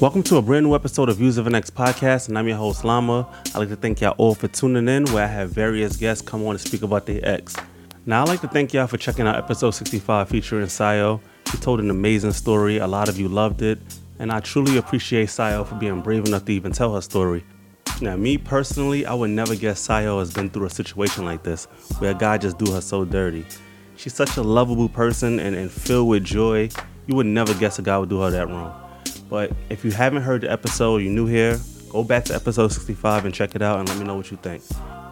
Welcome to a brand new episode of Views of an X podcast, and I'm your host Lama. I'd like to thank y'all all for tuning in, where I have various guests come on to speak about their ex. Now, I'd like to thank y'all for checking out episode 65 featuring Sayo. He told an amazing story. A lot of you loved it, and I truly appreciate Sayo for being brave enough to even tell her story. Now, me personally, I would never guess Sayo has been through a situation like this, where a guy just do her so dirty. She's such a lovable person and, and filled with joy. You would never guess a guy would do her that wrong. But if you haven't heard the episode, you're new here, go back to episode 65 and check it out and let me know what you think.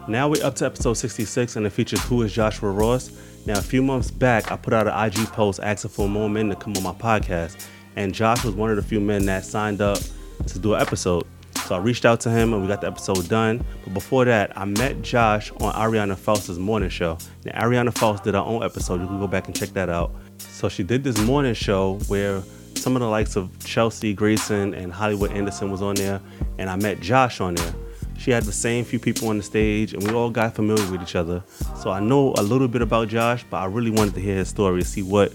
Now we're up to episode 66 and it features Who is Joshua Ross. Now, a few months back, I put out an IG post asking for more men to come on my podcast, and Josh was one of the few men that signed up to do an episode. So I reached out to him and we got the episode done. But before that, I met Josh on Ariana Faust's morning show. Now, Ariana Faust did her own episode. You can go back and check that out. So she did this morning show where some of the likes of Chelsea Grayson and Hollywood Anderson was on there, and I met Josh on there. She had the same few people on the stage, and we all got familiar with each other. So I know a little bit about Josh, but I really wanted to hear his story to see what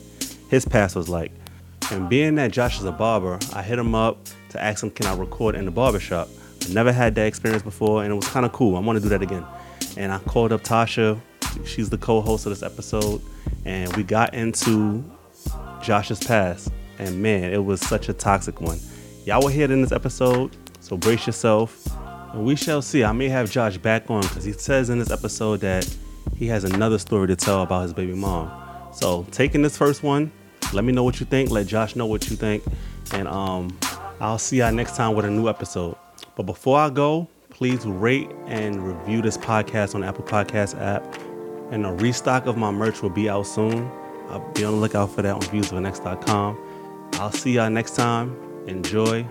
his past was like. And being that Josh is a barber, I hit him up to ask him, can I record in the barbershop? I never had that experience before, and it was kind of cool. I want to do that again. And I called up Tasha. She's the co-host of this episode, and we got into Josh's past. And man, it was such a toxic one. Y'all will hear it in this episode, so brace yourself. And we shall see. I may have Josh back on because he says in this episode that he has another story to tell about his baby mom. So taking this first one, let me know what you think. Let Josh know what you think. And um, I'll see y'all next time with a new episode. But before I go, please rate and review this podcast on the Apple Podcast app. And a restock of my merch will be out soon. I'll be on the lookout for that on viewsofnx.com. I'll see y'all next time. Enjoy.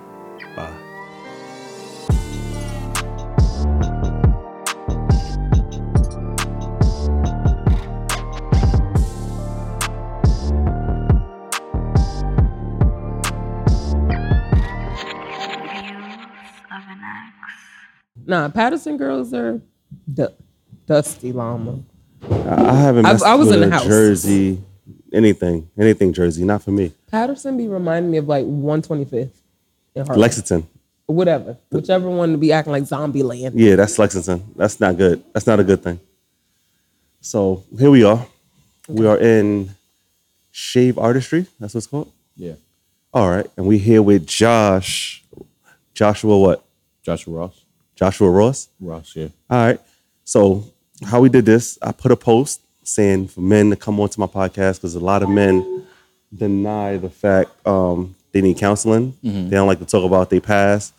Bye. Nah, Paterson girls are du- dusty Lama. I haven't I- messed I was with in the a house. Jersey, anything, anything Jersey, not for me. Paterson be reminding me of like 125th in Harlem. Lexington, Whatever. Whichever one to be acting like zombie land. yeah, that's Lexington. That's not good. That's not a good thing. So here we are. We are in Shave Artistry. That's what it's called. Yeah. All right, and we here with Josh, Joshua what? Joshua Ross. Joshua Ross. Ross, yeah. All right. So how we did this, I put a post saying for men to come onto my podcast because a lot of men deny the fact um, they need counseling. They don't like to talk about their past.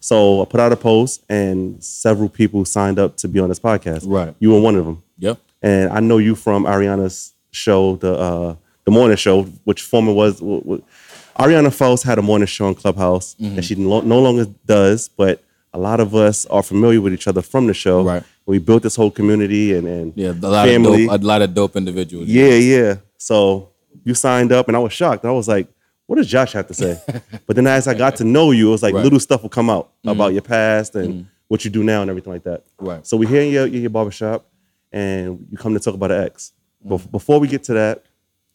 So I put out a post and several people signed up to be on this podcast. Right. You were one of them. Yep. And I know you from Ariana's show, the uh, the morning show, which former was. Ariana Faust had a morning show on Clubhouse that she no, no longer does, but a lot of us are familiar with each other from the show. Right. We built this whole community and, and Yeah. A lot family. of dope, a lot of dope individuals. Yeah, yeah. So you signed up, and I was shocked. I was like, "What does Josh have to say?" but then as I got to know you, it was like Right. little stuff will come out mm-hmm. about your past and mm-hmm. what you do now and everything like that. Right. So we're here in your, in your barbershop, and you come to talk about an ex. Bef- mm-hmm. before we get to that,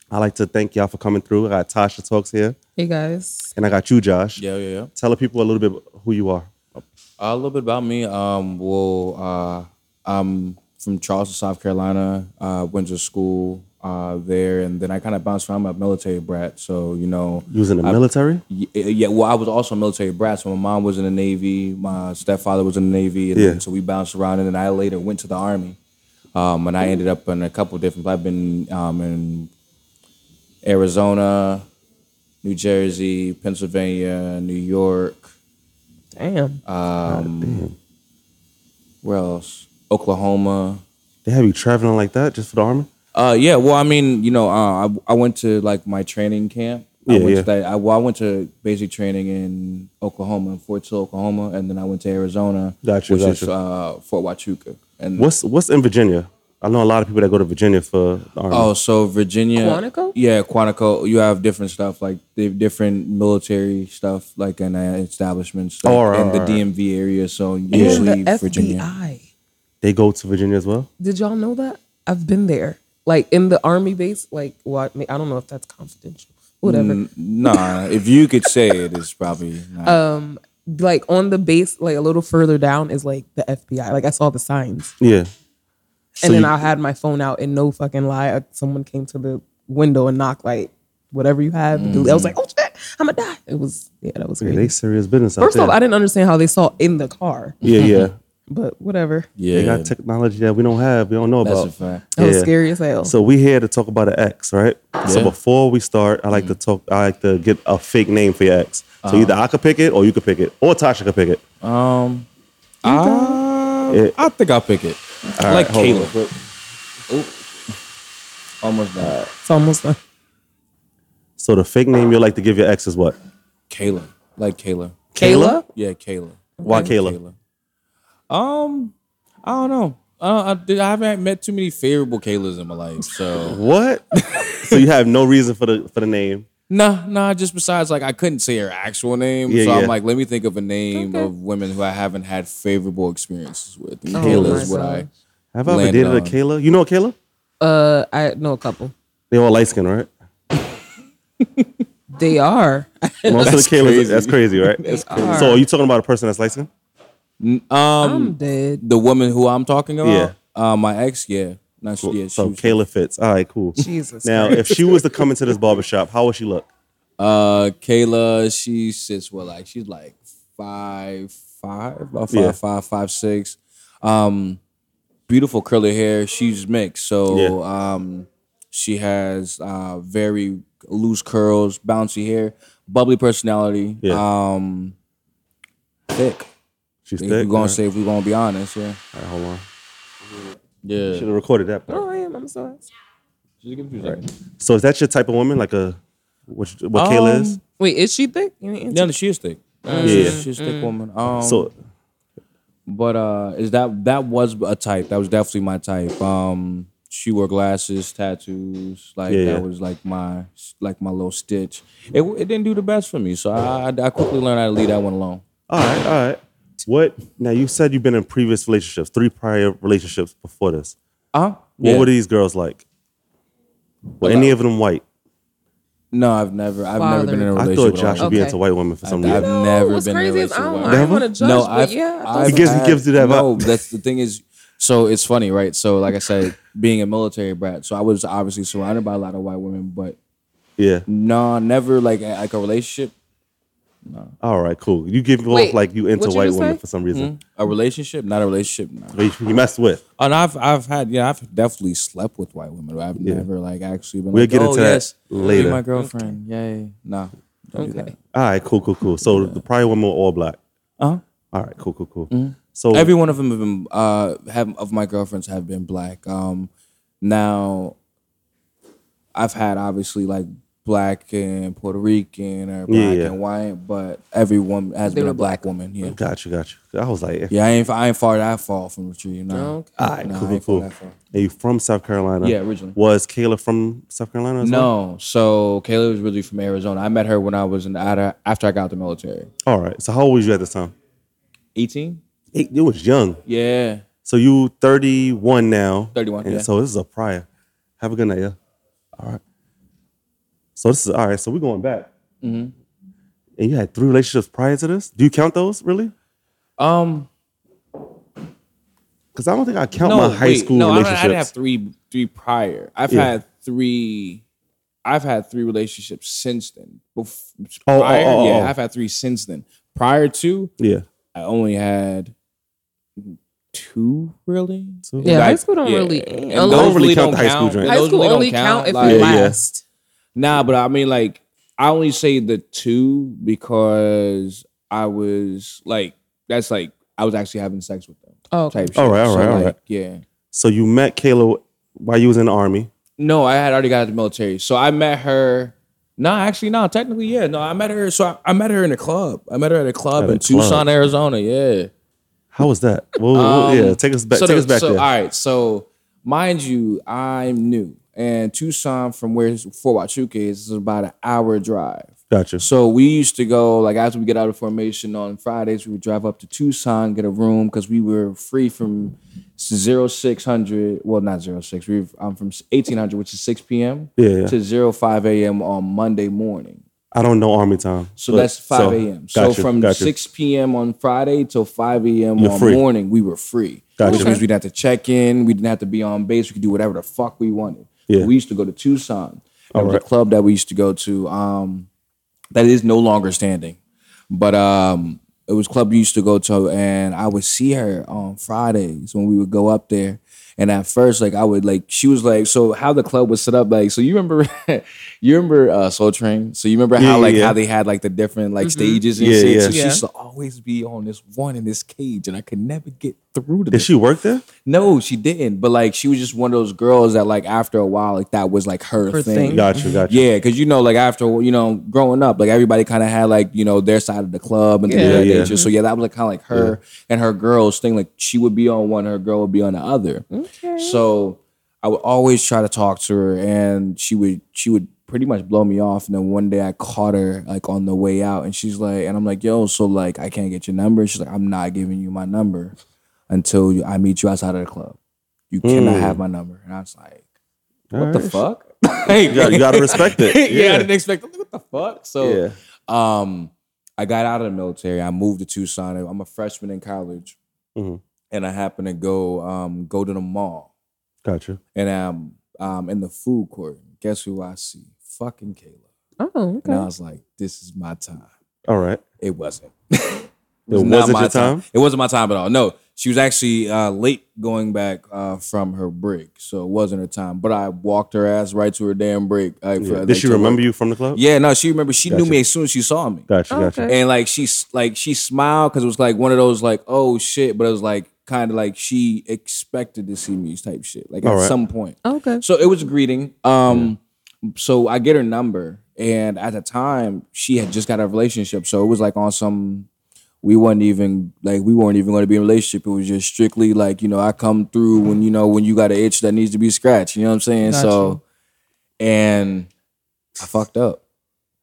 I like to thank y'all for coming through. I got Tasha Talks here, Hey guys. and I got you, Josh. Yeah, yeah, yeah. Tell the people a little bit who you are. A little bit about me. Um, well, uh, I'm from Charleston, South Carolina. Uh, went to school uh, there, and then I kind of bounced around. I'm a military brat, so you know. You was in the military. y- Yeah, well, I was also a military brat. So my mom was in the Navy, my stepfather was in the Navy, and Yeah. then, so we bounced around. And then I later went to the Army, um, and I ended up in a couple different. I've been um, in Arizona, New Jersey, Pennsylvania, New York. Damn. Um, where else? Oklahoma. They have you traveling like that just for the army. Uh, yeah. Well, I mean, you know, uh, I I went to like my training camp. I Yeah, went yeah. To that, I, well, I went to basic training in Oklahoma, in Fort Sill, Oklahoma, and then I went to Arizona, Gotcha, which is gotcha. uh, Fort Huachuca. And What's what's in Virginia? I know a lot of people that go to Virginia for the army. oh, so Virginia, Quantico? Yeah, Quantico. You have different stuff like the different military stuff, like in uh, establishments, like Oh, right, in the right, right. DMV area. So And usually the Virginia. FBI. They go to Virginia as well. Did y'all know that? I've been there. Like in the army base, like well, I, mean, I don't know if that's confidential. whatever. N- nah, if you could say it, it's probably not. Um, like on the base, like a little further down is like the FBI. Like I saw the signs, Yeah. So and then you- I had my phone out, and no fucking lie, uh, someone came to the window and knocked like whatever you have. I was like, oh shit, I'm gonna die. It was yeah, that was yeah, they serious business First off, I didn't understand how they saw in the car, yeah, yeah. but whatever. yeah, They got technology that we don't have. We don't know that's about. a fact. That was Yeah. scary as hell. So we here to talk about an ex, right? So before we start, I like to talk. I like to get a fake name for your ex. So Uh-huh. either I could pick it, or you could pick it, or Tasha could pick it. Um, I, Yeah. I think I'll pick it. I All like right. Caleb. Oop. Almost died. it's almost done. So the fake name you like to give your ex is what? Kayla. Like Kayla. Kayla? Yeah, Kayla. Why Okay. Kayla? Um, I don't know. Uh, I, I haven't met too many favorable Kaylas in my life, so What? so you have no reason for the for the name. Nah, nah. Just besides, like I couldn't say her actual name, Yeah, so yeah. I'm like, let me think of a name Okay. of women who I haven't had favorable experiences with. And Oh Kayla is what I. Have I ever Landed dated a on. Kayla? You know a Kayla? Uh, I know a couple. They all light skin, right? They are. Most of the That's Kaylas. crazy. That's crazy, right? crazy. So are you talking about a person that's light skin? Um, I'm dead. the woman who I'm talking about, Yeah. uh, my ex, yeah, not she, yeah, she so was- Kayla fits. All right, cool. Jesus. Now, if she was to come into this barbershop, how would she look? Uh, Kayla, she sits well, like she's like five, five, about five, Yeah. five, five, six. Um, beautiful curly hair. She's mixed, so Yeah. um, she has uh very loose curls, bouncy hair, bubbly personality. Yeah. Um, thick. She's If thick. we're gonna All say, if we're gonna be honest, yeah, right, hold on. Yeah. Should have recorded that. part. Oh, I am. I'm sorry. So is that your type of woman, like a what, what Kayla is? Um, Wait, is she thick? You ain't answer. Yeah, she is thick. Uh, Yeah. she's, she's a thick woman. Um, So But uh is that that was a type. That was definitely my type. Um she wore glasses, tattoos, like Yeah, that yeah. was like my like my little stitch. It it didn't do the best for me, so I I quickly learned how to leave that one alone. all right, all right. What now? You said you've been in previous relationships, three prior relationships before this. Uh-huh. What Yeah. were these girls like? Were any of them white? No, I've never I've never been in a I relationship. I thought with Josh a would be Okay. into white women for some reason. I've reason. never what's been in a crazy is relationship I don't, with I a don't want to judge, No, but I've, yeah. I've He gives- he gives you that No, vibe. that's the thing is, so it's funny, right? So, like I said, being a military brat, so I was obviously surrounded by a lot of white women, but Yeah. no, never like a- like a relationship. All right, cool. You give off Wait, like you into what you white just women say? for some reason. A relationship, not a relationship. No. But You, you messed with. And I've I've had yeah I've definitely slept with white women. But I've Yeah. never like actually been We'll like get oh into that yes later. be my girlfriend yay no don't do that. Okay. All right, cool, cool, cool. So the prior women were all black. Uh-huh. All right, cool, cool, cool. So Every one of them have been uh have of my girlfriends have been black. Um now I've had obviously like black and Puerto Rican or black Yeah, yeah. and white, but everyone has They been a black, woman. Yeah. got you, got you. I was like, Yeah, I ain't I ain't far that far from the tree, no. Okay. all right, No, cool, I cool, ain't far that far. Are you from South Carolina? Yeah, originally. Was Kayla from South Carolina? As well? No, so Kayla was really from Arizona. I met her when I was in after after I got out the military. All right. So how old was you at this time? 18? It, you was young. Yeah. So you 31 now. 31, yeah. So this is a prior. Have a good night, yeah. All right. So this is all right. So we're going back. Mm-hmm. And you had three relationships prior to this. Do you count those really? Um Because I don't think I count no, my high wait, school no, I don't- relationships. I didn't have three three prior. I've Yeah. had three I've had three relationships since then. Bef- Oh, oh, prior, oh, yeah, oh. I've had three since then. Prior to, yeah. I only had two really. Two? Yeah, Like, high school don't yeah. really. And unless- don't really count the high school count. drink. High school really only count if Like, it Yeah, yeah. lasts. Nah, but I mean, like, I only say the two because I was like, that's like, I was actually having sex with them. Oh, okay. type shit. All right, So, right, all like, right. Yeah. So you met Kayla while you was in the army. No, I had already got out of the military. So I met her. No, actually, no. Technically, yeah. No, I met her. So I, I met her in a club. I met her at a club At a in club. Tucson, Arizona. Yeah. How was that? Well, well, Um, yeah, take us back. So, take the- us back so there. all right. So mind you, I'm new, and Tucson from where Fort Huachuca is is about an hour drive. Gotcha. So we used to go like after we get out of formation on Fridays, we would drive up to Tucson, get a room because we were free from zero six hundred. Well, not zero six. We've I'm from eighteen hundred, which is six p.m. Yeah, yeah. to zero five a.m. on Monday morning. I don't know army time. So but- that's five a.m. So gotcha, from gotcha. six p.m. on Friday till five a.m. You're on free. morning, we were free. Gotcha. Which means we didn't have to check in. We didn't have to be on base. We could do whatever the fuck we wanted. Yeah. We used to go to Tucson. That was Alright. a club that we used to go to. Um, that is no longer standing, but um, it was a club we used to go to, and I would see her on Fridays when we would go up there. And at first, like I would like, she was like, so how the club was set up, like, so you remember, you remember uh, Soul Train? So you remember Yeah, how like yeah. how they had like the different like stages and Yeah, shit. yeah. So she used to always be on this one in this cage, and I could never get through to Did this. she work there? No, she didn't. But like she was just one of those girls that like after a while, like that was like her, Her thing. thing. Gotcha, mm-hmm. gotcha. Yeah, because you know, like after you know, growing up, like everybody kind of had like you know their side of the club and things Yeah. of that Yeah, yeah. nature. So yeah, that was like kind of like her and her girls thing. Like she would be on one, her girl would be on the other. So I would always try to talk to her, and she would she would pretty much blow me off. And then one day I caught her like on the way out, and she's like, and I'm like, yo, so like I can't get your number. She's like, I'm not giving you my number until you, I meet you outside of the club. You cannot Mm. have my number. And I was like, what All the right. fuck? You gotta, you gotta respect it. yeah. Yeah. I didn't expect. it. What the fuck? So, Yeah. um, I got out of the military. I moved to Tucson. I'm a freshman in college, Mhm. and I happened to go um go to the mall, Gotcha. and um um in the food court. Guess who I see? Fucking Kayla. Oh, okay. And I was like, this is my time. All right. It wasn't. It was not wasn't my your time? It wasn't my time at all. No, she was actually uh, late going back uh, from her break, so it wasn't her time. But I walked her ass right to her damn break. Like, Yeah. like, Did she remember work. you from the club? Yeah, no, she remember. She knew me as soon as she saw me, Gotcha, gotcha. Okay. and like she like she smiled because it was like one of those like oh shit, but it was like kind of like she expected to see me type shit. Like at Alright. some point. Okay. So it was a greeting. Um, so I get her number, and at the time she had just got a relationship, so it was like on some. We weren't even like we weren't even going to be in a relationship. It was just strictly like you know I come through when you know when you got an itch that needs to be scratched. You know what I'm saying? Got so, and I fucked up.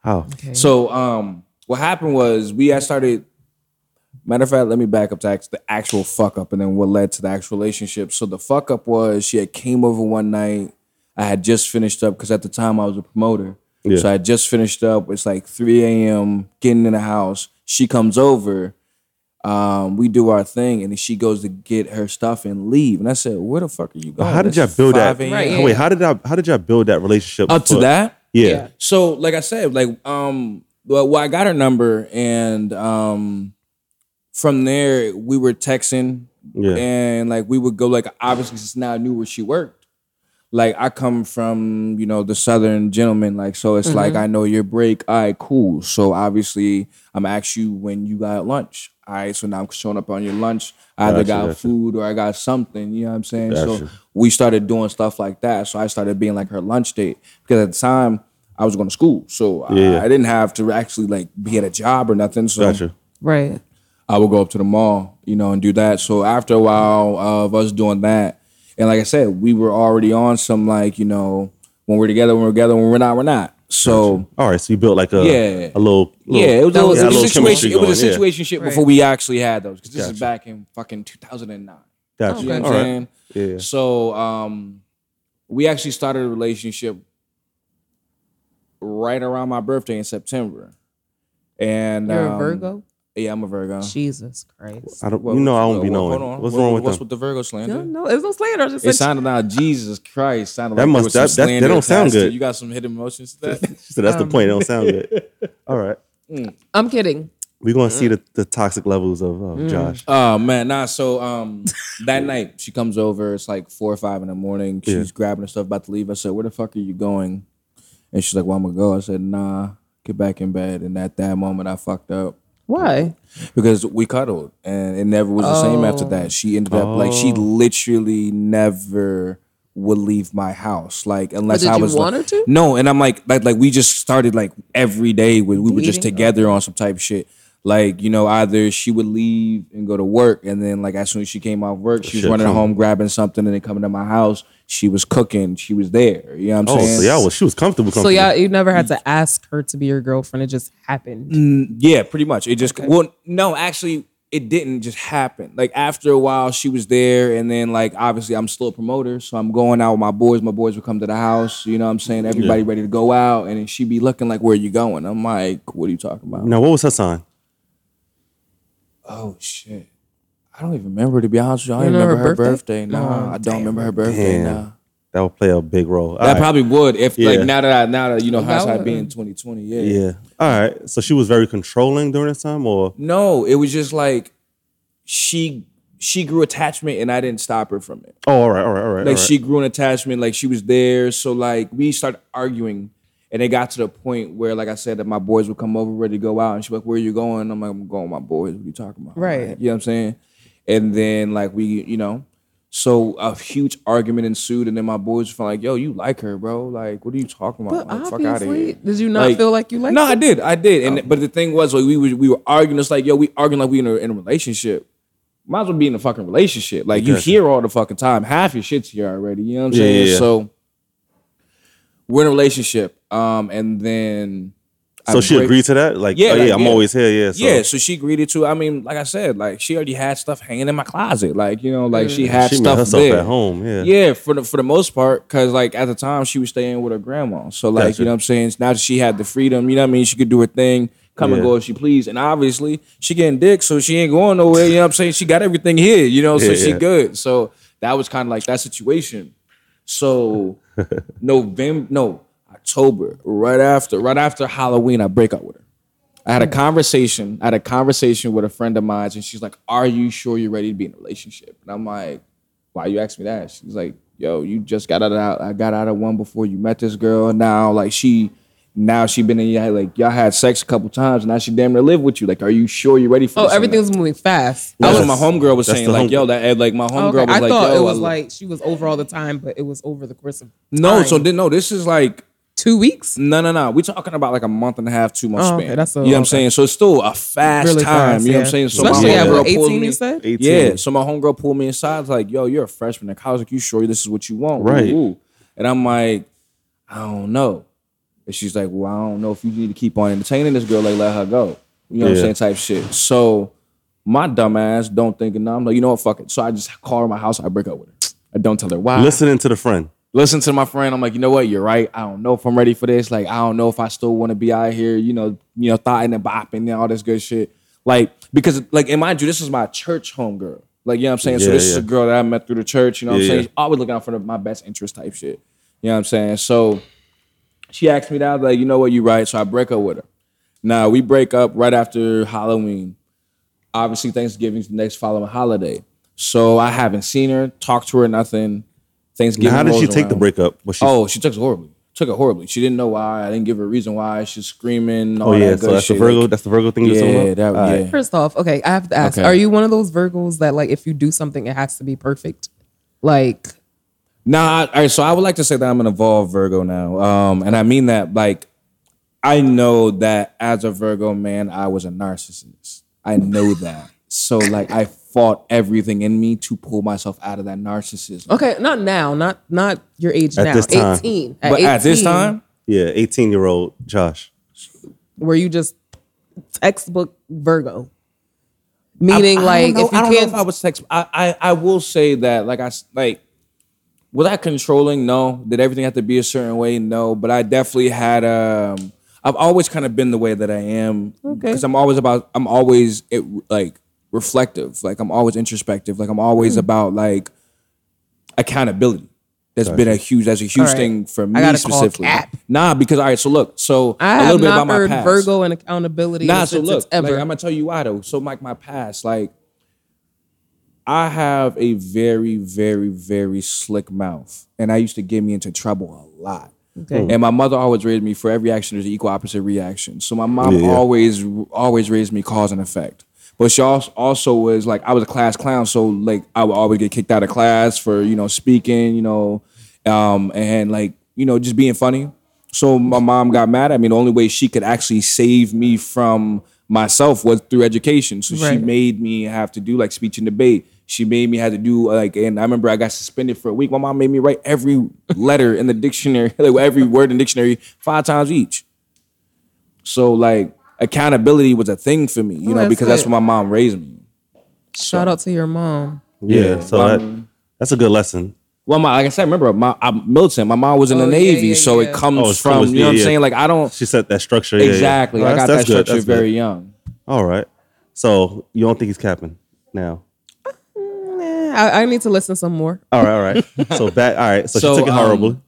How? Okay. So um, what happened was we I started. Matter of fact, let me back up to the actual fuck up, and then what led to the actual relationship. So the fuck up was she had came over one night. I had just finished up because at the time I was a promoter. Yeah. So I had just finished up. It's like 3 a.m. Getting in the house. She comes over. Um, we do our thing, and then she goes to get her stuff and leave. And I said, "Where the fuck are you going?" How did It's y'all build that? 5 a.m. Right, Oh, Wait, how did y'all, how did y'all build that relationship? Up to for- that, Yeah. Yeah. so, like I said, like um, well, well, I got her number, and um, from there we were texting, Yeah. and like we would go like obviously since now I knew where she worked. Like I come from you know the Southern gentleman, like so it's like mm-hmm. I know your break. All right, cool. So obviously I'm ask you when you got lunch. All right, so now I'm showing up on your lunch. I either Gotcha, got gotcha. food or I got something. You know what I'm saying? So we started doing stuff like that. So I started being like her lunch date because at the time I was going to school, so I- Yeah, yeah. I, didn't have to actually like be at a job or nothing. So Gotcha. Right. I would go up to the mall, you know, and do that. So after a while of us doing that, and like I said, we were already on some like you know when we're together, when we're together, when we're not, we're not. So. All right. So you built like a Yeah. a little, little Yeah, it was, a, That was it a was little a situation. chemistry It was a going, yeah. situation shit Right. before we actually had those because this is back in fucking 2009. Gotcha. You know Okay. what I'm right. Yeah. So um, we actually started a relationship right around my birthday in September. And You're a um, Virgo? Yeah, I'm a Virgo. Jesus Christ. I don't. What- you know I what- won't be what- knowing. hold on. What's What- wrong with What's them? with the Virgo slander? No, no, it's no slander. I just It said sounded like Jesus Christ. Sounded That like must- there was that- some that- that slander don't sound attached to it. good. You got some hidden emotions to that. She said that's the Um, point. It don't sound good. All right. I'm kidding. We're gonna see the, the toxic levels of uh, Josh. Oh man, nah. So um, that night she comes over. It's like four or five in the morning. She's Yeah. grabbing her stuff, about to leave. I said, "Where the fuck are you going?" And she's like, "Well, I'm gonna go." I said, "Nah, get back in bed." And at that moment, I fucked up Why? because we cuddled, and it never was the same after Oh. that. She ended up like she Oh. literally never would leave my house, like unless did I you was want like, her to? No, and I'm like, like, like we just started like every day. We, we were just together on some type of shit. Like you know, either she would leave and go to work, and then like as soon as she came off work, she was running home grabbing something, and then coming to my house. She was cooking. She was there. You know what I'm Oh, saying? so y'all was she was comfortable. So comfortable. yeah, you never had to ask her to be your girlfriend. It just happened. Mm, yeah, pretty much. It just well, no, actually, it didn't just happen. Like after a while, she was there, and then like obviously I'm still a promoter, so I'm going out with my boys. My boys would come to the house. You know what I'm saying? Everybody ready to go out, and then she be looking like, "Where you going?" I'm like, "What are you talking about?" Now, what was her sign? Oh shit. I don't even remember to be honest with you. I You don't know remember her her birthday? birthday. No, Oh, I don't remember her birthday. Damn. No. That would play a big role. All That right. probably would if Yeah. like now that I now that you know That hindsight would- being 2020. Yeah. Yeah. All right. So she was very controlling during this time, or No, it was just like she she grew attachment and I didn't stop her from it. oh, all right, all right, all right. Like all right. she grew an attachment, like she was there. So like we started arguing, and it got to the point where, like I said, that my boys would come over ready to go out, and she's like, "Where are you going?" I'm like, "I'm going with my boys." What are you talking about? Right. Like, you know what I'm saying? And then like we, you know, so a huge argument ensued, and then my boys were like, "Yo, you like her, bro? Like, what are you talking about? But like, fuck out of here." did you not feel like you like? No, her? I did, I did. Oh. And but the thing was, like we were we were arguing. It's like, yo, we arguing like we in a, in a relationship. Might as well be in a fucking relationship. Like you hear all the fucking time. Half your shit's here already. You know what I'm Yeah, saying? yeah, yeah. So we're in a relationship. Um, and then so I she agreed to that. Like, Yeah, oh, yeah, like, I'm yeah. always here. Yeah. So Yeah, so she agreed to. I mean, like I said, like she already had stuff hanging in my closet. Like you know, like she had she stuff there. at home. Yeah. Yeah, for the for the most part, because like at the time she was staying with her grandma. So like Gotcha. you know what I'm saying. Now that she had the freedom, you know what I mean. She could do her thing, come and go if she please. And obviously she getting dick, so she ain't going nowhere. You know what I'm saying. She got everything here, you know, so Yeah, she yeah. good. So that was kind of like that situation. So November, no October, right after right after Halloween, I break up with her. I had a hmm. conversation. I had a conversation with a friend of mine, and she's like, "Are you sure you're ready to be in a relationship?" And I'm like, "Why you ask me that?" She's like, "Yo, you just got out of I got out of one before you met this girl. Now, like she, now she been in y'all like y'all had sex a couple times. And now she damn near live with you. Like, are you sure you're ready for?" Oh, this or not?" everything's moving fast. That's Yes. what my homegirl was That's saying. the Like, home- yo, that eh, like my oh, homegirl Okay, was I like, thought yo, it was I- like she was over all the time, but it was over the course of no. time. So then no, this is like two weeks. No, no, no. We talking about like a month and a half, two months Oh, span. okay, that's a- you know what I'm okay. saying. So it's still a fast Really time. fast, you know what. I'm saying. So Especially my at homegirl what, homegirl pulled 18 me. you said? 18. Yeah. So my homegirl pulled me aside. Like, yo, you're a freshman in college. Like, you sure this is what you want? Right. Ooh. And I'm like, I don't know. And she's like, well, I don't know if you need to keep on entertaining this girl. Like, let her go. You know what I'm saying? Type shit. So my dumb ass don't think, no, I'm like, you know what? Fuck it. So I just call her my house. I break up with her. I don't tell her why Listening to the friend. Listen to my friend. I'm like, you know what? You're right. I don't know if I'm ready for this. Like, I don't know if I still want to be out here, you know, you know, thotting and bopping and all this good shit. Like, because like, and mind you, this is my church home girl. Like, you know what I'm saying? so Yeah, this is a girl that I met through the church, you know what Yeah, I'm yeah. saying? Always looking out for the, my best interest type shit. You know what I'm saying? So she asked me that, I was like, you know what, you're right. So I break up with her. Now we break up right after Halloween. Obviously, Thanksgiving's the next following holiday. So I haven't seen her, talked to her, nothing. Thanksgiving. Now, how did she rolls take the breakup? Was she? Oh, she took it horribly. Took it horribly. She didn't know why. I didn't give her a reason why. She's screaming. All oh yeah. that So good that's the. Virgo. That's the Virgo thing you're talking yeah, about. that, All right. yeah. First off, okay, I have to ask: Okay. Are you one of those Virgos that like if you do something, it has to be perfect? Like, Nah, all right. So I would like to say that I'm an evolved Virgo now, um, and I mean that like I know that as a Virgo man, I was a narcissist. I know that. So like I fought everything in me to pull myself out of that narcissism. okay, not now, not not your age At now. this time. Eighteen. But at this time, Yeah. 18 year old Josh. were you just textbook Virgo? Meaning, I- I like, don't know- if you I don't can't, know if I was text. I, I I will say that like I s- like was I controlling? No. Did everything have to be a certain way? No. But I definitely had um. I've always kind of been the way that I am Okay. because I'm always about. I'm always it, like reflective. Like I'm always introspective. Like I'm always Hmm. about like accountability. That's been a huge. That's a huge right. thing for me specifically. Nah, because all right. So look. So I a little bit about my past. Virgo and accountability Nah, so look, like I'm gonna tell you why though. So like my past, like I have a very, very, very slick mouth, and I used to get me into trouble a lot. Okay. And my mother always raised me for every action there's an equal opposite reaction. So my mom Yeah, yeah. always always raised me cause and effect. But she also, was like I was a class clown, so like I would always get kicked out of class for you know speaking, you know, um, and like you know just being funny. So my mom got mad at me. The only way she could actually save me from myself was through education. So she made me have to do like speech and debate. She made me have to do like, and I remember I got suspended for a week. My mom made me write every letter in the dictionary, like every word in the dictionary, five times each. So like accountability was a thing for me, you Oh, know, that's because that's what my mom raised me. Shout out to your mom. Yeah, so that, um, that's a good lesson. Well, my, like I said, remember my I'm militant. My mom was in the Oh, yeah, Navy, yeah, so yeah. it comes Oh, from you know what I'm yeah, saying. Like I don't She set that structure. yeah, yeah. exactly. Oh, I got that's- that that's good, structure that's good. very young. All right. So you don't think he's capping now? Eh, I, I need to listen some more. All right, all right. so back. All right. So, So, she took it um, horribly.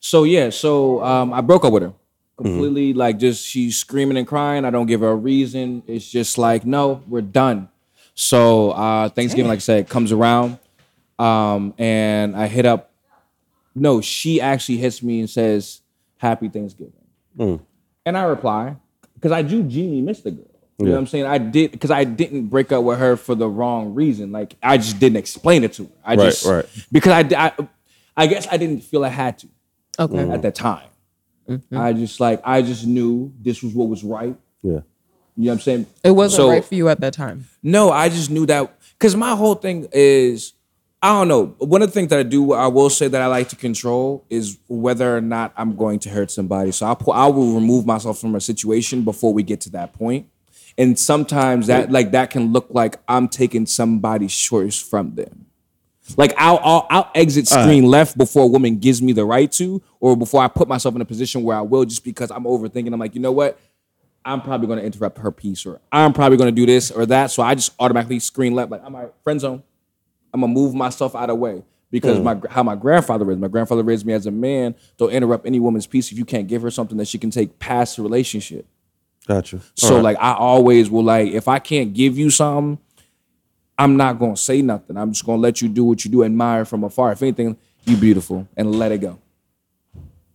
So yeah, so um, I broke up with her Mm-hmm. completely. Like just she's screaming and crying. I don't give her a reason. It's just like no, we're done. So uh, Thanksgiving, like I said, comes around, um, and I hit up. No, she actually hits me and says, "Happy Thanksgiving," Mm. and I reply because I do genuinely miss the girl. You know what I'm saying? I did because I didn't break up with her for the wrong reason. Like I just didn't explain it to her. I Right, just right. because I, I I guess I didn't feel I had to Okay. at that time. Mm-hmm. I just like I just knew this was what was right. Yeah. You know what I'm saying? It wasn't So- right for you at that time. No, I just knew that because my whole thing is I don't know. One of the things that I do, I will say that I like to control is whether or not I'm going to hurt somebody. So I'll I will remove myself from a situation before we get to that point. And sometimes that like that can look like I'm taking somebody's choice from them. Like I'll I'll, I'll exit screen left before a woman gives me the right to, or before I put myself in a position where I will, just because I'm overthinking. I'm like, you know what? I'm probably going to interrupt her piece, or I'm probably going to do this or that. So I just automatically screen left, like I'm my friend zone. I'm gonna move myself out of the way because hmm. my how my grandfather raised. My grandfather raised me as a man. Don't interrupt any woman's piece if you can't give her something that she can take past the relationship. Gotcha. So like I always will like if I can't give you something, I'm not gonna say nothing. I'm just gonna let you do what you do, admire from afar. If anything, you beautiful and let it go.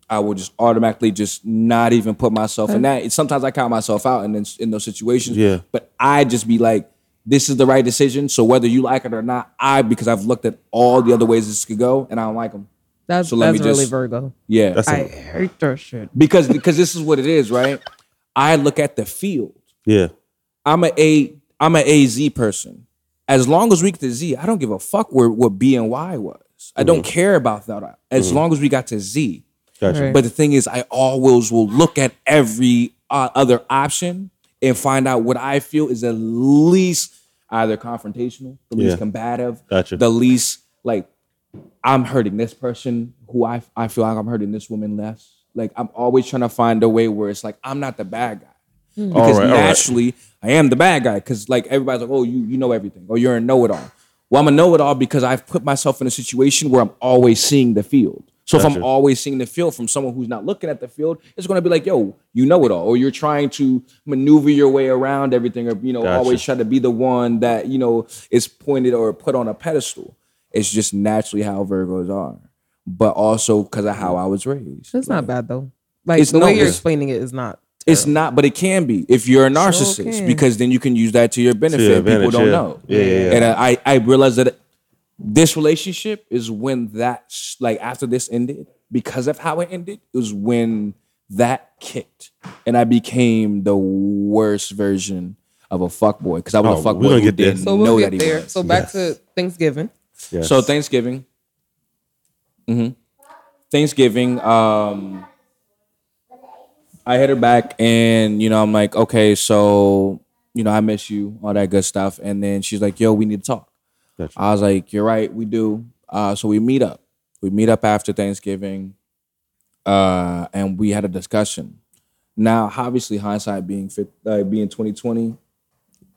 I will just automatically just not even put myself in that. Sometimes I count myself out in in those situations. Yeah. But I just be like, this is the right decision. So whether you like it or not, I because I've looked at all the other ways this could go and I don't like them. That's So let that's me really Virgo. Yeah. That's I a, hate that shit. because because this is what it is, right? I look at the field. yeah. I'm a A I'm a AZ person. As long as we get to Z, I don't give a fuck where what B and Y was. I don't care about that. As long as we got to Z. Gotcha. Right. But the thing is, I always will look at every uh, other option and find out what I feel is at least either confrontational, the least Yeah. combative, Gotcha. the least like I'm hurting this person who I I feel like I'm hurting this woman less. Like I'm always trying to find a way where it's like I'm not the bad guy. Mm. Because All right, all right. naturally I am the bad guy. Because like everybody's like, oh, you you know everything, or you're a know-it-all. Well, I'm a know-it-all because I've put myself in a situation where I'm always seeing the field. So if I'm always seeing the field from someone who's not looking at the field, it's gonna be like, yo, you know it all, or you're trying to maneuver your way around everything, or you know, Gotcha. always try to be the one that you know is pointed or put on a pedestal. It's just naturally how Virgos are, but also because of how I was raised. It's not bad though. Like It's the no, way you're explaining it is not. It's not, but it can be if you're a narcissist can. because then you can use that to your benefit. your People don't yeah. know. Yeah, yeah, yeah. And I I realized that this relationship is when that like after this ended because of how it ended it was when that kicked and I became the worst version of a fuck boy because I was Oh, a fuck boy gonna who get there. didn't So we'll that get he there. was. So back Yes. to Thanksgiving. Yes. So Thanksgiving. hmm Thanksgiving. Um, I hit her back, and you know, I'm like, okay, so you know, I miss you, all that good stuff. And then she's like, yo, we need to talk. Gotcha. I was like, you're right, we do. Uh, so we meet up. We meet up after Thanksgiving, uh, and we had a discussion. Now, obviously, hindsight being fit, uh, being 2020,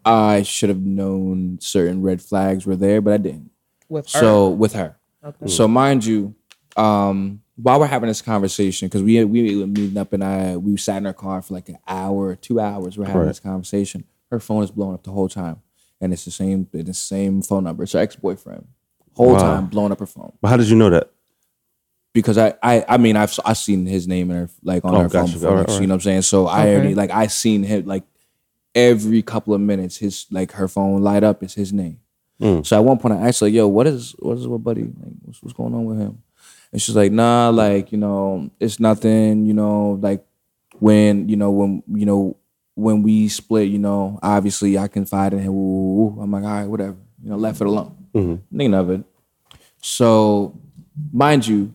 I should have known certain red flags were there, but I didn't. With her. So with her. Okay. So mind you, um, while we're having this conversation, because we we were meeting up and I we sat in our car for like an hour, two hours. We're having Right. this conversation. Her phone is blowing up the whole time, and it's the same it's the same phone number. It's her ex boyfriend. Whole Wow. time blowing up her phone But how did you know that? because I I I mean I've I've seen his name in her like on Oh, her phone before. All right, like, all You know what I'm saying? So I Okay. already like I seen him like every couple of minutes his like her phone light up is his name. Mm. So at one point I asked her, yo, what is what is what buddy like what's, what's going on with him? And she's like, nah, like, you know, it's nothing, you know, like when, you know, when you know, when we split, you know, obviously I confided in him. Woo, woo, woo. I'm like, all right, whatever. You know, left it alone. Nothing of it. So, mind you,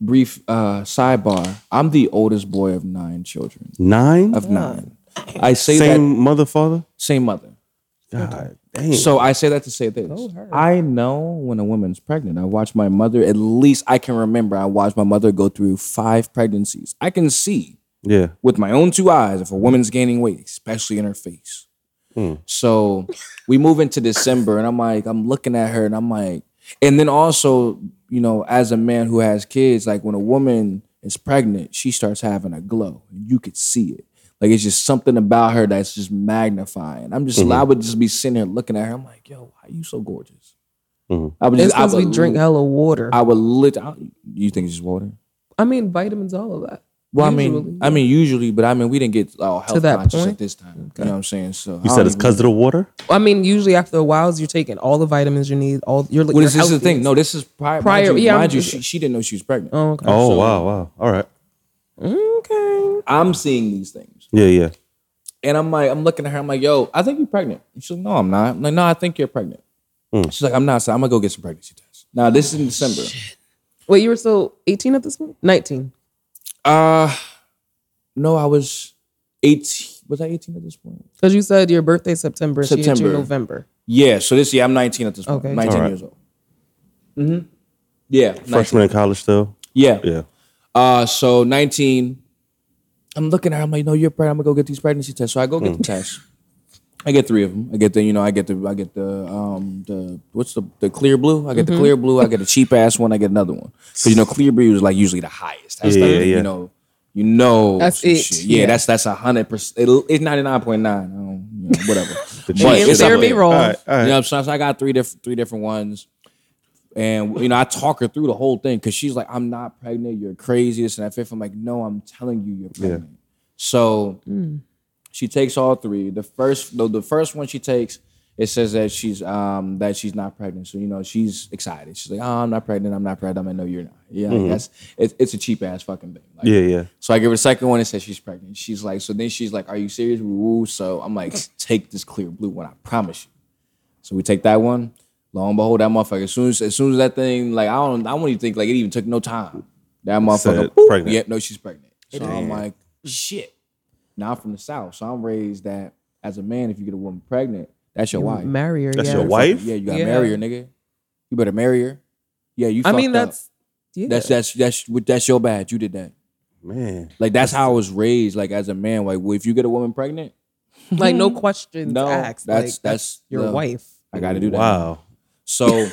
brief uh, sidebar. I'm the oldest boy of nine children. Nine? Of nine. I say Same that mother, father? same mother. God. So I say that to say this. Go. I know when a woman's pregnant. I watched my mother, at least I can remember, I watched my mother go through five pregnancies. I can see Yeah. with my own two eyes if a woman's gaining weight, especially in her face. Hmm. So we move into December and I'm like, I'm looking at her and I'm like, and then also, you know, as a man who has kids, like when a woman is pregnant, she starts having a glow. You could see it. Like it's just something about her that's just magnifying. I'm just, I mm-hmm. would just be sitting here looking at her. I'm like, yo, why are you so gorgeous? Mm-hmm. I would It's just, I because we would, drink hella water. I, I would lit. I- You think it's just water? I mean, vitamins, all of that. Well, I Usually, mean, I mean, usually, but I mean, we didn't get all health that conscious point? at this time. You know what I'm saying? So You said it's because of the water? I mean, usually after a while, you're taking all the vitamins you need. All you're. Well, you're this, this is the thing. No, this is prior. Prior- mind you, yeah, mind you I'm- she, she didn't know she was pregnant. Oh, okay. Oh, So- wow, wow. All right. Okay. I'm seeing these things, Yeah, yeah. and I'm like, I'm looking at her. I'm like, yo, I think you're pregnant. She's like, no, I'm not. I'm like, no, I think you're pregnant. She's like, I'm not. So I'm gonna go get some pregnancy tests. Now, this is in December. Wait, you were still 18 at this point? 19. Uh no, I was 18. Was I 18 at this point? Because you said your birthday September. She you September. November. Yeah. So this year, I'm 19 at this point. Okay. 19 All right. years old. Mm-hmm. Yeah. 19. Freshman in college still? Yeah. Yeah. Uh, so 19, I'm looking at her. I'm like, no, you're pregnant. I'm gonna go get these pregnancy tests. So I go get the tests. I get three of them. I get the, you know, I get the, I get the, um, the what's the, the clear blue. I get the clear blue. I get a cheap ass one. I get another one. because you know, clear blue is like usually the highest. That's Yeah, like, yeah, yeah. you know, you know, That's some it. shit. Yeah, Yeah. that's that's a hundred percent. It's ninety nine point nine. You know, whatever. but cheap it's up therapy there. roll. All right, all You right. know what I'm saying? So I got three different three different ones. And you know, I talk her through the whole thing because she's like, I'm not pregnant, you're crazy, this and that fifth. I'm like, no, I'm telling you you're pregnant. So she takes all three. The first the, the first one she takes, it says that she's um that she's not pregnant. So you know, she's excited. She's like, Oh, I'm not pregnant, I'm not pregnant. I'm like, no, you're not. Yeah, like, that's it's it's a cheap ass fucking thing. Like, Yeah, yeah. so I give her the second one and says she's pregnant. She's like, so then she's like, Are you serious? Woo. So I'm like, take this clear blue one, I promise you. So we take that one. Lo and behold, that motherfucker. As soon as as soon as that thing, like I don't I don't even think like it even took no time. That motherfucker Said boop, pregnant. Yep, no, she's pregnant. So I'm like, shit. Now I'm from the south, so I'm raised that as a man, if you get a woman pregnant, that's your wife. Marry her. That's yeah. your wife? Yeah, you gotta Yeah. marry her, nigga. You better marry her. Yeah, you. I mean, fucked up. that's yeah. that's that's that's that's your bad. You did that. Man. Like that's how I was raised. Like as a man, like well, if you get a woman pregnant, like no questions No, asked. that's- like, that's your the- wife. I got to do that. Wow. So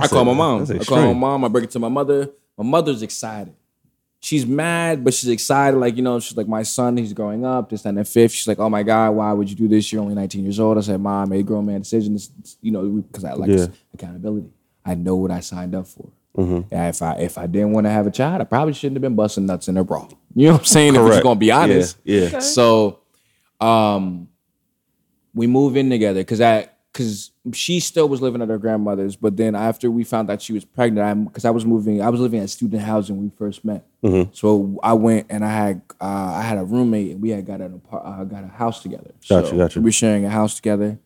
I call a- my mom. I call my mom. I bring it to my mother. My mother's excited. She's mad, but she's excited. Like you know, she's like my son. He's growing up. This and the fifth. She's like, oh my god, why would you do this? You're only 19 years old. I said, mom, I made a grown man decision. This, you know, because I like Yeah. accountability. I know what I signed up for. Mm-hmm. And if I if I didn't want to have a child, I probably shouldn't have been busting nuts in her bra. You know what I'm saying? Correct. If we're gonna be honest. Yeah. yeah. So, um, we move in together because I because she still was living at her grandmother's, but then after we found out she was pregnant, I because I was moving, I was living at student housing when we first met. Mm-hmm. So I went and I had uh, I had a roommate and we had got an apart, uh, got a house together. Gotcha, so gotcha. We were sharing a house together,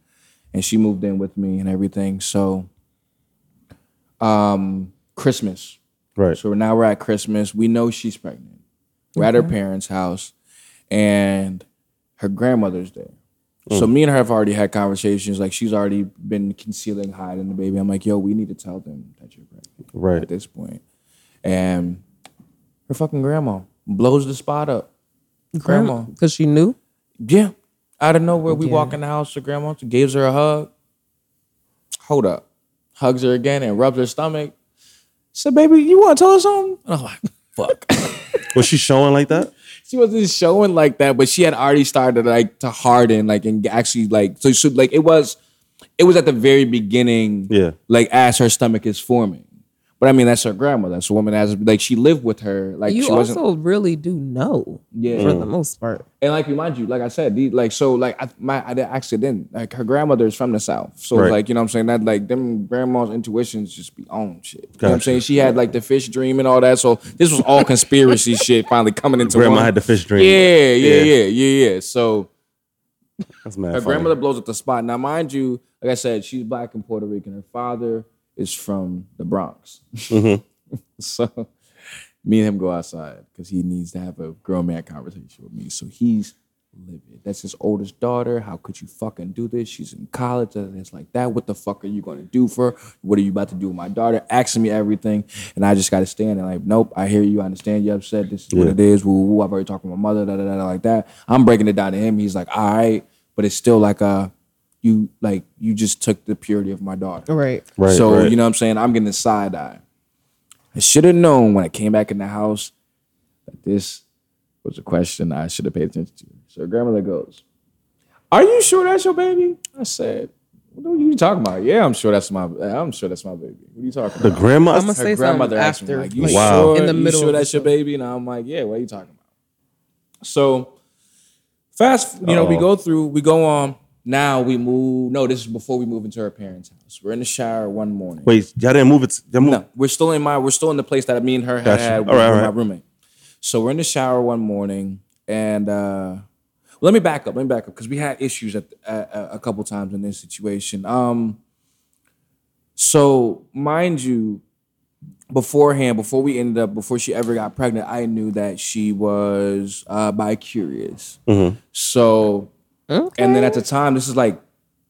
and she moved in with me and everything. So, um, Christmas. Right. So now we're at Christmas. We know she's pregnant. We're at her parents' house, and her grandmother's there. So mm. me and her have already had conversations. Like she's already been concealing, hiding the baby. I'm like, yo, we need to tell them that you're pregnant Right. at this point. And her fucking grandma blows the spot up. Grandma, because she knew. yeah. Out of nowhere, we Yeah. walk in the house. Her grandma gives her a hug. Hold up, hugs her again and rubs her stomach. Said, "Baby, you want to tell us something?" And I'm like, "Fuck." Was she showing like that? She wasn't showing like that, but she had already started like to harden, like and actually like so. so like it was, it was at the very beginning. Yeah. Like as her stomach is forming, but I mean that's her grandmother. That's a woman as like she lived with her. Like You she wasn't. also really do know Yeah. for the most part. And like remind you, like I said, the, like so, like I, my I did accident. Like her grandmother is from the south, so Right. like you know what I'm saying that like them grandma's intuitions just be on shit. You know what I'm saying? She had like the fish dream and all that. So this was all conspiracy shit finally coming into Grandma one. had the fish dream. Yeah, yeah, Yeah. yeah, yeah, yeah. So That's mad her funny. grandmother blows up the spot. Now, mind you, like I said, she's black and Puerto Rican. Her father is from the Bronx. so me and him go outside because he needs to have a grown man conversation with me. So he's livid. That's his oldest daughter. How could you fucking do this? She's in college. And it's like that. What the fuck are you gonna do for her? What are you about to do with my daughter? Asking me everything. And I just gotta stand there like, nope, I hear you, I understand you upset. This is what it is. Woo, woo, I've already talked to my mother, da, da, da, da, like that. I'm breaking it down to him. He's like, all right. But it's still like uh you like you just took the purity of my daughter. Right. Right, so right. you know what I'm saying? I'm getting the side eye. I should have known when I came back in the house that this was a question I should have paid attention to. So grandmother goes, Are you sure that's your baby? I said, What are you talking about? Yeah, I'm sure that's my I'm sure that's my baby. What are you talking The about? grandma. I'm gonna Her say grandmother something asked me, like, you like, Wow. sure, In the middle you middle. sure of that's your baby? And I'm like, yeah, what are you talking about? So fast, you know, we Uh-oh. go through, we go on. Now we move. No, this is before we move into her parents' house. We're in the shower one morning. Wait, y'all didn't move it. Y'all moved. No, we're still in my. We're still in the place that me and her had, Gotcha. had with, right, all with my right. roommate. So we're in the shower one morning, and uh, let me back up. Let me back up because we had issues at, at, at a couple times in this situation. Um, so mind you, beforehand, before we ended up, before she ever got pregnant, I knew that she was uh, bi curious. Mm-hmm. So, and then at the time, this is like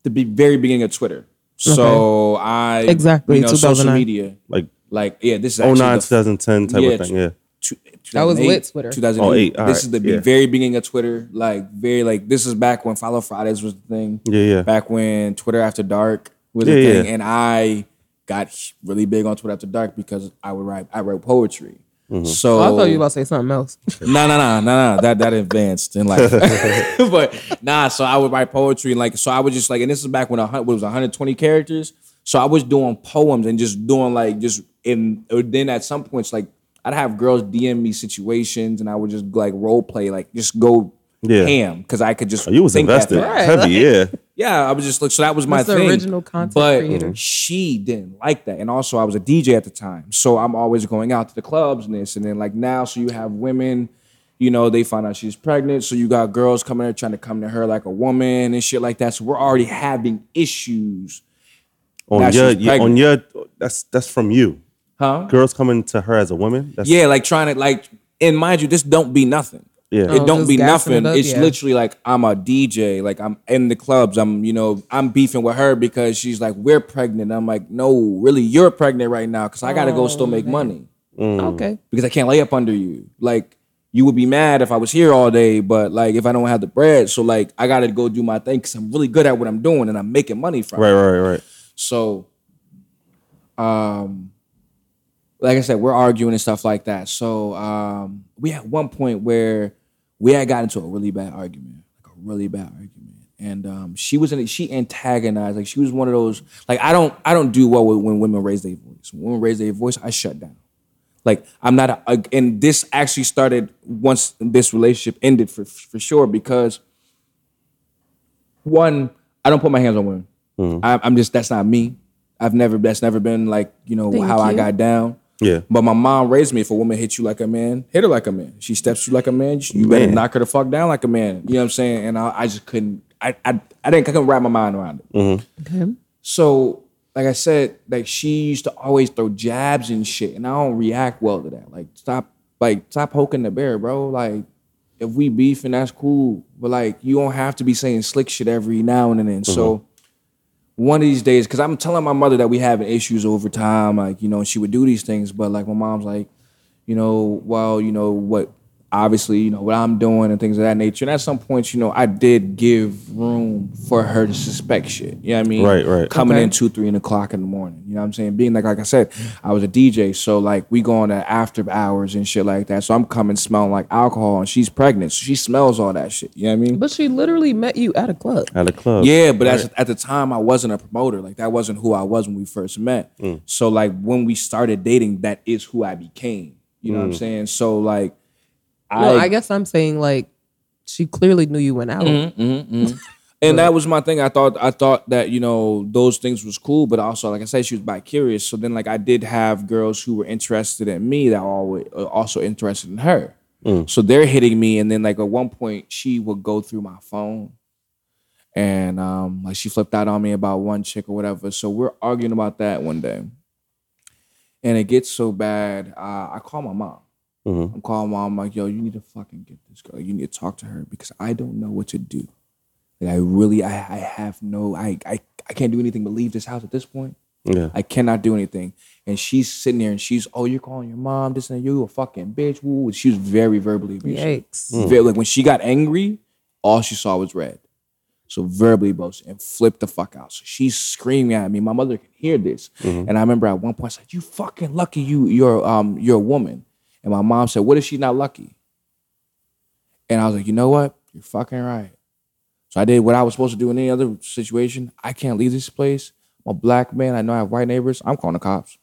the be- very beginning of Twitter. So I Exactly, you know, social media Like like yeah, this is 09, the 2010 type yeah, of thing. Yeah. two- That was lit Twitter. 2008. Oh, eight, all this is the be- yeah. very beginning of Twitter. Like very like this is back when Follow Fridays was the thing. Yeah, yeah. Back when Twitter After Dark was Yeah, the yeah. thing, and I got really big on Twitter After Dark because I would write I wrote poetry. Mm-hmm. So Oh, I thought you were about to say something else. no, no, no, no, no. That that advanced in life. but nah, so I would write poetry and like so I would just like and this is back when a hun- what was 120 characters. So I was doing poems and just doing like just in or then at some points like I'd have girls DM me situations and I would just like role play like just go Yeah. ham because I could just You was think invested fast. Right, heavy. Yeah. Yeah, I was just like, so that was my That's the thing. original content but creator. Mm-hmm. she didn't like that, and also I was a DJ at the time, so I'm always going out to the clubs and this, and then like now, so you have women, you know, they find out she's pregnant, so you got girls coming there trying to come to her like a woman and shit like that. So we're already having issues, On your, your on your that's that's from you. huh? Girls coming to her as a woman. That's, Yeah, like trying to like, and mind you, this don't be nothing. Yeah. It Oh, don't be nothing. it up, it's yeah. literally like I'm a DJ. Like I'm in the clubs. I'm, you know, I'm beefing with her because she's like, we're pregnant. I'm like, no, really, you're pregnant right now because I gotta go still make money Okay. because I can't lay up under you. Like you would be mad if I was here all day, but like if I don't have the bread, so like I gotta go do my thing because I'm really good at what I'm doing and I'm making money from. it. Right. Right. Right. So, um, like I said, we're arguing and stuff like that. So, um, we had one point where we had gotten into a really bad argument, like a really bad argument, and um, she was in it. She antagonized, like she was one of those. Like I don't, I don't do well with when women raise their voice. When women raise their voice, I shut down. Like I'm not, a, a- and this actually started once this relationship ended for for sure because one, I don't put my hands on women. I, I'm just that's not me. I've never that's never been like you know Thank how I got down. Yeah. But my mom raised me. If a woman hits you like a man, hit her like a man. She steps you like a man. You better Man. knock her the fuck down like a man. You know what I'm saying? And I, I just couldn't. I, I I didn't. I couldn't wrap my mind around it. Mm-hmm. Okay. So, like I said, like she used to always throw jabs and shit, and I don't react well to that. Like, stop, like, stop poking the bear, bro. Like, if we beef and that's cool, but like, you don't have to be saying slick shit every now and then. So, mm-hmm. One of these days, because I'm telling my mother that we having issues over time, like, you know, she would do these things, but like, my mom's like, you know, well, you know what. Obviously, you know what I'm doing and things of that nature. And at some points, you know, I did give room for her to suspect shit. You know what I mean? Right, right. Coming Okay. in two, three in the clock in the morning. You know what I'm saying? Being like, like I said, I was a DJ, so like we go on to after hours and shit like that. So I'm coming smelling like alcohol, and she's pregnant, so she smells all that shit. You know what I mean? But she literally met you at a club. At a club. Yeah, but at, at the time I wasn't a promoter. Like that wasn't who I was when we first met. Mm. So like when we started dating, that is who I became. You know Mm. what I'm saying? So like, Well, I guess I'm saying like she clearly knew you went out. and that was my thing. I thought I thought that you know those things was cool, but also like I said, she was bi curious. So then like I did have girls who were interested in me that were always uh, also interested in her. So they're hitting me, and then like at one point she would go through my phone, and um like she flipped out on me about one chick or whatever. So we're arguing about that one day, and it gets so bad. Uh, I call my mom. Mhm. I'm calling mom. I'm like, yo, you need to fucking get this girl. You need to talk to her because I don't know what to do. Like I really, I, I have no, I, I, I can't do anything but leave this house at this point. Yeah. I cannot do anything. And she's sitting there and she's, oh, you're calling your mom, this and that. you a fucking bitch. Woo. She was very verbally abusive. Yikes. Very, like when she got angry, all she saw was red. So verbally abusive and flipped the fuck out. So she's screaming at me. My mother can hear this. And I remember at one point I said, You fucking lucky you you're um you're a woman. And my mom said, What if she's not lucky? And I was like, you know what? You're fucking right. So I did what I was supposed to do in any other situation. I can't leave this place. I'm a black man. I know I have white neighbors. I'm calling the cops.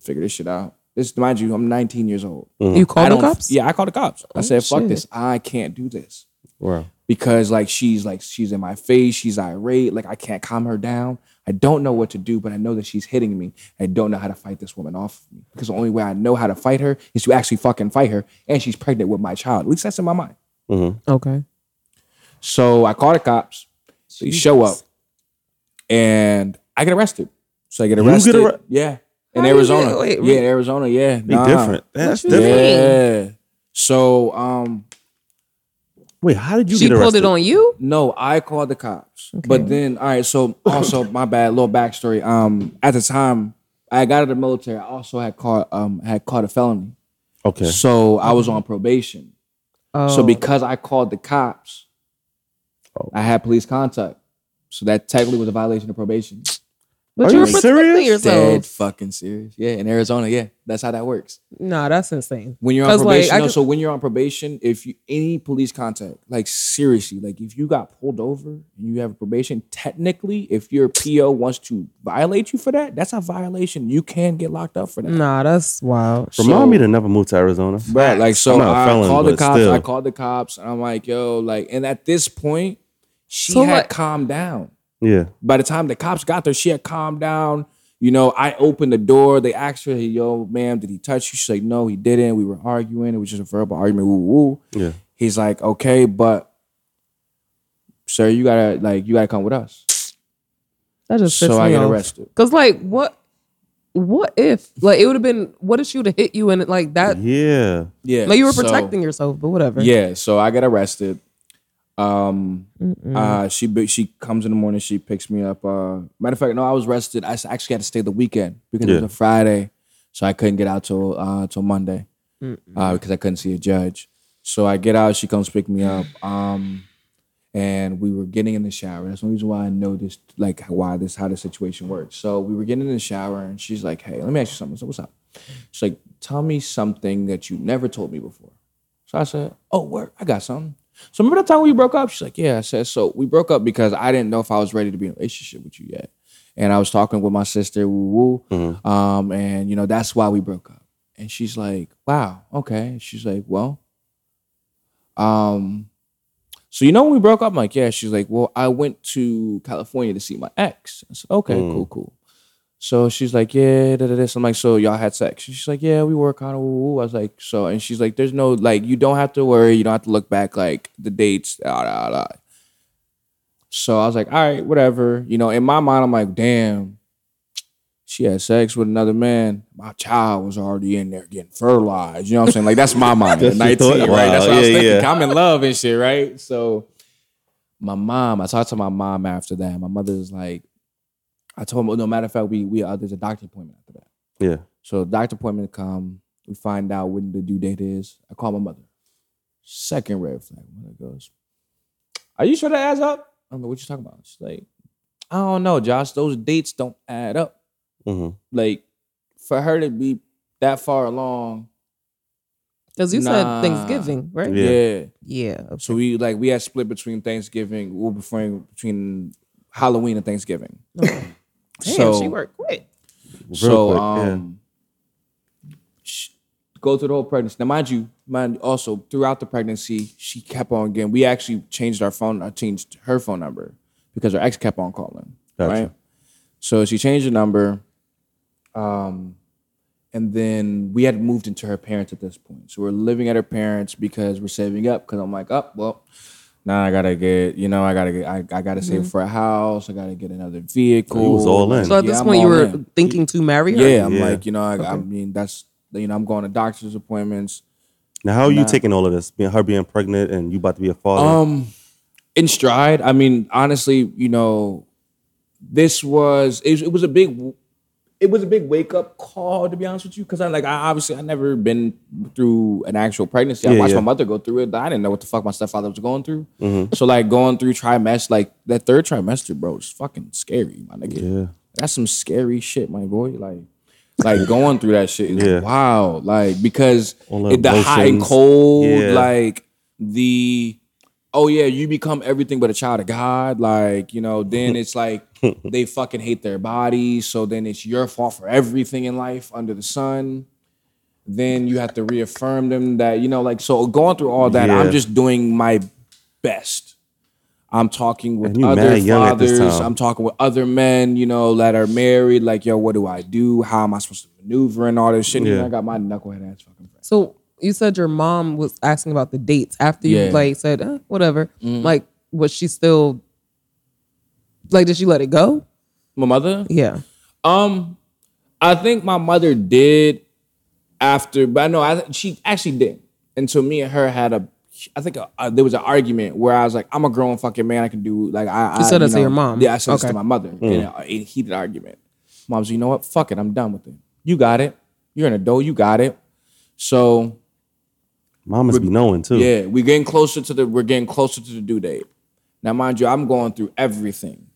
Figure this shit out. This, mind you, I'm 19 years old. Mm-hmm. You I called the cops? Yeah, I called the cops. I oh, said, fuck shit. this. I can't do this. Wow. Because like she's like she's in my face, she's irate, like I can't calm her down. I don't know what to do, but I know that she's hitting me. I don't know how to fight this woman off of me. Because the only way I know how to fight her is to actually fucking fight her. And she's pregnant with my child. At least that's in my mind. Okay. So I call the cops. They show up, and I get arrested. So I get get arrested. arre- yeah, in How Arizona. get- wait, yeah, in Arizona. Yeah, Be nah. different. That's different. mean? Yeah. So um, Wait, how did you She get pulled arrested? it on you? no, I called the cops. But then, all right. So also, my bad. Little backstory. Um, at the time, I got out of the military. I also had caught um had caught a felony. Okay. So I was on probation. Oh. So because I called the cops, I had police contact. So that technically was a violation of probation. But Are you you were protecting serious? yourself. Dead fucking serious. Yeah, in Arizona. Yeah, that's how that works. Nah, that's insane. When you're on 'Cause, like, probation, I no, can- so when you're on probation, if you any police contact, like seriously, like if you got pulled over and you have a probation, technically, if your PO wants to violate you for that, that's a violation. You can get locked up for that. Nah, that's wild. Remind me to never move to Arizona. Right, like so I'm not a I felon, called the but cops. still. I called the cops, and I'm like, yo, like, and at this point, she So had what- calmed down. Yeah. By the time the cops got there, she had calmed down. You know, I opened the door. They asked her, hey, yo, ma'am, did he touch you? She's like, no, he didn't. We were arguing. It was just a verbal argument. Woo woo. Yeah. He's like, okay, but sir, you gotta like, you gotta come with us. That just So pissed I get off. arrested. Cause like what what if like it would have been what if she would have hit you and like that Yeah. Yeah, like you were so- protecting yourself, but whatever. Yeah, so I get arrested. Um, uh, she she comes in the morning. She picks me up. Uh, matter of fact, no, I was rested. I actually had to stay the weekend because it was a Friday, so I couldn't get out till uh till Monday, uh, because I couldn't see a judge. So I get out. She comes pick me up. Um, and we were getting in the shower. That's the reason why I know this, like why this how the situation works. So we were getting in the shower, and she's like, "Hey, let me ask you something." So what's up? She's like, "Tell me something that you never told me before." So I said, "Oh, word, I got something." So remember that time we broke up? She's like, "Yeah." I said, "So we broke up because I didn't know if I was ready to be in a relationship with you yet." And I was talking with my sister, woo woo, um, and you know that's why we broke up. And she's like, "Wow, okay." She's like, "Well, um." So you know when we broke up, I'm like, yeah. She's like, well, I went to California to see my ex. I said, okay, cool, cool. So she's like, yeah, da, da, this. I'm like, so y'all had sex? She's like, yeah, we were kind of. I was like, so, and she's like, there's no like, you don't have to worry, you don't have to look back like the dates. Da, da, da. So I was like, all right, whatever. You know, in my mind, I'm like, damn, she had sex with another man. My child was already in there getting fertilized. You know what I'm saying? Like that's my mind. That's at 19, thought? right? Wow, That's what I was thinking. yeah. I'm in love and shit, right? So my mom, I talked to my mom after that. My mother's like, I told her, no matter of fact, we we uh, there's a doctor appointment after that. Yeah. So doctor appointment come, we find out when the due date is. I call my mother. Second red flag. My mother goes, Are you sure that adds up? I'm like, what you talking about? She's like, I don't know, Josh. Those dates don't add up. hmm Like, for her to be that far along, Because you Nah. said Thanksgiving, right? Yeah. yeah. Yeah. okay. So we like we had split between Thanksgiving, well, between between Halloween and Thanksgiving. Damn, so she worked quick. so quick, yeah. um, sh- go through the whole pregnancy. Now, mind you, mind also throughout the pregnancy, she kept on getting. We actually changed our phone. I changed her phone number because her ex kept on calling. Gotcha. Right. So she changed the number. Um, and then we had moved into her parents at this point. So we're living at her parents because we're saving up. Because I'm like, oh well, now I gotta get, you know, I gotta get, I, I gotta save for a house. I gotta get another vehicle. You was all in. So at Yeah, this I'm point, you were in. thinking to marry her. Yeah, I'm Yeah. like, you know, I, I mean, that's you know, I'm going to doctor's appointments. Now, how are you taking all of this? Being her being pregnant and you about to be a father. Um, in stride. I mean, honestly, you know, this was it, it was a big it was a big wake up call to be honest with you because I like I obviously I never been through an actual pregnancy. I watched yeah. my mother go through it. I didn't know what the fuck my stepfather was going through. Mm-hmm. So like going through trimester, like that third trimester, bro, is fucking scary, my nigga. Yeah. That's some scary shit, my boy. Like. Like going through that shit is Yeah. wild. Like because the it, the hot and cold, Yeah. like the oh yeah, you become everything but a child of God. Like, you know, then it's like they fucking hate their bodies. So then it's your fault for everything in life under the sun. Then you have to reaffirm them that, you know, like, so going through all that, Yeah. I'm just doing my best. I'm talking with other mad young at this fathers. I'm talking with other men, you know, that are married. Like, yo, what do I do? How am I supposed to maneuver and all this shit? Yeah. And I got my knucklehead ass fucking friend. So you said your mom was asking about the dates after you Yeah. Mm-hmm. like said eh, whatever. Like was she still like did she let it go? My mother? Yeah. Um, I think my mother did after, but I know I, she actually did. And so me and her had a, I think uh there was an argument where I was like, I'm a grown fucking man. I can do like I. You I, said that you to your mom? Yeah, I said this to my mother in a, a heated argument. Mom's, you know what? Fuck it. I'm done with it. You got it. You're an adult. You got it. So Mom must be knowing too. yeah, we're getting closer to the we're getting closer to the due date. Now, mind you, I'm going through everything.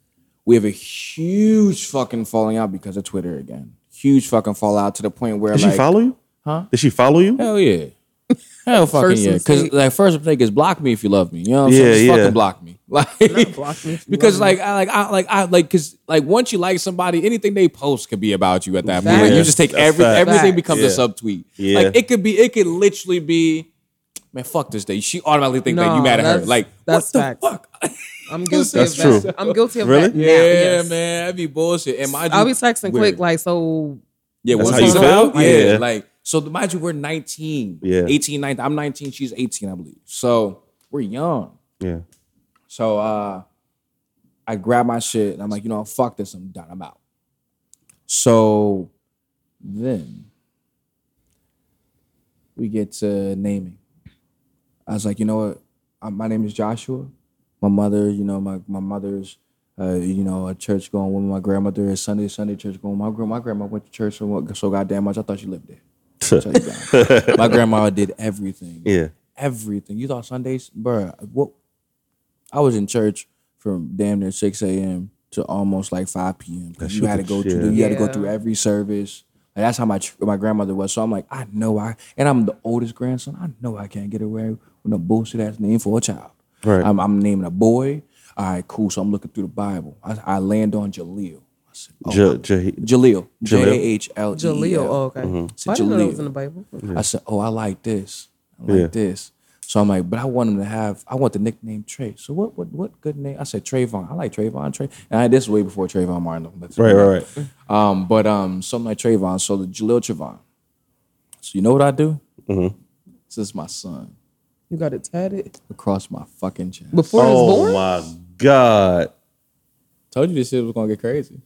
We have a huge fucking falling out because of Twitter again. Huge fucking fallout to the point where Did like she follow you? Huh? Did she follow you? Hell yeah. Hell fucking First yeah. Because mistake. like first mistake is block me if you love me. You know what I'm Yeah, saying? Just yeah. fucking block me. Like block me because love me. like I like I like I like because like once you like somebody, anything they post could be about you at that point. Facts. Like, you just take That's every facts. everything becomes Yeah. a subtweet. Yeah. Like it could be it could literally be man, fuck this day. She automatically think that you mad at her. Like that's what the facts. fuck? I'm guilty That's of that. true. I'm guilty of Really? that. now, Yeah, yes. man, that'd be bullshit. And mind you, I'll be texting weird. quick like so Yeah, That's what's how you this feel? about? Yeah. Yeah. Like, so mind you, we're 19. Yeah. 18, 19. I'm 19, she's 18, I believe. So we're young. Yeah. So uh I grab my shit and I'm like, you know, fuck this, I'm done, I'm out. So then we get to naming. I was like, you know what? Uh, my name is Joshua. My mother, you know, my my mother's, uh, you know, a church going woman. My grandmother is Sunday Sunday church going. My grandma, my grandma went to church so, so goddamn much. I thought she lived there. Tell you that. my grandma did everything Yeah. everything. You thought Sundays, bruh, what? I was in church from damn near 6 a.m. to almost like 5 p.m. because you had to go shit. through, you had to go through every service. Like, that's how my my grandmother was. So I'm like, I know I, and I'm the oldest grandson. I know I can't get away with a bullshit ass name for a child. Right. I'm, I'm naming a boy. All right, cool. So I'm looking through the Bible. I, I land on Jahleel. I said, oh, J- J- Jahleel. J Jahleel? A H L E. Jahleel. Oh, okay. It's a I didn't know that was in the Bible. I said, "Oh, I like this. I like Yeah. this." So I'm like, "But I want him to have. I want the nickname Trey. So what? What? What good name?" I said Trayvon. I like Trayvon. Trey. And I, this is way before Trayvon Martin. That's- right, right, right. Um, but um, something like Trayvon. So the Jahleel Trayvon. So you know what I do? Mm-hmm. This is my son You got it tatted across my fucking chest. before he was Oh born. my God. Told you this shit was gonna get crazy,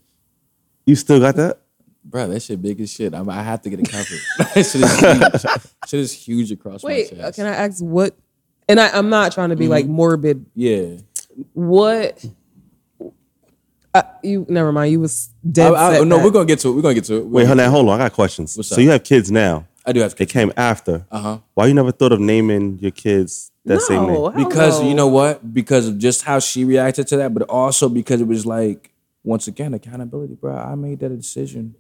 You still got that? bro. That shit big as shit. I, I have to get it covered. that shit is huge. shit is huge across Wait, my uh, chest. can I ask what? And I, I'm not trying to be Mm-hmm. like morbid. yeah. What? Uh, you never mind. You was dead. I, set no, that- we're gonna get to it. We're gonna get to it. We're Wait, gonna hold on, hold on. I got questions. What's so up? you have kids now. I do have They kids. came after. Uh huh. Why you never thought of naming your kids that same name? hell because no. you know what? Because of just how she reacted to that, but also because it was like once again accountability, bro. I made that decision.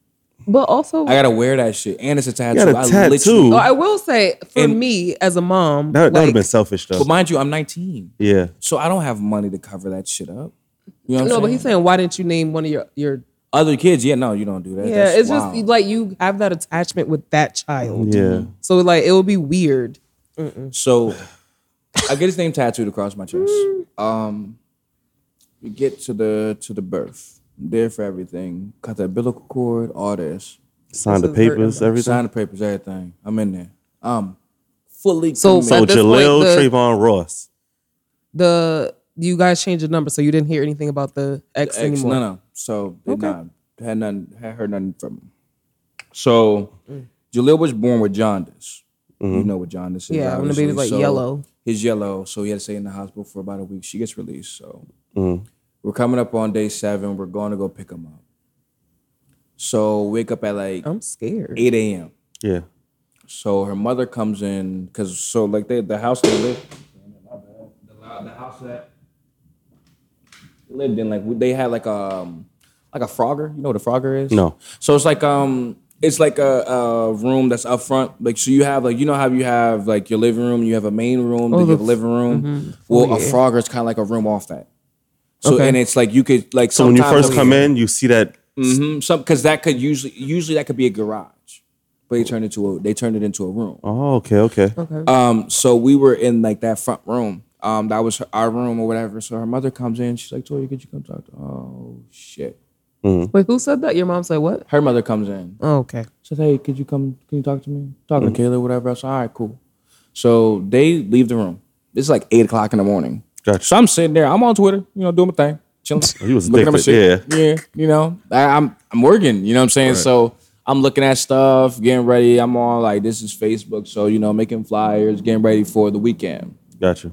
But also, I gotta wear that shit, and it's a tattoo. got a I tattoo? literally- Oh, I will say for And- me as a mom, That, that would have been selfish though. But mind you, I'm 19, yeah. so I don't have money to cover that shit up. You know what no, I'm but he's saying why didn't you name one of your your? Other kids, yeah, no, you don't do that. Yeah, That's it's wild. just like you have that attachment with that child. Yeah. So like it would be weird. So I get his name tattooed across my chest. Um, we get to the to the birth. I'm there for everything. Cut the umbilical cord, all this. Signed the This is hurting papers, them. everything. Sign the papers, everything. I'm in there. Um, fully. So- So At this point, Jahleel the- Trayvon Ross. The you guys changed the number, so you didn't hear anything about the ex, Ex, anymore. no, no. So did Okay. not had none had heard nothing from him. So Jahleel was born with jaundice. You know what jaundice is. Yeah, when the obviously. baby's like So, yellow. He's yellow, so he had to stay in the hospital for about a week. She gets released. So Mm. we're coming up on day seven. We're going to go pick him up. So wake up at like I'm scared. 8 a.m. Yeah. So her mother comes in because so like they the house they live. the, the house that they lived in like they had like a um, like a Frogger. You know what a Frogger is? No. So it's like um it's like a, a room that's up front. Like so you have like you know how you have like your living room, you have a main room, then you the have a living room. Well, a yeah. Frogger is kind of like a room off that. So Okay. and it's like you could like So when you first come in, you see that. Mm-hmm. some because that could usually usually that could be a garage, but they turned into a they turned it into a room. Oh, okay, okay. Okay. Um, so we were in like that front room. Um, that was her, our room or whatever. So her mother comes in. She's like, "Toya, could you come talk to?" Oh shit. Wait, who said that? Your mom said what? Her mother comes in. Oh, okay. Says, "Hey, could you come? Can you talk to me? Talking to Kayla, whatever." I said, "All right, cool." So they leave the room. It's like eight o'clock in the morning. Gotcha. So I'm sitting there. I'm on Twitter. You know, doing my thing, chilling. He was looking at my shit. Yeah. You know, I, I'm I'm working. You know what I'm saying? So I'm looking at stuff, getting ready. I'm on like this is Facebook, so you know, making flyers, getting ready for the weekend. Gotcha.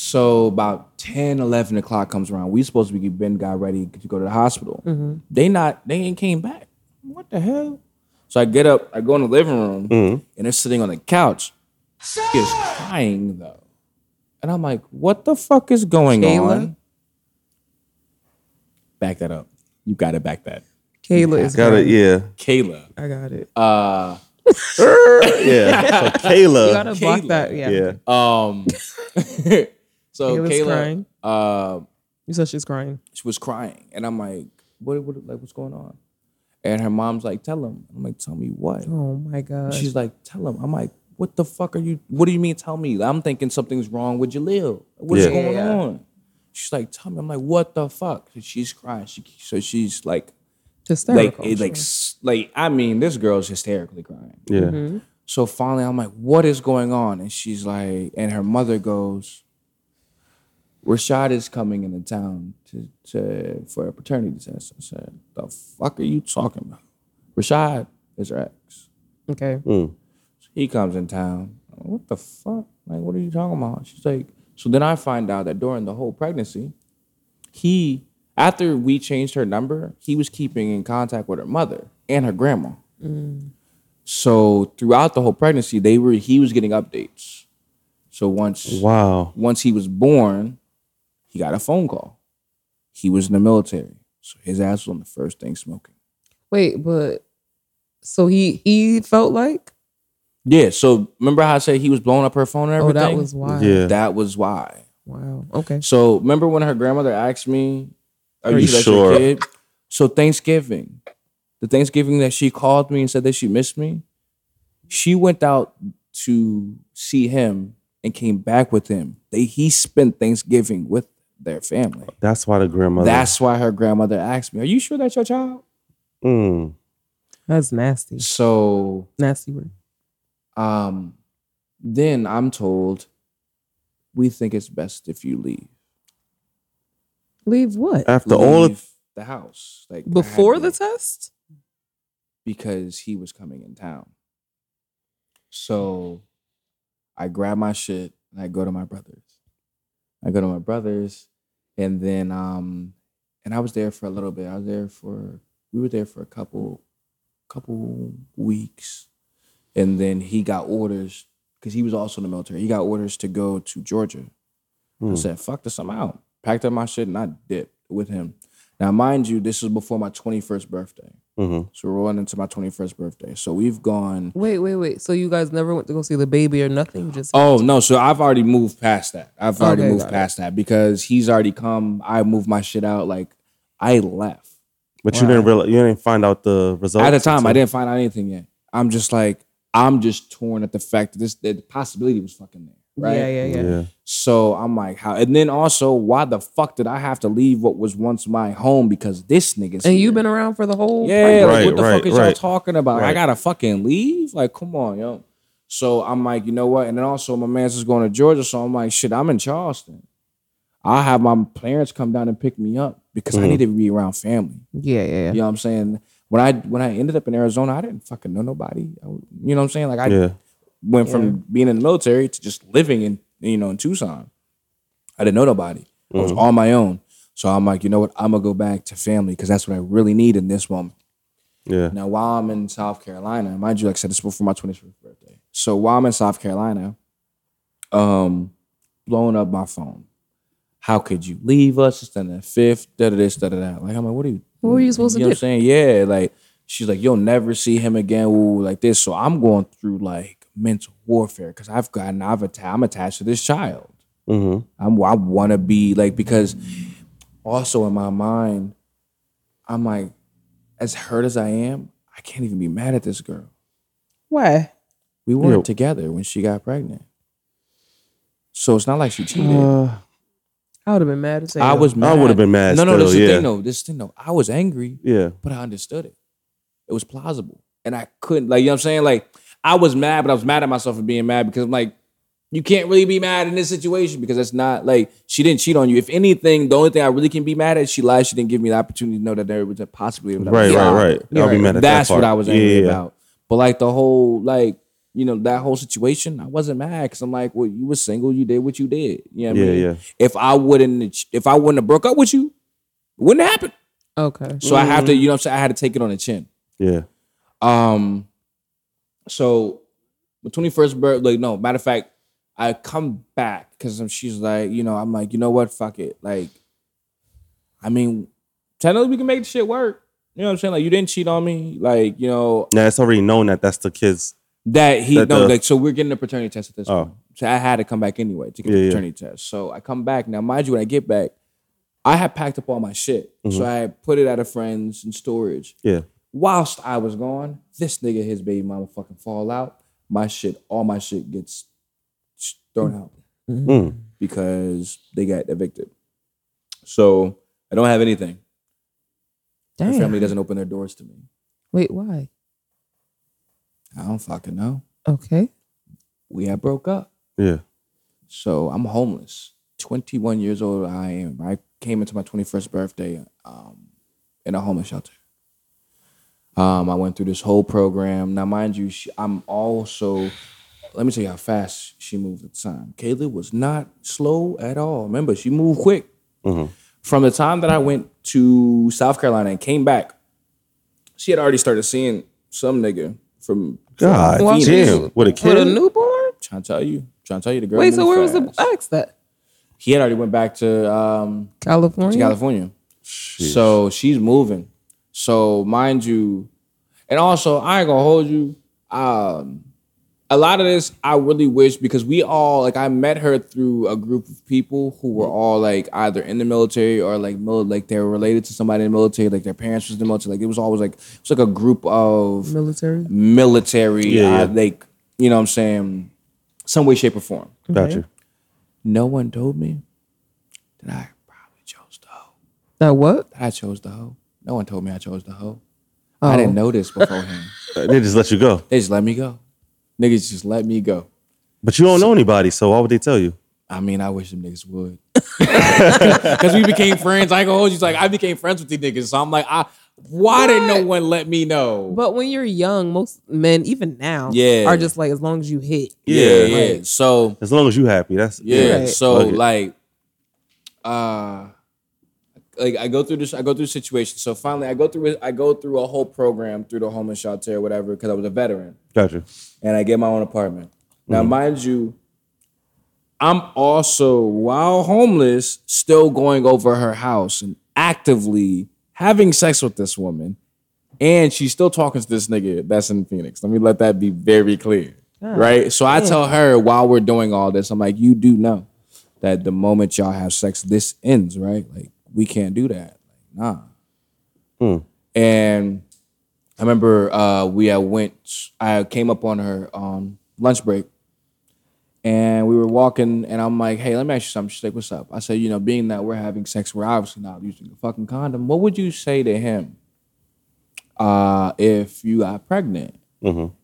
So about 10, 11 o'clock comes around. We supposed to be been got ready to go to the hospital. They not they ain't came back. What the hell? So I get up, I go in the living room, and they're sitting on the couch. She is crying though. And I'm like, what the fuck is going Kayla? on? Back that up. You gotta back that. Kayla is Got it. Yeah. Kayla. I got it. Uh Yeah. So you gotta block Kayla. that. Yeah. Yeah. um so Kayla's Kayla crying. uh You said she's crying. she was crying, and I'm like, what, what, like, what's going on? And her mom's like, tell him. I'm like, tell me what? Oh my god. She's like, tell him. I'm like, what the fuck are you? What do you mean? Tell me. I'm thinking something's wrong with Jahleel. What's Yeah. going Yeah. on? She's like, tell me. I'm like, what the fuck? And she's crying. She, so she's like, like, hysterical. it, like, like, I mean, this girl's hysterically crying. Yeah. Mm-hmm. So finally, I'm like, what is going on? And she's like, and her mother goes, Rashad is coming into town to, to for a paternity test. I said, the fuck are you talking about? Rashad is her ex. okay. Hmm. He comes in town. What the fuck? Like, what are you talking about? She's like, so then I find out that during the whole pregnancy, he, after we changed her number, he was keeping in contact with her mother and her grandma. Hmm. So throughout the whole pregnancy, they were he was getting updates. So once Wow. once he was born, he got a phone call. He was in the military, so his ass was on the first thing smoking. Wait, but so he he felt like Yeah. So remember how I said he was blowing up her phone and oh that was why. Yeah. That was why. Wow. Okay. So remember when her grandmother asked me, "Are, Are you, you sure? your kid?" So Thanksgiving, the Thanksgiving that she called me and said that she missed me, she went out to see him and came back with him. They he spent Thanksgiving with their family. That's why the grandmother. That's why her grandmother asked me, "Are you sure that's your child?" Mm. That's nasty. So Nasty word. um, then I'm told we think it's best if you leave. Leave what? After all of the house, like Before the test? because he was coming in town. So I grab my shit and I go to my brother's. I go to my brother's and then um and I was there for a little bit. I was there for we were there for a couple couple weeks. And then he got orders because he was also in the military. He got orders to go to Georgia. I said, fuck this, I'm out. Packed up my shit and I dipped with him. Now, mind you, this was before my 21st birthday. Mhm. So we're rolling into my 21st birthday. So we've gone. Wait, wait, wait. So you guys never went to go see the baby or nothing? You Just Oh no! So I've already moved past that. I've already Okay, moved got it. past that because he's already come. I moved my shit out. Like I left But you didn't realize, you didn't find out the results at the time. I didn't find out anything yet. I'm just like I'm just torn at the fact that this that the possibility was fucking there. Right. yeah, yeah, yeah. Yeah. So I'm like, how? And then also, why the fuck did I have to leave what was once my home because this nigga's And here? you've been around for the whole Yeah, pregnancy? like, Right, what the right, fuck is y'all right. talking about? I gotta fucking leave? Like, come on, yo. So I'm like, you know what? And then also my man's is going to Georgia, so I'm like, shit, I'm in Charleston. I'll have my parents come down and pick me up because Mm-hmm. I need to be around family. Yeah, yeah, yeah. You know what I'm saying? When I when I ended up in Arizona, I didn't fucking know nobody. I- you know what I'm saying? Like I Yeah. Went from being in the military to just living in you know in Tucson. I didn't know nobody. I was on my own. So I'm like, you know what? I'm gonna go back to family because that's what I really need in this moment. Yeah. Now, while I'm in South Carolina, mind you, like I said, this was for my 25th birthday. So while I'm in South Carolina, um, blowing up my phone. How could you leave us? It's on the fifth, da da this, da da that. Like, I'm like, what are you? What were you supposed to you know do? what I'm saying? Yeah, like she's like, you'll never see him again, ooh, like this. So I'm going through like mental warfare because I've gotten, I've atta- I'm attached to this child. Mm-hmm. I'm, I want to be like because also in my mind, I'm like, as hurt as I am, I can't even be mad at this girl. Why? We weren't Yeah. together when she got pregnant, so it's not like she cheated. Uh, I would have been mad as hell. I was mad. I would've been mad No, no, still, this is the thing though. This is the thing though. I was angry, yeah. but I understood it. It was plausible. And I couldn't, like, you know what I'm saying? Like, I was mad, but I was mad at myself for being mad because I'm like, you can't really be mad in this situation because it's not like she didn't cheat on you. If anything, the only thing I really can be mad at, she lied. She didn't give me the opportunity to know that there was a possibility. of Right, Yeah. right, right. Yeah, I'll be mad at That's that what. I was angry Yeah, yeah. about. But like the whole, like, you know, that whole situation, I wasn't mad because I'm like, well, you were single, you did what you did. You know what I Yeah, mean? yeah. If I wouldn't, if I wouldn't have broke up with you, it wouldn't happen. Okay. So I have to, Mm-hmm. you know what I'm saying? I had to take it on the chin. Yeah. Um, so my 21st birthday, like, no, matter of fact, I come back because she's like, you know, I'm like, you know what? Fuck it. Like, I mean, technically we can make the shit work. You know what I'm saying? Like, you didn't cheat on me. Like, you know, Now it's already known that that's the kid's. that he, That no, the- like, so we're getting a paternity test at this Oh. point. So I had to come back anyway to get Yeah, the yeah. paternity test. So I come back. Now, mind you, when I get back, I had packed up all my shit. Mm-hmm. So I put it at a friend's in storage. Yeah. Whilst I was gone, this nigga, his baby mama fucking fall out. My shit, all my shit gets thrown out Mm. because they got evicted. So I don't have anything. My Damn. family doesn't open their doors to me. Wait, why? I don't fucking know. Okay. We had broke up. Yeah. So I'm homeless. 21 years old I am. I came into my 21st birthday um, in a homeless shelter. Um, I went through this whole program. Now, mind you, she, I'm also, let me tell you how fast she moved at the time. Kayla was not slow at all. Remember, she moved quick. From the time that I went to South Carolina and came back, she had already started seeing some nigga from God Well, damn. she's- With a With a kid? newborn? trying to tell you, trying to tell you the girl. Wait, so moved where was the fast. ex that? He had already went back to um, California? to California. So she's moving. So mind you, and also I ain't gonna hold you. Um, a lot of this I really wish because we all like I met her through a group of people who were all like either in the military or like mil- like they were related to somebody in the military, like their parents was in the military. Like it was always like it's like a group of Military? Military, yeah. uh, like you know what I'm saying, some way, shape, or form. Gotcha. No one told me that I probably chose the hoe. That what? I chose the hoe. No one told me I chose the hoe. Oh. I didn't know this beforehand. They just let you go. they just let me go. Niggas just let me go. But you don't know anybody, so why would they tell you? I mean, I wish them niggas would. Because we became friends. I ain't gonna hold you. It's like I became friends with these niggas. So I'm like, I, why did no one let me know? But when you're young, most men, even now, Yeah. are just like as long as you hit. yeah, Yeah. yeah. So As long as you happy, that's yeah. Right. So Fuck like, uh, like I go through this. I go through situations. So finally, I go through. I go through a whole program through the homeless shelter or whatever because I was a veteran. Gotcha. and I get my own apartment. Now, mm-hmm. mind you, I'm also, while homeless, still going over her house and actively having sex with this woman. And she's still talking to this nigga that's in Phoenix. Let me let that be very clear. Ah. right? So I tell her while we're doing all this, I'm like, you do know that the moment y'all have sex, this ends, right? Like, we can't do that. Like, nah. And I remember uh, we had went. I came up on her on lunch break, and we were walking, and I'm like, "Hey, let me ask you something." She's like, "What's up?" I said, "You know, being that we're having sex, we're obviously not using a fucking condom. What would you say to him uh, if you got pregnant?"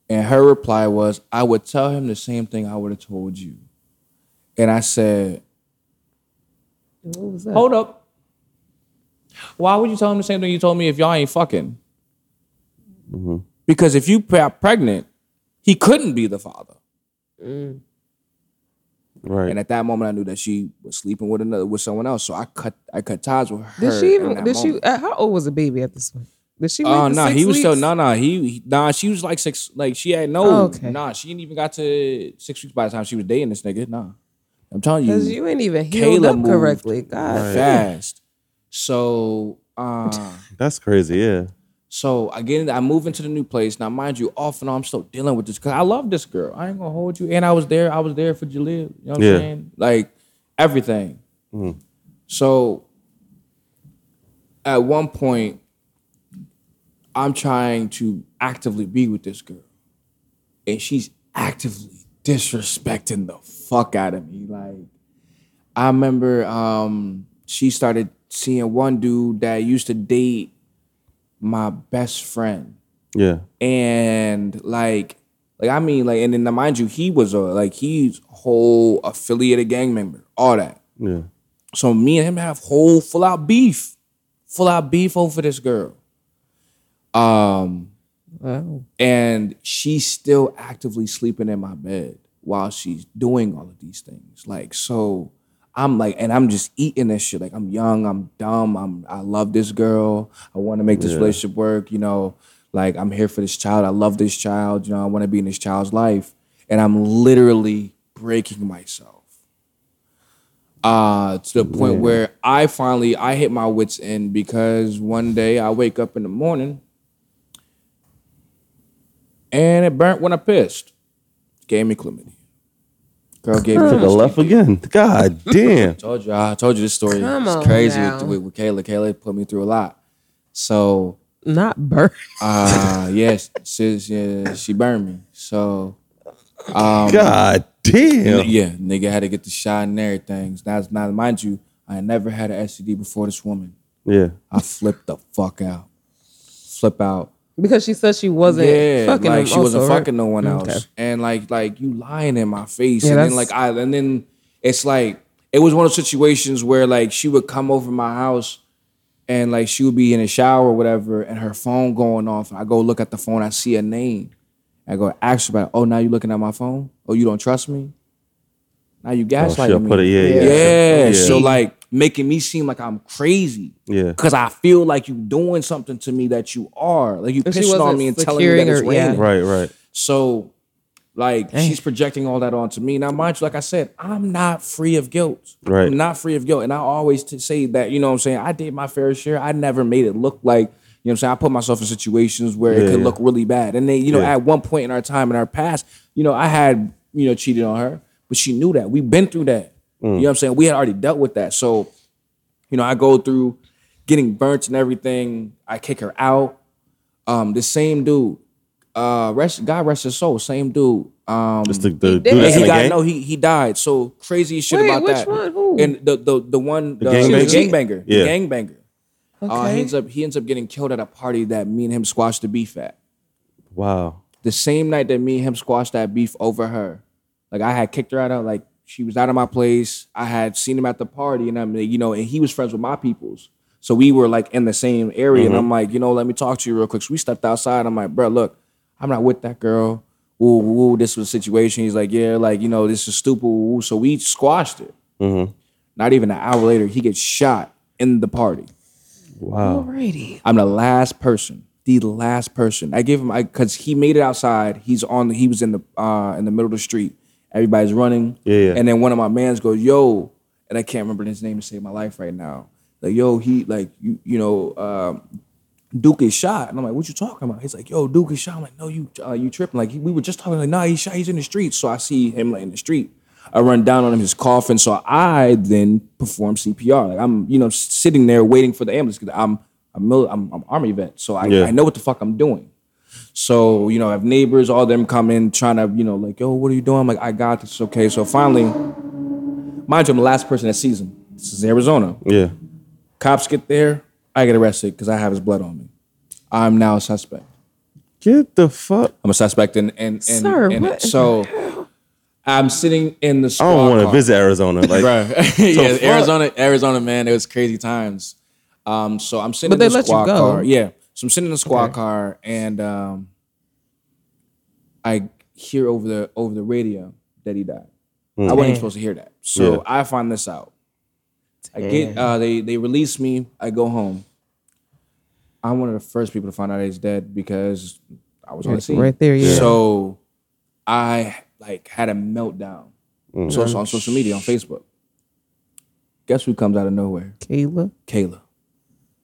And her reply was, "I would tell him the same thing I would have told you." And I said, What was that? Hold up. Why would you tell him the same thing you told me if y'all ain't fucking? Because if you got pregnant, he couldn't be the father. Right. And at that moment, I knew that she was sleeping with another with someone else. So I cut I cut ties with her. Did she even? that Did she? moment. Uh, how old was the baby at this point? Did she? Oh wait no, the he six was still weeks? no no he, he nah she was like six like she had no Oh, okay. nah she didn't even got to six weeks by the time she was dating this nigga nah I'm telling you Because you ain't even healed Kayla up correctly. God. fast so uh That's crazy. Yeah. so I get in, I move into the new place now mind you off and on I'm still dealing with this because I love this girl I ain't gonna hold you and I was there I was there for Jahleel you know what Yeah. I'm saying like everything so at one point I'm trying to actively be with this girl. And she's actively disrespecting the fuck out of me. Like, I remember um, she started seeing one dude that used to date my best friend. Yeah. And like, like I mean, like, and then mind you, he was a like he's whole affiliated gang member, all that. Yeah. So me and him have whole full out beef, full out beef over this girl. Um, Wow. and she's still actively sleeping in my bed while she's doing all of these things. Like so, I'm like, and I'm just eating this shit. Like I'm young, I'm dumb, I'm I love this girl. I want to make this relationship work. You know, like I'm here for this child. I love this child. You know, I want to be in this child's life, and I'm literally breaking myself. Uh, to the point where I finally I hit my wits end because one day I wake up in the morning and it burnt when I pissed. Gave me chlamydia. Girl gave me to the left again. God damn. told you I told you this story. Come it's on crazy now. with, with, with Kayla. Kayla put me through a lot. So Not birth. uh yes, she, she, she burned me. So God damn. yeah, nigga had to get the shot and everything. Now, not mind you, I never had an STD before this woman. Yeah. I flipped the fuck out. Flip out. Because she said she wasn't yeah, fucking like she wasn't right? fucking no one mm, else, Okay. and like like you lying in my face, Yeah, and then like I and then it's like it was one of those situations where like she would come over my house, and like she would be in the shower or whatever, and her phone going off, and I go look at the phone, I see a name, I go ask her about, oh now you looking at my phone, oh you don't trust me, now you gaslighting she'll me, put it- yeah, yeah. yeah, Yeah. so like making me seem like I'm crazy, Yeah. because I feel like you doing something to me that you are, like you And she pissing on me and telling me that it's her- yeah. raining. Right, right. So, like, she's projecting all that onto me. Now, mind you, like I said, I'm not free of guilt. Right. I'm not free of guilt. And I always t- say that, you know what I'm saying? I did my fair share. I never made it look like, you know what I'm saying? I put myself in situations where it could yeah. look really bad. And then, you know, Yeah. at one point in our time, in our past, you know, I had, you know, cheated on her, but she knew that. We've been through that. Mm. You know what I'm saying? We had already dealt with that. So, you know, I go through getting burnt and everything. I kick her out. Um, the same dude, uh, rest, God rest his soul, same dude. Um, Just the, the dude did. yeah, that's in he the got gang? no, he he died. So crazy shit Wait, about which that. one? Who? And the the the one the, gangbanger? the gangbanger, Yeah. the gangbanger. Uh, Okay. he ends up he ends up getting killed at a party that me and him squashed the beef at. Wow. The same night that me and him squashed that beef over her, like I had kicked her out of like she was out of my place. I had seen him at the party, and I'm mean, you know, and he was friends with my peoples. So we were like in the same area, and I'm like, you know, let me talk to you real quick. So we stepped outside. I'm like, bro, look, I'm not with that girl. Ooh, ooh, this was a situation. He's like, yeah, like you know, this is stupid. Ooh. So we squashed it. Not even an hour later, he gets shot in the party. Wow. Alrighty. I'm the last person, the last person. I give him I, because he made it outside. He's on. He was in the uh, in the middle of the street. Everybody's running. Yeah, yeah. And then one of my mans goes, "Yo," and I can't remember his name to save my life right now. Like, yo, he like you you know. Um, Duke is shot, and I'm like, "What you talking about?" He's like, "Yo, Duke is shot." I'm like, "No, you, uh, you tripping?" Like, we were just talking. Like, "Nah, he's shot. He's in the street." So I see him like in the street. I run down on him, his coffin. So I then perform CPR. Like I'm, you know, sitting there waiting for the ambulance because I'm, I'm, mil- I'm, I'm army vet, so I, Yeah. I know what the fuck I'm doing. So you know, I have neighbors, all them come in trying to, you know, like, "Yo, what are you doing?" I'm like, "I got this." Okay. So finally, mind you, I'm the last person that sees him. This is Arizona. Yeah. Cops get there. I get arrested because I have his blood on me. I'm now a suspect. Get the fuck. I'm a suspect in in, in, Sir, in what. So I'm sitting in the I don't want to visit Arizona. Like, Right. yeah, fuck? Arizona, Arizona, man, it was crazy times. Um, so I'm sitting But they the let you go. car. Yeah. So I'm sitting in the squad car and um I hear over the over the radio, that he died. I wasn't even supposed to hear that. So Yeah. I find this out. I get uh, they they release me. I go home. I'm one of the first people to find out he's dead because I was on the scene. right there, yeah. So I like had a meltdown. So it's on social media on Facebook. Guess who comes out of nowhere? Kayla. Kayla.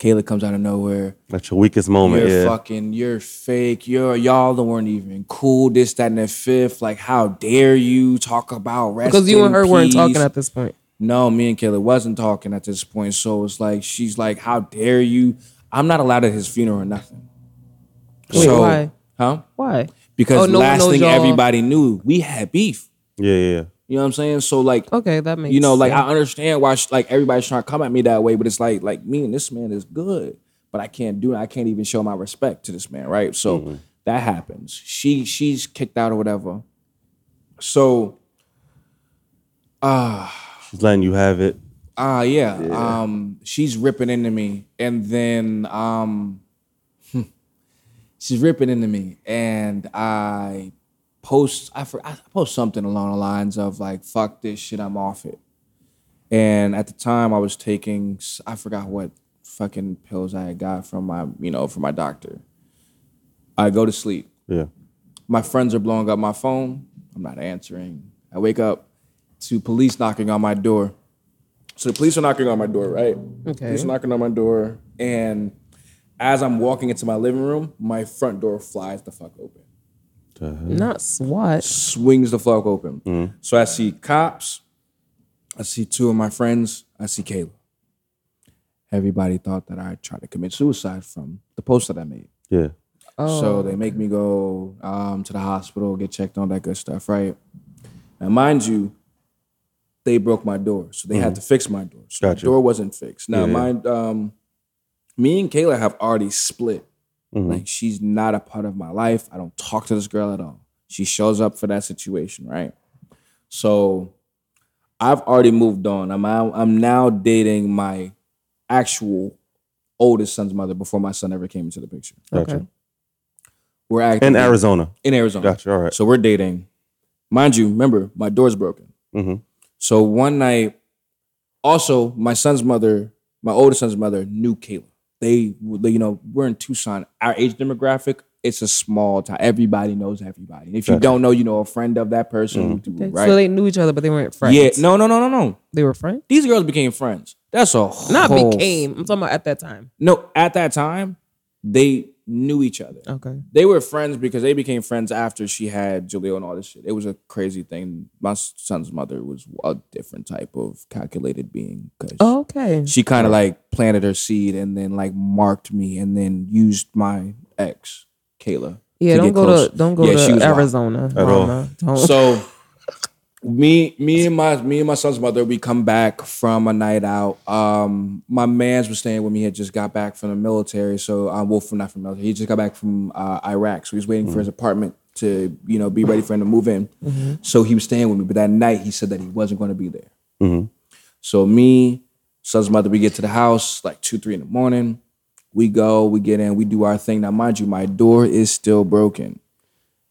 Kayla comes out of nowhere. That's your weakest moment. You're yeah. fucking, you're fake. You're y'all that weren't even cool. This, that, and the fifth. Like, how dare you talk about rest Because you in and her weren't talking at this point. No, me and Kayla wasn't talking at this point. So it's like she's like, "How dare you?" I'm not allowed at his funeral or nothing. Wait, why? Huh? Why? Because Oh, no last thing y'all- everybody knew, we had beef. Yeah, yeah, yeah. You know what I'm saying? So like, Okay, that makes you know, like sense. I understand why sh- like everybody's trying to come at me that way, but it's like like me and this man is good, but I can't do it. I can't even show my respect to this man, right? So that happens. She she's kicked out or whatever. So uh She's letting you have it. Ah, yeah. Um, she's ripping into me, and then um, she's ripping into me, and I post. I, for, I post something along the lines of like, "Fuck this shit, I'm off it." And at the time, I was taking. I forgot what fucking pills I had got from my, you know, from my doctor. I go to sleep. Yeah. My friends are blowing up my phone. I'm not answering. I wake up to police knocking on my door. So the police are knocking on my door, right? Okay. Police are knocking on my door, and as I'm walking into my living room, my front door flies the fuck open, Not SWAT. swings the fuck open. So I see cops, I see two of my friends, I see Kayla. Everybody thought that I tried to commit suicide from the post that I made. Yeah. So they make me go um, to the hospital, get checked on that good stuff, right? Now, mind you, they broke my door, so they had to fix my door. So Gotcha. the door wasn't fixed. Now, Yeah. mind, um, me and Kayla have already split. Mm-hmm. Like she's not a part of my life. I don't talk to this girl at all. She shows up for that situation, right? So I've already moved on. I'm out, I'm now dating my actual oldest son's mother before my son ever came into the picture. Gotcha. Okay. We're acting In Arizona. in Arizona. Gotcha. All right. So we're dating. Mind you, remember, my door's broken. Mhm. So one night, also, my son's mother, my oldest son's mother, knew Kayla. They, they, you know, we're in Tucson. Our age demographic, it's a small town. Everybody knows everybody. And if you Gotcha. don't know, you know a friend of that person, Okay, mm-hmm. right? So they knew each other, but they weren't friends. yeah, no, no, no, no, no. They were friends? These girls became friends. That's a Not whole- became. I'm talking about at that time. No, at that time, they knew each other. Okay. they were friends because they became friends after she had Jahleel and all this shit. It was a crazy thing. My son's mother was a different type of calculated being because Oh, okay. she kind of like planted her seed and then like marked me and then used my ex, Kayla. Yeah, to don't get go close. to don't go Yeah, she to was wild. Arizona. all. Don't. So me, me and my me and my son's mother, we come back from a night out. Um, my man's was staying with me. He had just got back from the military. So uh, well, from not from the military. He just got back from uh, Iraq. So he was waiting for his apartment to you know be ready for him to move in. So he was staying with me. But that night, he said that he wasn't going to be there. So me, son's mother, we get to the house like two, three in the morning. We go, we get in, we do our thing. Now, mind you, my door is still broken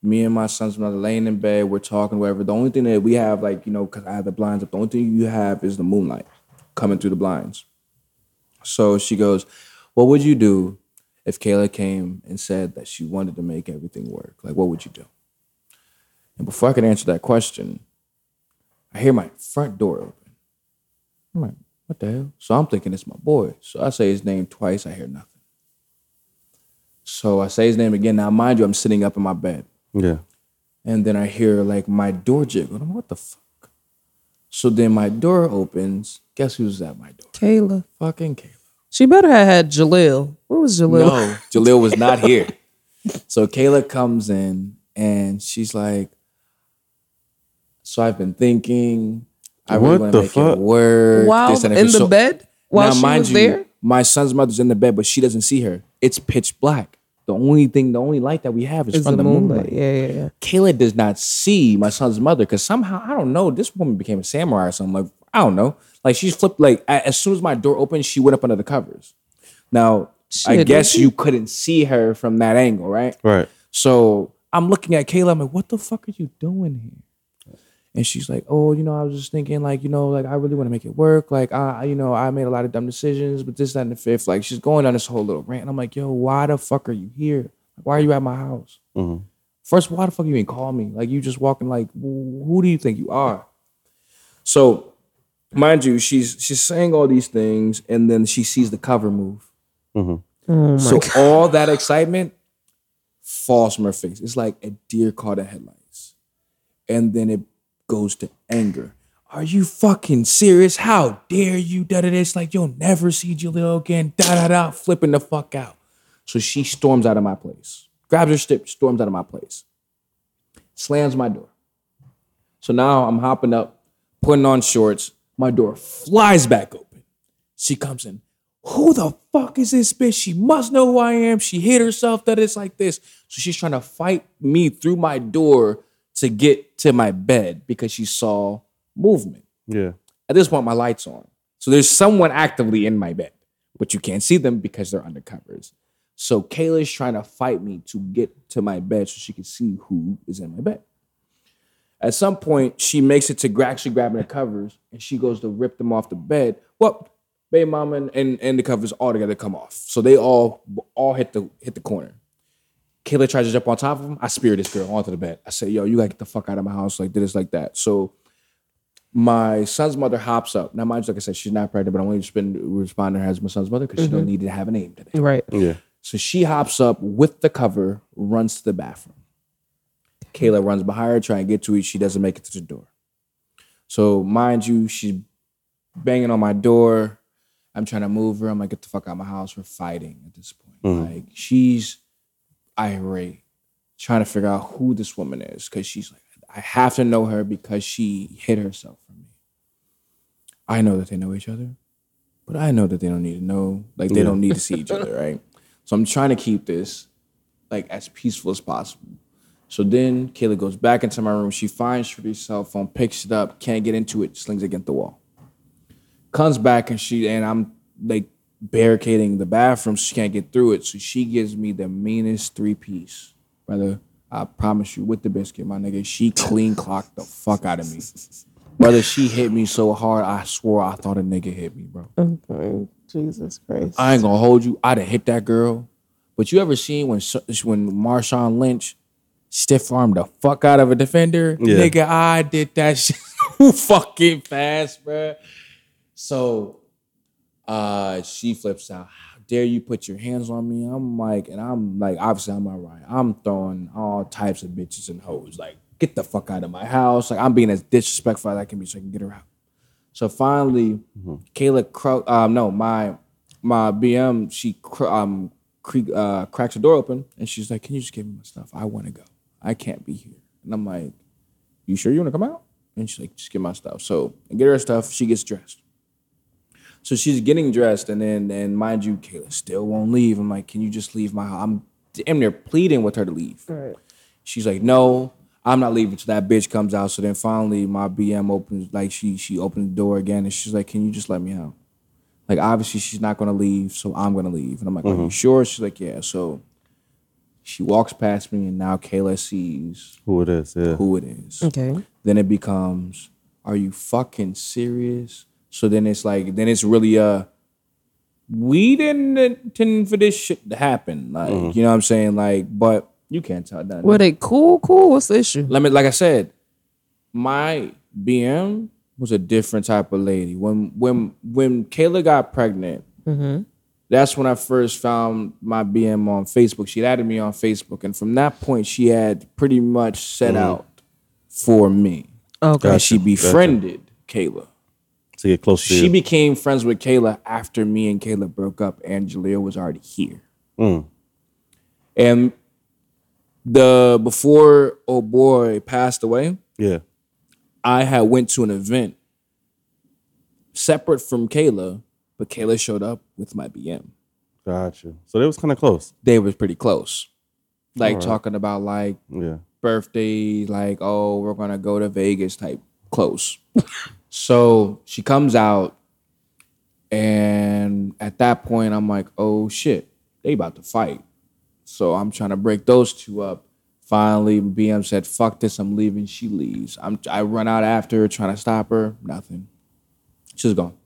me and my son's mother laying in bed, we're talking, whatever. The only thing that we have, like, you know, because I have the blinds up, the only thing you have is the moonlight coming through the blinds. So she goes, What would you do if Kayla came and said that she wanted to make everything work? Like, what would you do? And before I could answer that question, I hear my front door open. I'm like, What the hell? So I'm thinking it's my boy. So I say his name twice, I hear nothing. So I say his name again. Now, mind you, I'm sitting up in my bed. Yeah. And then I hear like my door jiggle. I'm like, what the fuck? So then my door opens. Guess who's at my door? Kayla. Fucking Kayla. She better have had Jahleel. Where was Jahleel? No, Jahleel was not here. So Kayla comes in and she's like, So I've been thinking, I really What want the to make fuck? it work. While this in the So- bed? While now, she mind was you, there? My son's mother's in the bed, but she doesn't see her. It's pitch black. The only thing, the only light that we have is, Is from the the moonlight. moonlight. Yeah, yeah, yeah. Kayla does not see my son's mother because somehow I don't know. This woman became a samurai or something. Like I don't know. Like she's flipped. Like as soon as my door opened, she went up under the covers. Now I guess you couldn't see her from that angle, right? Right. So I'm looking at Kayla. I'm like, what the fuck are you doing here? And she's like, "Oh, you know, I was just thinking, like, you know, like I really want to make it work. Like, I, you know, I made a lot of dumb decisions, but this, that, and the fifth. Like, she's going on this whole little rant. And I'm like, "Yo, why the fuck are you here? Why are you at my house? Mhm. First, why the fuck you even call me? Like, you just walking. Like, who do you think you are?" So, mind you, she's she's saying all these things, and then she sees the cover move. Mhm. Oh So God. all that excitement falls from her face. It's like a deer caught in headlights. And then it goes to anger. Are you fucking serious? How dare you? Da da da. It's like you'll never see Jahleel again. Da da da. Flipping the fuck out. So she storms out of my place, grabs her stick, storms out of my place, slams my door. So now I'm hopping up, putting on shorts. My door flies back open. She comes in. Who the fuck is this bitch? She must know who I am. She hit herself that it's like this. So she's trying to fight me through my door to get to my bed because she saw movement. Yeah. At this point, my light's on. So there's someone actively in my bed, but you can't see them because they're under covers. So Kayla's trying to fight me to get to my bed so she can see who is in my bed. At some point, she makes it to actually grabbing the covers and she goes to rip them off the bed. Well, baby mama and, and, and the covers all together come off. So they all all hit the hit the corner. Kayla tries to jump on top of him. I spear this girl onto the bed. I say, yo, you gotta get the fuck out of my house. Like this, like that. So my son's mother hops up. Now, mind you, like I said, she's not pregnant, but I'm only just been responding to her as my son's mother because she don't need to have a name today. right. Yeah. So she hops up with the cover, runs to the bathroom. Kayla runs behind her, trying to get to it. She doesn't make it to the door. So mind you, she's banging on my door. I'm trying to move her. I'm like, get the fuck out of my house. We're fighting at this point. Mhm. Like she's irate, trying to figure out who this woman is because she's like, I have to know her because she hid herself from me. I know that they know each other, but I know that they don't need to know. Like they Yeah. don't need to see each other, right? So I'm trying to keep this like as peaceful as possible. So then Kayla goes back into my room. She finds Trudy's cell phone, picks it up, can't get into it, slings it against the wall. Comes back and she and I'm like barricading the bathroom so she can't get through it. So she gives me the meanest three piece. Brother, I promise you, with the biscuit, my nigga, she clean clocked the fuck out of me. Brother, she hit me so hard, I swore I thought a nigga hit me, bro. Oh, okay. Jesus Christ. I ain't gonna hold you. I'd have hit that girl. But you ever seen when when Marshawn Lynch stiff armed the fuck out of a defender? Yeah. Nigga, I did that shit fucking fast, bro. So uh she flips out. How dare you put your hands on me? I'm like, and I'm like, obviously I'm all right. I'm throwing all types of bitches and hoes. Like, get the fuck out of my house. Like, I'm being as disrespectful as I can be so I can get her out. So finally, Kayla, cro- um, no, my my BM, she cr- um cre- uh, cracks the door open and she's like, "Can you just give me my stuff? I want to go. I can't be here." And I'm like, "You sure you want to come out?" And she's like, "Just get my stuff." So I get her stuff. She gets dressed. So she's getting dressed, and then and mind you, Kayla still won't leave. I'm like, "Can you just leave my house?" I'm damn near pleading with her to leave. Right. She's like, no, I'm not leaving till that bitch comes out. So then finally my BM opens, like she she opened the door again and she's like, Can you just let me out? Like obviously she's not gonna leave, so I'm gonna leave. And I'm like, Are you mm-hmm. sure? She's like, Yeah. So she walks past me and now Kayla sees Who it is? Yeah. who it is. Okay. Then it becomes, Are you fucking serious? So then it's like, then it's really uh we didn't intend for this shit to happen. Like, mm-hmm. you know what I'm saying? Like, but you can't tell that. Were they cool? Cool. What's the issue? Let me, like I said, my BM was a different type of lady. When when when Kayla got pregnant, mm-hmm. that's when I first found my BM on Facebook. She added me on Facebook, and from that point, she had pretty much set mm-hmm. out for me. Okay. And she befriended Kayla. To get close to She you. became friends with Kayla after me and Kayla broke up, and Jahleel was already here. Mm. And the before oh boy passed away, yeah. I had went to an event separate from Kayla, but Kayla showed up with my BM. Gotcha. So they was kind of close. They was pretty close. Like Alright. talking about like Yeah. birthdays, like, oh, we're gonna go to Vegas type close. so she comes out, and at that point, I'm like, oh shit, they about to fight. So I'm trying to break those two up. Finally, BM said, "Fuck this, I'm leaving." She leaves. I'm I run out after her, trying to stop her. Nothing. She's gone.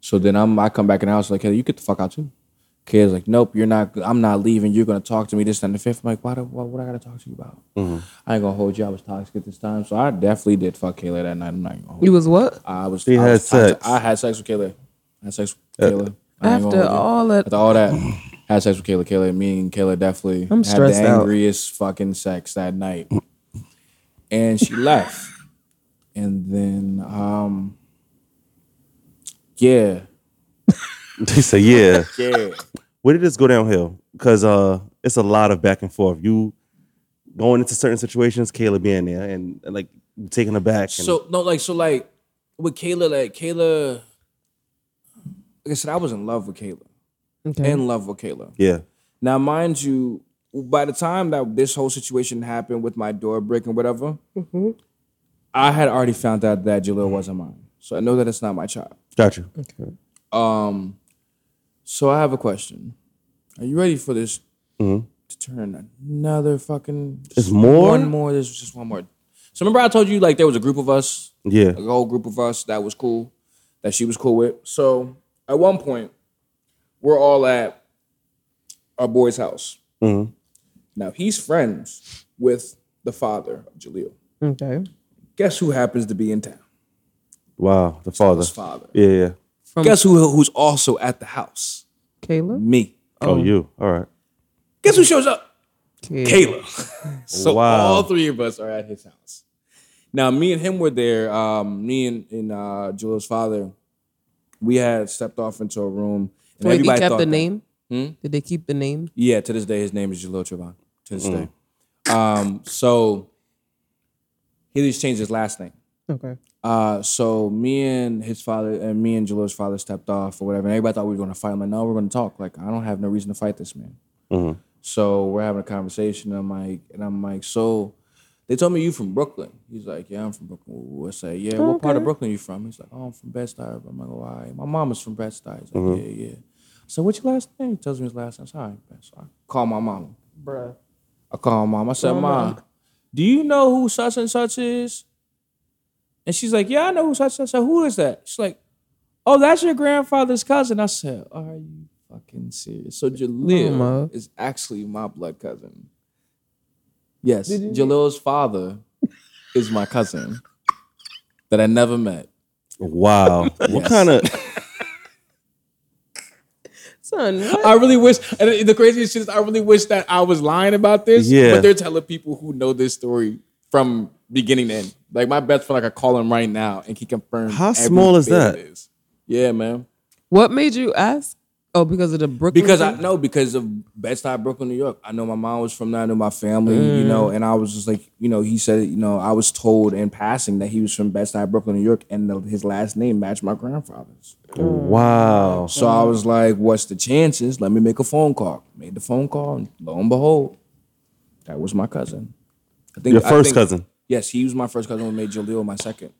So then I'm I come back in the house like, hey, you get the fuck out too. Kid's like, nope, you're not. I'm not leaving. You're gonna talk to me this and the fifth. I'm like, why? do- What? What I gotta talk to you about? I ain't gonna hold you. I was toxic at this time, so I definitely did fuck Kayla that night. I'm not gonna hold You was what? I was. He I had was sex. I had sex with Kayla. I had sex with Kayla. I After all that, After all that, had sex with Kayla. Kayla, me and Kayla definitely I'm had stressed the out. angriest fucking sex that night. And she left. And then, um, yeah, They say, yeah. yeah. Where did this go downhill? Because uh, it's a lot of back and forth. You going into certain situations, Kayla being there, and, and, like taking her back. And, So no, like so, like with Kayla, like Kayla. Like I said, I was in love with Kayla. okay. In love with Kayla. yeah, Now, mind you, by the time that this whole situation happened with my door brick and whatever, I had already found out that Jahleel wasn't mine. So I know that it's not my child. Gotcha. okay. Um, so I have a question. Are you ready for this Mhm. to turn another fucking? There's more? One more. There's just one more. So remember, I told you like there was a group of us, Yeah, a whole group of us that was cool, that she was cool with. So at one point, we're all at our boy's house. Mhm. Now he's friends with the father of Jahleel. Okay. Guess who happens to be in town? wow, the father. His father. Yeah, yeah. From Guess who who's also at the house? Kayla? Me. Oh, you. All right. Guess who shows up? Kayla. Kayla. so Wow. all three of us are at his house. Now, me and him were there. Um, me and, and uh, Jahleel's father, we had stepped off into a room. And Wait, he everybody kept thought the that- name? Hmm? Did they keep the name? Yeah, to this day, his name is Jahleel Trevon. To this day. Um, so he just changed his last name. Okay. Uh, so me and his father and me and Jahleel's father stepped off or whatever, and everybody thought we were gonna fight. I'm like, no, we're gonna talk. Like, I don't have no reason to fight this man. Mhm. So we're having a conversation. And I'm like, and I'm like, so they told me you from Brooklyn. He's like, yeah, I'm from Brooklyn. I say, yeah, what part of Okay. Brooklyn you from? He's like, oh, I'm from Bed Stuy. I'm like, oh. My mom is from Bed Stuy. He's like, yeah, yeah. So what's your last name? He tells me his last name. I say, all right, so I call my mom. Bruh. I call my mom. I said, Mom, do you know who such and such is? And she's like, Yeah, I know who such and such. Who is that? She's like, Oh, that's your grandfather's cousin. I said, Are you fucking serious? So Jahleel Mama. is actually my blood cousin. Yes, Jahleel's father is my cousin that I never met. Wow. What kind of? Son, what? I really wish, and the craziest shit is, I really wish that I was lying about this. Yeah. But they're telling people who know this story from beginning to end. Like my best friend, like I call him right now, and he confirms. How every small is bit of that? Yeah, man. what made you ask? Oh, because of the Brooklyn. Because I know because of Bed-Stuy, Brooklyn, New York. I know my mom was from there. I know my family, you know, Mm. and I was just like, you know, he said, you know, I was told in passing that he was from Bed-Stuy, Brooklyn, New York, and the, his last name matched my grandfather's. Wow. So I was like, what's the chances? Let me make a phone call. Made the phone call, and lo and behold, that was my cousin. I think Your I first think- cousin. Yes, he was my first cousin who made Jahleel my second.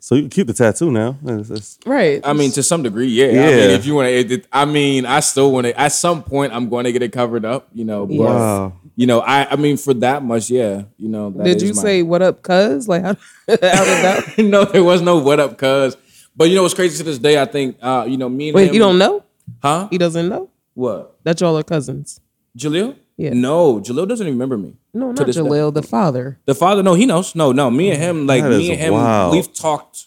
So you can keep the tattoo now. It's- it's- right. I mean, to some degree, yeah. I Yeah. mean, if you want to, I mean, I still want to. At some point, I'm going to get it covered up, you know. But Wow. you know, I, I mean, for that much, yeah, you know. that did is you my- say what up, cuz? Like, how, how did that? no? There was no what up, cuz. But you know what's crazy to this day? I think, uh, you know, me and Wait, him, you don't know? huh? He doesn't know What? that y'all are cousins. Jahleel? Yeah. No, Jahleel doesn't even remember me. No, To not this day. The father. The father, no, he knows. No, no, me and him, like That me and him, wild. we've talked.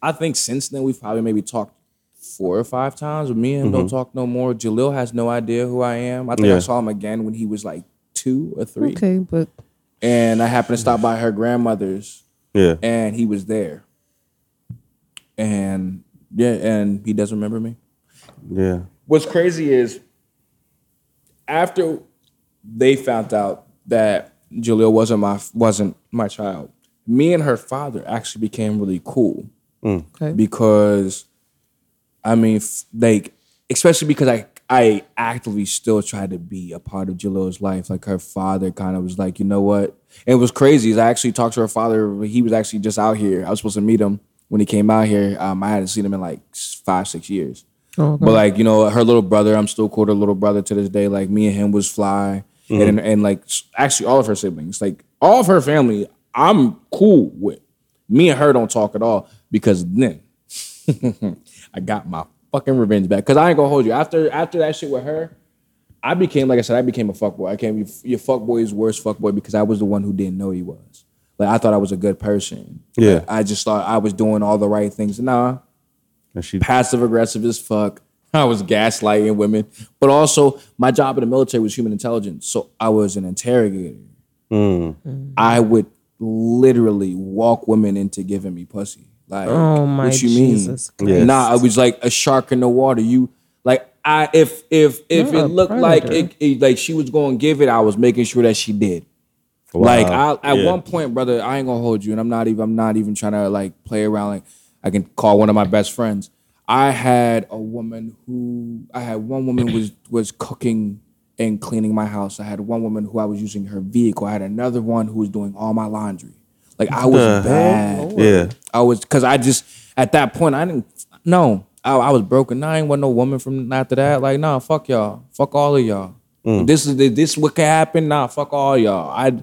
I think since then we've probably maybe talked four or five times. But me and him don't talk no more. Jahleel has no idea who I am. I think Mm-hmm. Yeah. I saw him again when he was like two or three, Okay, but and I happened to stop by her grandmother's, Yeah. and he was there. And yeah, and he doesn't remember me. Yeah. What's crazy is after they found out that Jahleel wasn't my wasn't my child, me and her father actually became really cool okay. because I mean, f- like especially because I I actively still tried to be a part of Jahleel's life. Like her father kind of was like, you know what? And it was crazy. Is I actually talked to her father. He was actually just out here. I was supposed to meet him when he came out here. Um, I hadn't seen him in like five six years. Oh, okay. But like you know, her little brother, I'm still cool with her little brother to this day. Like me and him was fly. And mm-hmm. and like actually all of her siblings, like all of her family, I'm cool with. Me and her don't talk at all because then I got my fucking revenge back. Cause I ain't gonna hold you after after that shit with her. I became, like I said, I became a fuckboy. I became your fuckboy's worst fuckboy because I was the one who didn't know he was. Like I thought I was a good person. Yeah. Like, I just thought I was doing all the right things. Nah, And she passive aggressive as fuck. I was gaslighting women, but also my job in the military was human intelligence. So I was an interrogator. Mm. I would literally walk women into giving me pussy. Like, Oh, my what you Jesus mean? Yes. Nah, I was like a shark in the water. You like I if if if You're it looked like it, it- like she was going to give it, I was making sure that she did. Like I, at Yeah. one point, brother, I ain't gonna hold you, and I'm not even. I'm not even trying to like play around. Like I can call one of my best friends. I had a woman who I had one woman was was cooking and cleaning my house. I had one woman who I was using her vehicle. I had another one who was doing all my laundry. Like I was The bad. Yeah. I was because I just at that point I didn't no. I, I was broken. I ain't want no woman from after that. Like nah, fuck y'all, fuck all of y'all. Mm. This is the, this what can happen. Nah, fuck all y'all. I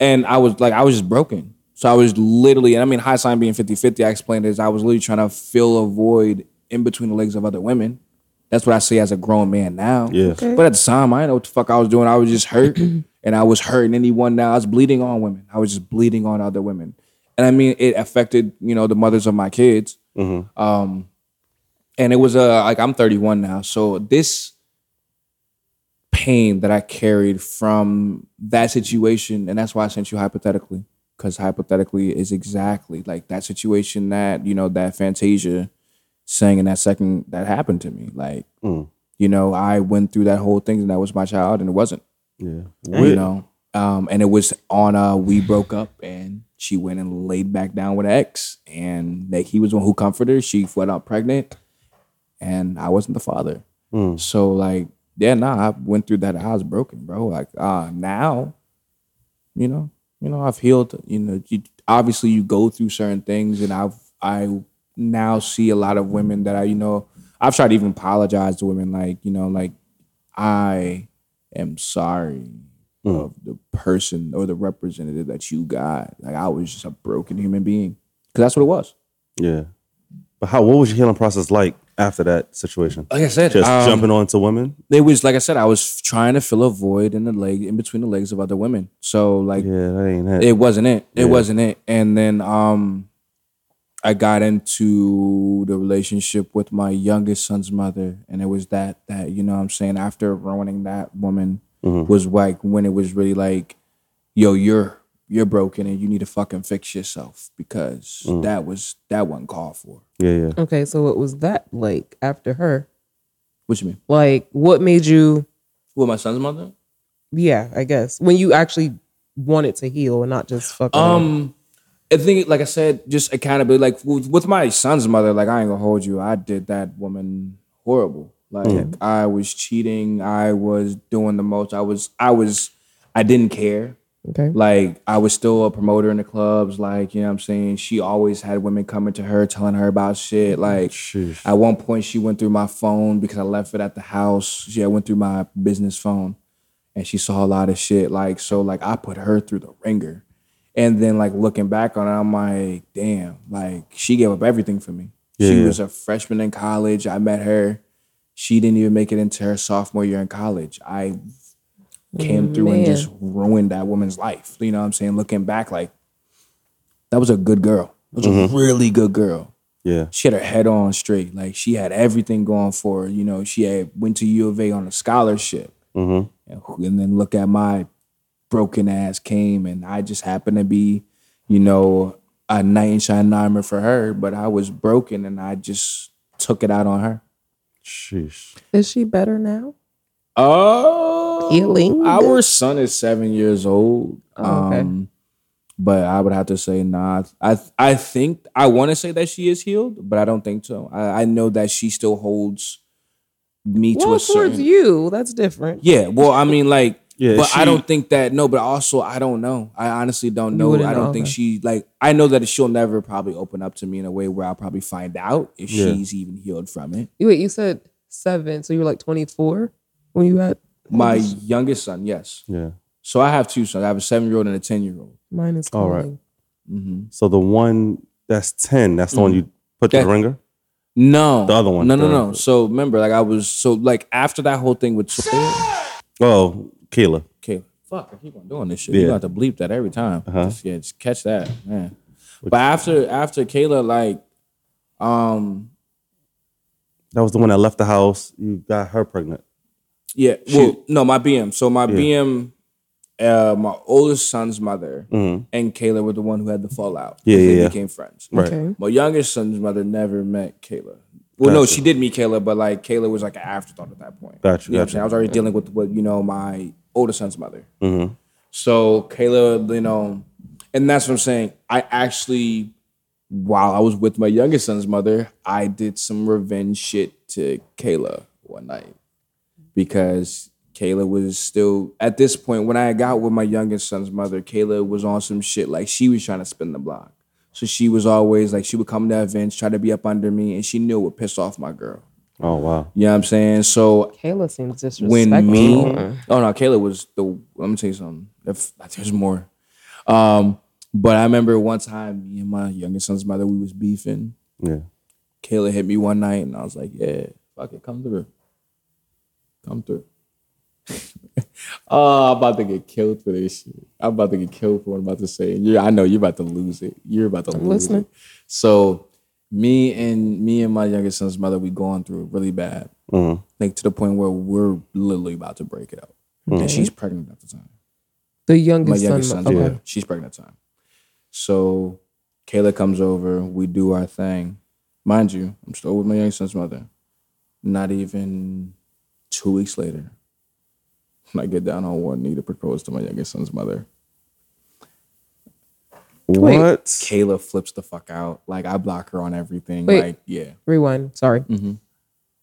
and I was like I was just broken. So I was literally, and I mean, high sign being 50-50, I explained is I was literally trying to fill a void in between the legs of other women. That's what I say as a grown man now. Yes. But at the time, I didn't know what the fuck I was doing. I was just hurt, and I was hurting anyone. Now I was bleeding on women. I was just bleeding on other women, and I mean, it affected you know the mothers of my kids. Um, and it was uh, like I'm 31 now, so this pain that I carried from that situation, and that's why I sent you hypothetically, because hypothetically is exactly like that situation that you know that Fantasia sang in that second that happened to me. Like, you know, I went through that whole thing, and that was my child, and it wasn't. Yeah. You know, um, and it was on uh, we broke up, and she went and laid back down with an ex, and like he was the one who comforted her. She went out pregnant, and I wasn't the father. So like, yeah, nah, I went through that. I was broken, bro. Like, uh, now, you know, you know, I've healed. You know, you, obviously you go through certain things, and I've I now see a lot of women that I, you know, I've tried to even apologize to women, like you know, like I am sorry of the person or the representative that you got. Like I was just a broken human being, because that's what it was. Yeah. But how what was your healing process like after that situation? Like I said, Just um, jumping onto women? it was like I said, I was trying to fill a void in the leg, in between the legs of other women. So like, Yeah, that ain't it. it wasn't it. It Yeah. wasn't it. And then um, I got into the relationship with my youngest son's mother, and it was that that you know what I'm saying after ruining that woman Mm-hmm. was like when it was really like, yo, you're you're broken and you need to fucking fix yourself because Mm. that was that wasn't called for. yeah, yeah. Okay, so what was that like after her? What you mean? Like, what made you? With my son's mother? Yeah, I guess when you actually wanted to heal and not just fucking. Um, I think, like I said, just accountability. Like with, my son's mother, like I ain't gonna hold you. I did that woman horrible. Like I was cheating. I was doing the most. I was. I was. I didn't care. okay. Like I was still a promoter in the clubs. Like you know what I'm saying. She always had women coming to her telling her about shit. Like Sheesh. at one point, she went through my phone because I left it at the house. She went through my business phone, and she saw a lot of shit. Like so, like I put her through the ringer, and then like looking back on it, I'm like, damn, like she gave up everything for me. She Yeah. was a freshman in college. I met her. She didn't even make it into her sophomore year in college. I came through and just ruined that woman's life. You know what I'm saying? Looking back, like that was a good girl. That was a really good girl Yeah. she had her head on straight. Like she had everything going for her. You know, she had went to U of A on a scholarship. Mm-hmm. And, and then look at my broken ass came and I just happened to be, you know, a knight in shining armor for her, but I was broken and I just took it out on her. Sheesh. Is she better now? Oh, Healing? Our son is seven years old. Oh, okay. Um, but I would have to say nah. I I think I want to say that she is healed, but I don't think so. I, I know that she still holds me to Well, a towards certain. you, that's different. Yeah, well, I mean, like, Yeah, but I don't think that. No, but also I don't know. I honestly don't know. I don't know, think okay. she like. I know that she'll never probably open up to me in a way where I'll probably find out if Yeah. she's even healed from it. You- Wait, you said seven, so you were like twenty four when you had My youngest son, yes. Yeah. So I have two sons. I have a seven year old and a ten year old. Mine is All right. calling. So the one that's ten, that's the one you put to the Mm-hmm. Ringer. No, The other one, No, no, no. So remember, like I was so like after that whole thing with Oh, Kayla. Okay, fuck, I keep on doing this shit. Yeah. You got to bleep that every time. Uh-huh. Just, yeah, just catch that, man. But after after Kayla, like, um, That was the one that left the house. You got her pregnant. yeah, well, no, my BM. So my BM, uh, my oldest son's mother and Kayla were the one who had the fallout. Mm-hmm. Yeah, They yeah, yeah. became friends. Right. Okay. My youngest son's mother never met Kayla. Well, no, she did meet Kayla, but like Kayla was like an afterthought at that point. Gotcha, You know what I'm gotcha. saying? I was already dealing with what you know my oldest son's mother. Mm-hmm. So Kayla, you know, and that's what I'm saying. I actually, while I was with my youngest son's mother, I did some revenge shit to Kayla one night because Kayla was still at this point when I got with my youngest son's mother. Kayla was on some shit like she was trying to spin the block. So she was always like she would come to events, try to be up under me, and she knew it would piss off my girl. Oh wow. You know what I'm saying? So Kayla seems disrespectful. when me oh no kayla was the let me tell you something if there's more um but i remember one time me and my youngest son's mother we was beefing Yeah. kayla hit me one night and i was like yeah fuck it come through come through oh i'm about to get killed for this shit i'm about to get killed for what i'm about to say you i know you're about to lose it you're about to lose listening. it so me and me and my youngest son's mother we going through it really bad Mm-hmm. like to the point where we're literally about to break it up. And she's pregnant at the time. the youngest, My youngest, youngest son. son, Okay. yeah, she's pregnant at the time. So Kayla comes over, we do our thing. Mind you, I'm still with my youngest son's mother. Not even two weeks later, when I get down on one knee to propose to my youngest son's mother, Wait. What? Kayla flips the fuck out. Like I block her on everything. Wait. Like, yeah. Rewind. Sorry. Mm-hmm.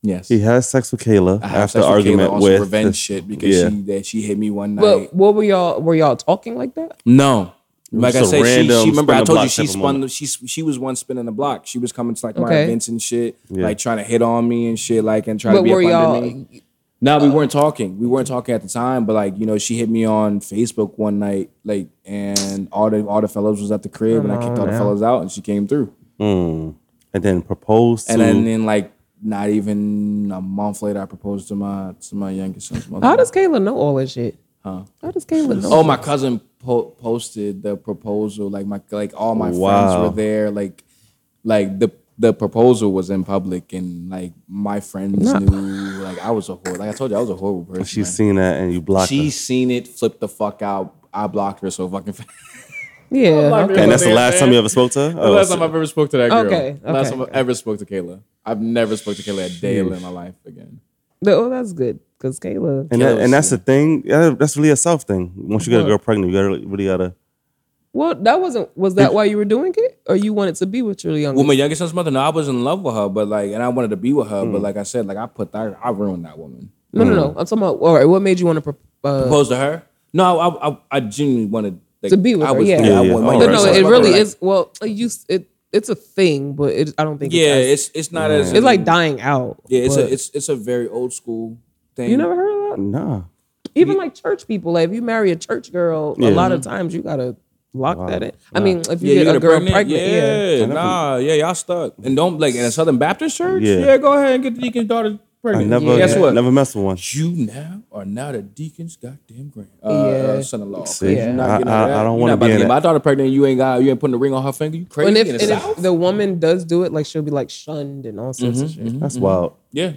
Yes. He has sex with Kayla I have after sex with argument Kayla with revenge the- shit because yeah. she that she hit me one night. But what were y'all? Were y'all talking like that? No. Like I just said, she, random she remember I told you she spun moment. the, she she was one spinning the block. She was coming to like my events and shit, Yeah. like trying to hit on me and shit, like and try to be were up y'all? under me. No, we weren't talking. We weren't talking at the time, but like you know, she hit me on Facebook one night, like, and all the all the fellows was at the crib, and I kicked all the fellows out, and she came through, Mm. And then proposed to and then, then like not even a month later, I proposed to my to my youngest son's mother. How does Kayla know all that shit? Huh? How does Kayla know? Oh, my cousin po- posted the proposal. Like my like all my friends were there. Like like the the proposal was in public, and like my friends knew. Like I was a horrible. Like I told you, I was a horrible person. she's man. seen that and you blocked She her. seen it, flipped the fuck out. I blocked her so fucking fast. yeah. Okay. And that's the there, last time you ever spoke to her? the Oh, last so- time I've ever spoke to that girl. Okay, Last okay, time I okay. ever spoke to Kayla. I've never spoke to Kayla a day in my life again. Oh, that's good because Kayla. and, that, and that's the thing. That's really a self thing. Once you get a girl pregnant, you gotta really gotta. Well, that wasn't. Was that why you were doing it, or you wanted to be with your youngest? Well, my youngest son's mother, no, I was in love with her, but like, and I wanted to be with her, Mm. but like I said, like I put that, I ruined that woman. no, no, no. I'm talking about. All right. What made you want to? Pro- uh, Propose to her? No, I, I, I genuinely wanted like, To be with I her, was, yeah. Yeah, yeah. want my All but right, no, it really mother, is. Well, you. It. It's a thing, but it. I don't think. Yeah, It's, it's it's not as as, it's like dying out. yeah, it's a it's it's a very old school thing. You never heard of that? Nah. Even like church people. Like if you marry a church girl, a lot of times you gotta lock that in. I mean, if you Yeah, you get a girl pregnant. pregnant, yeah. yeah, nah, yeah, y'all stuck. And don't like in a Southern Baptist church. Yeah. Yeah, go ahead and get the deacon's daughter I pregnant. never, Guess what? never mess with one. You now are now the deacon's goddamn grand uh, Yeah. uh, son-in-law. See, You're not I- getting I- all that. I don't wanna be in. My daughter pregnant. You ain't got. You ain't putting a ring on her finger. You crazy And if, in and the if south? the woman does do it, like she'll be like shunned and all sorts of shit. That's wild. yeah.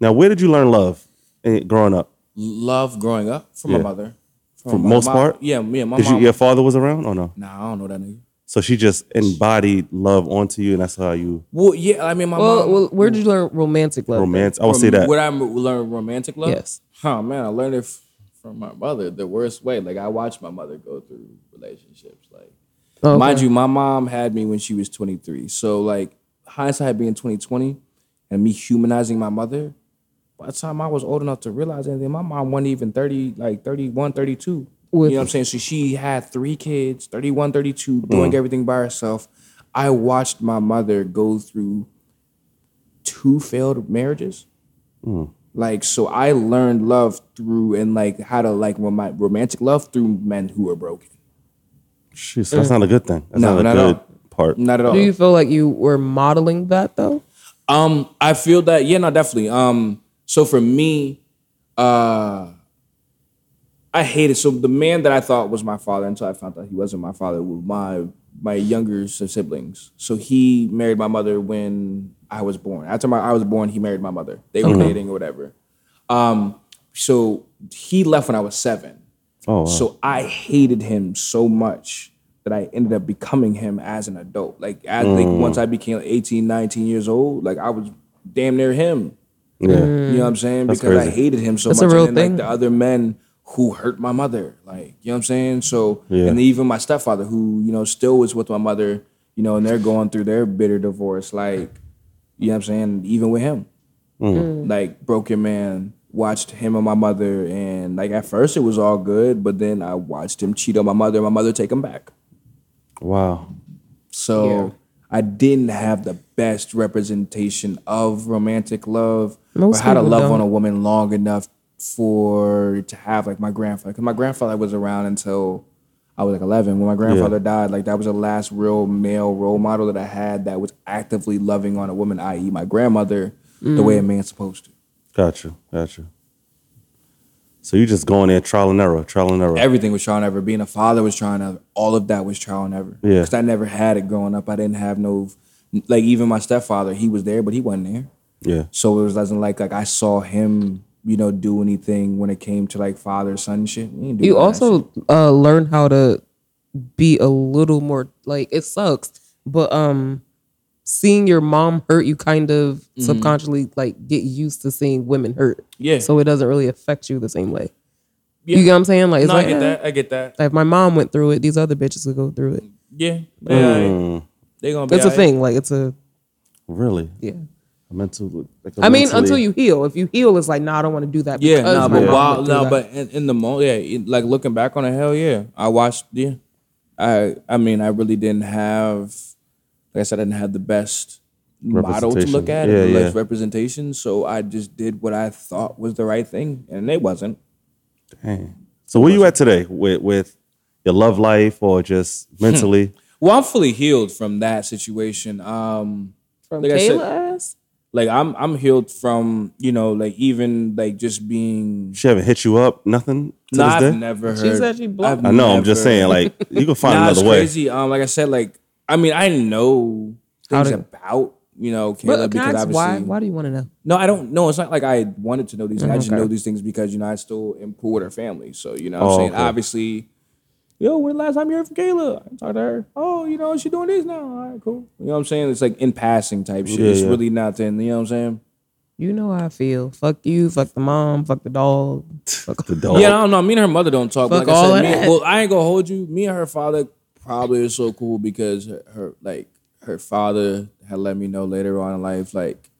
Now, where did you learn love eh, growing up? Love growing up from Yeah. my mother. For my most mom- part? Yeah, me and my Did you, mom. your father was around or no? Nah, I don't know that nigga. So she just embodied love onto you, and that's how you Well, yeah, I mean, my Well, mom. well, where did you learn romantic love? then? romance. I would say that. Where I learn romantic love? Yes. Oh man, I learned it from my mother the worst way. Like I watched my mother go through relationships. Like, Okay. mind you, my mom had me when she was 23. So like hindsight being 2020 and me humanizing my mother. By the time I was old enough to realize anything, my mom wasn't even 30, like 31, 32. With- you know what I'm saying? So she had three kids, 31, 32, doing everything by herself. I watched my mother go through two failed marriages Like so, I learned love through and like how to like rom- romantic love through men who are broken. Jeez, that's not a good thing. That's No, not a not at good all. part. Not at all. Do you feel like you were modeling that though? Um, I feel that yeah, no, definitely. Um, so for me, uh, I hated so the man that I thought was my father until I found out he wasn't my father was my my younger siblings. So he married my mother when I was born. After my I was born, he married my mother. They were dating or whatever. Um, so he left when I was seven. Oh, wow. So I hated him so much that I ended up becoming him as an adult. Like I think Mm. once I became 18, 19 years old, like I was damn near him. Yeah. You know what I'm saying? That's because I hated him so That's a much. real and then, thing. like the other men who hurt my mother. Like, you know what I'm saying? So Yeah. and even my stepfather who, you know, still was with my mother, you know, and they're going through their bitter divorce. Like, you know what I'm saying? Even with him. Mm. Like broken man, watched him and my mother and like at first it was all good, but then I watched him cheat on my mother and my mother take him back. Wow. So Yeah. I didn't have the best representation of romantic love Most or how to love don't. on a woman long enough for to have like my grandfather. Because my grandfather was around until I was like 11. When my grandfather died, like that was the last real male role model that I had that was actively loving on a woman, i.e., my grandmother, the mm. way a man's supposed to. Gotcha, you. Got you. So you just going there trial and error, trial and error. Everything was trial and error. Being a father was trial and error. All of that was trial and error. Yeah. Because I never had it growing up. I didn't have no, like even my stepfather, he was there, but he wasn't there. yeah. So it was wasn't like like I saw him, you know, do anything when it came to like father son shit. Do You none of that also uh, learn how to be a little more like it sucks, but um, seeing your mom hurt, you kind of subconsciously like get used to seeing women hurt. Mm-hmm. Yeah. So it doesn't really affect you the same way. Yeah. You get what I'm saying? Like it's No, like I get eh, that. I get that. Like if my mom went through it, these other bitches could go through it. Yeah, yeah. Mm, They gonna be. It's a alright. thing. Like it's a really? yeah. I meant to. Like a I mean, until you heal. If you heal, it's like, nah, I don't want to do that. Yeah, because no, my but while, went no, that. but in, in the moment, yeah, it- like looking back on it, hell yeah, I watched. Yeah, I, I mean, I really didn't have, like I said, I didn't have the best model to look at, Representation. and Yeah, the best representation. So I just did what I thought was the right thing, and it wasn't. Dang. So where you at today with with your love life or just Hmm. mentally? Well, I'm fully healed from that situation. Um, from like I said- Kayla like I'm, I'm healed from you know, like even like just being. She haven't hit you up, nothing to Nah, this I've day. never She heard. said she blocked I've I know. I'm just saying, like you can find nah, it's another way. crazy. Um, like I said, like I mean, I know How things to- about you know Kayla But I because obviously. why? Why do you want to know? No, I don't know. It's not like I wanted to know these things. I mm, just okay. know these things because you know I still am cool with her family. So you know, what Oh, I'm saying okay. obviously. Yo, when the last time you heard from Kayla? I talked to her. Oh, you know, she doing this now. All right, cool. You know what I'm saying? It's like in passing type shit. Yeah, it's yeah. really not then. You know what I'm saying? You know how I feel. Fuck you. Fuck the mom. Fuck the dog. Fuck The dog. Yeah, I don't know. Me and her mother don't talk. but Fuck like I said, of me, that. well, I ain't gonna hold you. Me and her father probably is so cool because her, her like her father had let me know later on in life, like,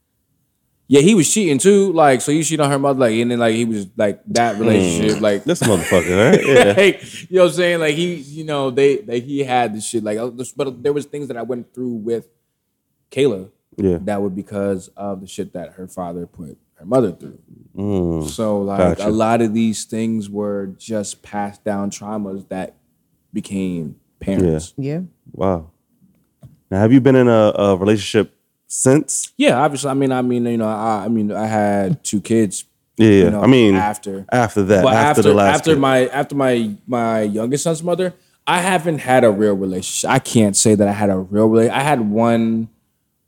yeah, he was cheating too. Like, so you cheat on her mother, like, and then like he was like that relationship, like. This motherfucker, right? Yeah. like, you know what I'm saying? Like he, you know, they, they he had the shit. Like, uh, but there was things that I went through with Kayla Yeah. that were because of the shit that her father put her mother through. Mm. So like Gotcha. a lot of these things were just passed down traumas that became parents. yeah. Wow. Now, have you been in a, a relationship since? Yeah, obviously. I mean, I mean, you know, I, I mean, I had two kids. Yeah, yeah. You know, I mean, after. after that, But after, after the last after kid. my after my my youngest son's mother, I haven't had a real relationship. I can't say that I had a real relationship. I had one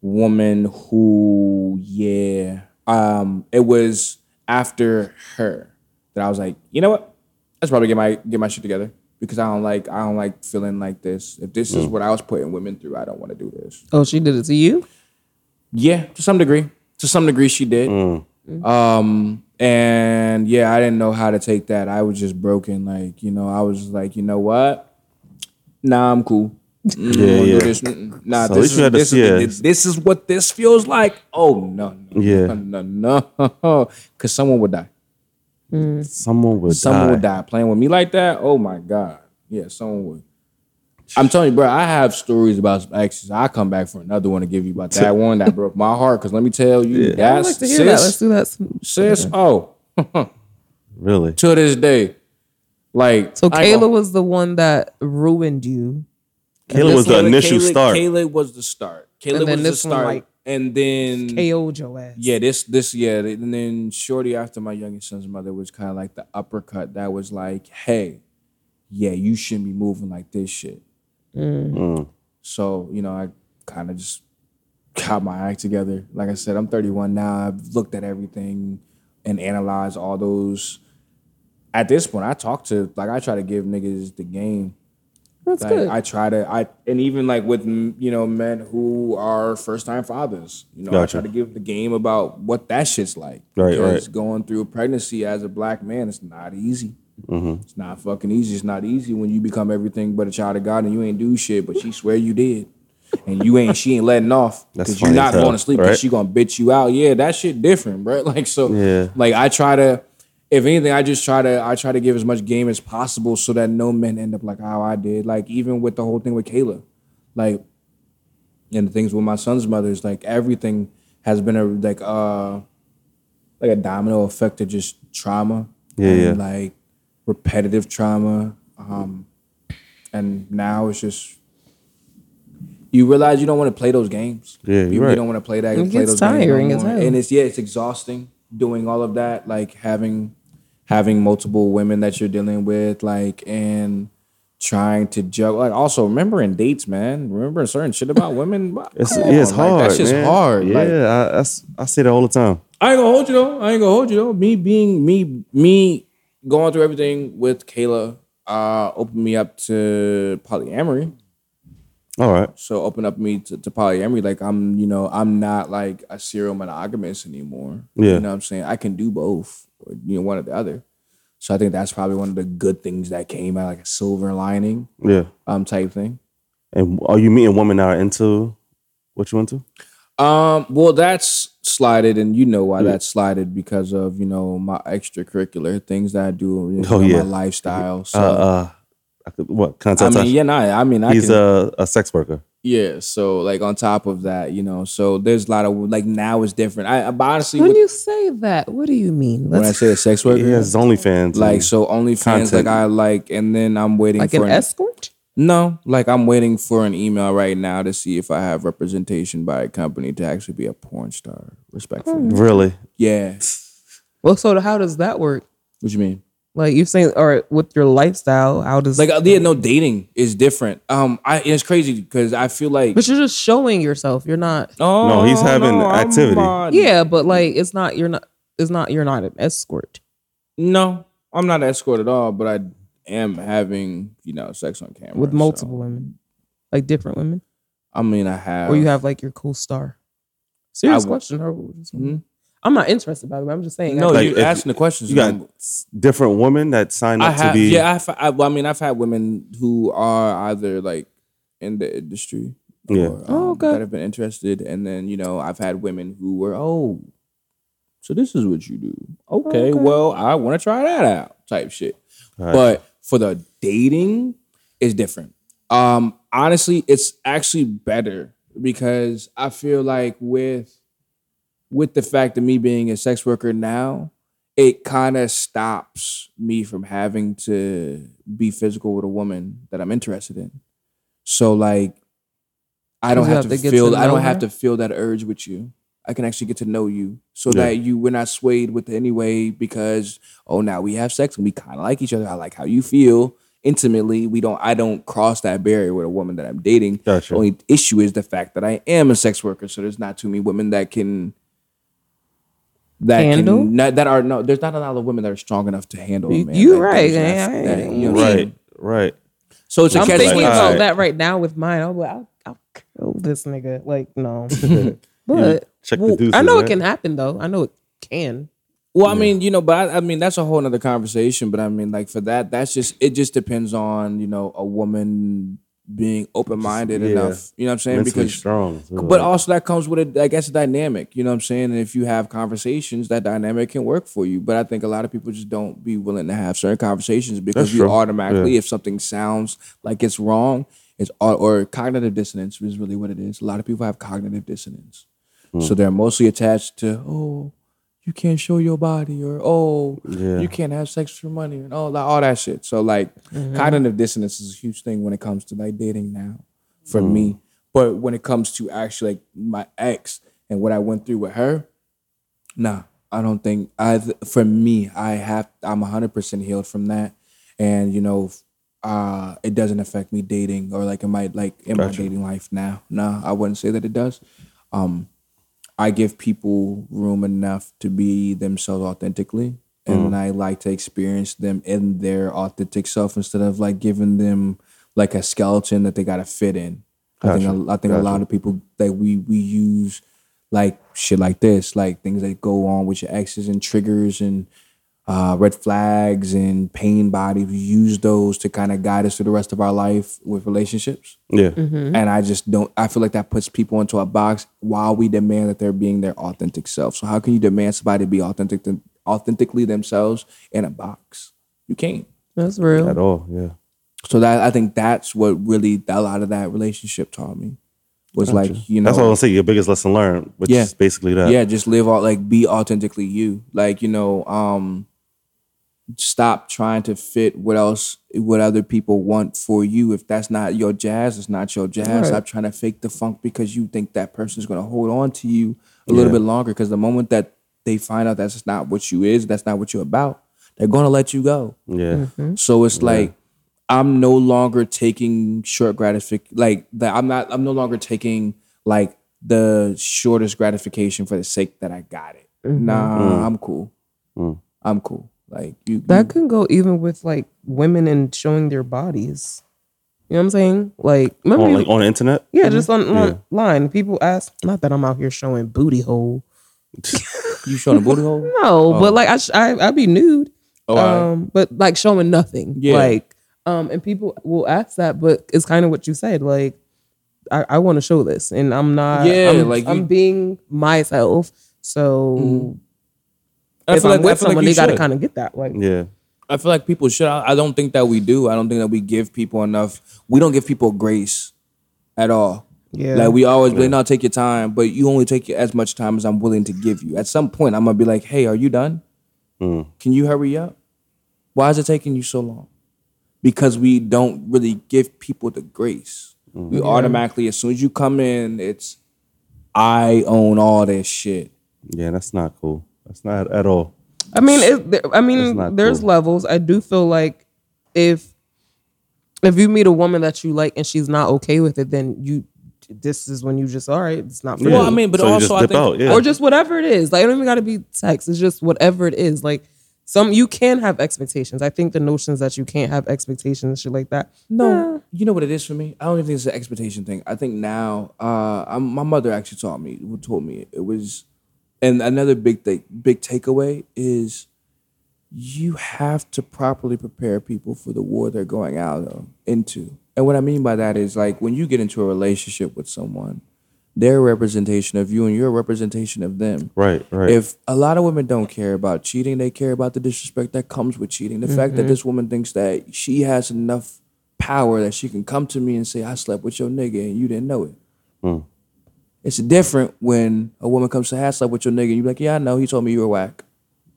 woman who, yeah, um, it was after her that I was like, you know what? Let's probably get my get my shit together because I don't like I don't like feeling like this. If this Mm. is what I was putting women through, I don't want to do this. Oh, she did it to you? Yeah, to some degree. To some degree, she did. Um, and yeah, I didn't know how to take that. I was just broken. Like, you know, I was like, you know what? Nah, I'm cool. Mm, Yeah, I wanna do yeah. this. Mm-mm. Nah, So this is, you to this, see this is what this feels like. Oh no, no, Yeah. no, no, no, because someone would die. Mm. Someone would Someone die. would die playing with me like that. Oh my god, yeah, someone would. I'm telling you, bro, I have stories about some exes. I come back for another one to give you about that one that broke my heart. Cause let me tell you, I would that's like to hear sis, that. Let's do that. Some, sis. Oh, Really? to this day, like so I Kayla gonna- was the one that ruined you. Kayla was the Kayla- initial Kayla- start. Kayla was the start. Kayla And then was the this one, start, like, and then KO'd your ass. Yeah, this this yeah, and then shortly after my youngest son's mother was kind of like the uppercut that was like, hey, yeah, you shouldn't be moving like this shit. Mm. So you know, I kind of just got my act together. Like I said, I'm 31 now. I've looked at everything and analyzed all those. At this point, I talk to like I try to give niggas the game. That's Like good. I try to I and even like with you know men who are first time fathers, you know, I try to give the game about what that shit's like. Right, because right. going through a pregnancy as a black man, it's not easy. Mm-hmm. It's not fucking easy. It's not easy when you become everything but a child of God and you ain't do shit, but she swear you did. And you ain't, she ain't letting off because you're not as hell, going to sleep right? she gonna bitch you out. Yeah, that shit different, bro. Like so, Yeah. like I try to, if anything, I just try to, I try to give as much game as possible so that no men end up like how I did. Like even with the whole thing with Kayla, like, and the things with my son's mothers, like everything has been a like uh like a domino effect of just trauma. Yeah, and, yeah. Like repetitive trauma. Um and now it's just you realize you don't want to play those games. Yeah, you're you really don't want to play that. It play gets those games no tiring as more. hell. And it's yeah, it's exhausting doing all of that. Like having having multiple women that you're dealing with, like and trying to juggle. Like also remembering dates, man. Remembering certain shit about women. It's, yeah, it's like, hard. That's just man. hard. Yeah, Like, I, that's, I say that all the time. I ain't gonna hold you though. I ain't gonna hold you though. Me being me, me going through everything with Kayla, uh, opened me up to polyamory. All right. So open up me to, to polyamory. Like I'm, you know, I'm not like a serial monogamous anymore. Yeah. You know what I'm saying? I can do both, or you know, one or the other. So I think that's probably one of the good things that came out, like a silver lining, Yeah. um, type thing. And are you meeting women that are into what you into? Um, well, that's slided, and you know why that's slided because of you know my extracurricular things that I do, you know, Oh, yeah. my lifestyle. So Uh, uh, I could, what? Can I I tell? mean, yeah, nah, I mean, I He's can, a, a sex worker. yeah. So like on top of that, you know, so there's a lot of like now it's different. I, I but honestly, when with, you say that, what do you mean? when I say a sex worker, He has his OnlyFans. like so OnlyFans, Content. like I like, and then I'm waiting like for an escort? No, like I'm waiting for an email right now to see if I have representation by a company to actually be a porn star. Respectfully, really? yeah. Well, so how does that work? What do you mean? Like you're saying, or with your lifestyle, how does Like, uh, yeah, no, dating is different. Um, I it's crazy because I feel like But you're just showing yourself. You're not. oh, No, he's having I'm activity. Yeah, but like it's not. You're not. It's not. You're not an escort no, I'm not an escort at all, but I am having you know sex on camera with so- multiple women, like different women, I mean, I have. or you have like your cool star. Serious I- question. Or Mhm. I'm not interested by the way. I'm just saying. no, Like, you're asking the questions. You got man. different women that sign I up to be. yeah, I've, I, well, I mean, I've had women who are either like in the industry, Yeah. or, Oh, um, okay. that have been interested, and then you know, I've had women who were, oh, so this is what you do, okay, Okay. well, I want to try that out, type shit. Gotcha. But for the dating, is different. Um, honestly, it's actually better because I feel like with with the fact of me being a sex worker now, it kind of stops me from having to be physical with a woman that I'm interested in. So like I don't have, have to, to feel to I don't have to feel that urge with you. I can actually get to know you so Yeah. that you we're not swayed with anyway because oh now we have sex and we kind of like each other. I like how you feel intimately. We don't I don't cross that barrier with a woman that I'm dating. Gotcha. The only issue is the fact that I am a sex worker, so there's not too many women that can that Handle? can not, that are no. There's not a lot of women that are strong enough to handle a You- man. you that right, does yeah, that- yeah, that- yeah. you know what I'm saying? right, right. So it's a I'm catch thinking twenty like, about alright. that right now with mine. I'm like, I'll, I'll kill this nigga. Like, no. but check the well, deuces, I know right? it can happen though. I know it can. Well, I mean, you know, but I, I mean that's a whole nother conversation. But I mean, like for that, that's just it. Just depends on you know a woman being open minded Yeah. enough. You know what I'm saying? Mentally Because strong. too, But right? also that comes with a, I guess, a dynamic. You know what I'm saying? And if you have conversations, that dynamic can work for you. But I think a lot of people just don't be willing to have certain conversations because That's you true. automatically, if something sounds like it's wrong, It's or cognitive dissonance is really what it is. A lot of people have cognitive dissonance, so hmm. they're mostly attached to oh, you can't show your body, or oh, Yeah. you can't have sex for money, and all that, all that shit. So like, cognitive dissonance is a huge thing when it comes to like dating now, for me. But when it comes to actually like my ex and what I went through with her, Nah, I don't think I. For me, I have. I'm 100 percent healed from that, and you know, uh, it doesn't affect me dating or like in my like in my dating life now. Nah, I wouldn't say that it does. Um, I give people room enough to be themselves authentically, and mm. I like to experience them in their authentic self instead of like giving them like a skeleton that they gotta fit in. I think Gotcha. a, I think a lot of people that we we use like shit like this, like things that go on with your exes and triggers and uh, red flags and pain bodies. We use those to kind of guide us through the rest of our life with relationships. Yeah. And I just don't. I feel like that puts people into a box while we demand that they're being their authentic self. So how can you demand somebody to be authentic, authentically themselves in a box? You can't. That's real. At all. Yeah. So that I think that's what really a lot of that relationship taught me was like you know That's what I'll say. Your biggest lesson learned, which Yeah. is basically that. yeah just live all like be authentically you like you know um stop trying to fit what else what other people want for you if that's not your jazz it's not your jazz Right. stop trying to fake the funk because you think that person is going to hold on to you a little bit longer because the moment that they find out that's not what you is that's not what you're about they're going to let you go Yeah. Mm-hmm. so it's like I'm no longer taking short gratific like that. I'm not. I'm no longer taking like the shortest gratification for the sake that I got it. Mm-hmm. Nah, mm. I'm cool. Mm. I'm cool. Like you. That can go even with like women and showing their bodies. You know what I'm saying? Like, remember, On you- like on the internet. yeah, just on Yeah. online. People ask, not that I'm out here showing booty hole. you, you showing a booty hole? No, but like I, sh- I, I'd be nude. Oh, all right. um, but like showing nothing. Yeah. Like, um, and people will ask that, but it's kind of what you said. Like, I, I want to show this, and I'm not. Yeah, I'm, like I'm you- being myself. So I if feel I'm like- with feel like someone, you they got to kind of get that. Like, Yeah. I feel like people should. I I don't think that we do. I don't think that we give people enough. We don't give people grace at all. Yeah. Like we always be like, no, take your time, but you only take as much time as I'm willing to give you. At some point, I'm gonna be like, hey, are you done? Mm. Can you hurry up? Why is it taking you so long? Because we don't really give people the grace. Mm. We automatically, as soon as you come in, it's I own all this shit. Yeah. That's not cool. That's not at all. I mean, it, I mean, there's cool. levels. I do feel like if if you meet a woman that you like and she's not okay with it, then you this is when you just all right. It's not for Well. I mean, but so also just I think- out. Yeah. or just whatever it is. Like it don't even got to be sex. It's just whatever it is. Like some you can have expectations. I think the notions that you can't have expectations and shit like that. No, you know what it is for me. I don't even think it's an expectation thing. I think now, uh, I'm, my mother actually taught me, who told me it was, and another big thing, big takeaway is, you have to properly prepare people for the war they're going out of, into. And what I mean by that is like when you get into a relationship with someone, they're representation of you, and you're representation of them. right. Right. If a lot of women don't care about cheating, they care about the disrespect that comes with cheating. The fact that mm-hmm. this woman thinks that she has enough power that she can come to me and say, I slept with your nigga and you didn't know it. Hmm. It's different when a woman comes to, I slept with your nigga and you're like, yeah, I know. He told me you were whack.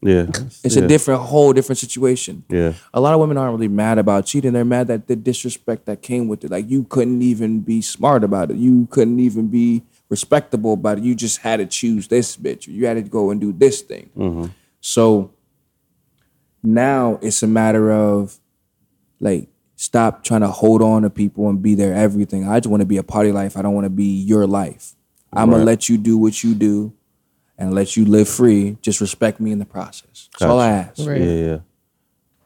yeah. It's yeah. a different, whole different situation. Yeah. A lot of women aren't really mad about cheating. They're mad that the disrespect that came with it. Like you couldn't even be smart about it. You couldn't even be respectable about it. You just had to choose this bitch. You had to go and do this thing. Mm-hmm. So now it's a matter of like stop trying to hold on to people and be their everything. I just want to be a party life. I don't want to be your life. I'm gonna let you do what you do and let you live free. Just respect me in the process. That's all I ask. Right. Yeah. Yeah.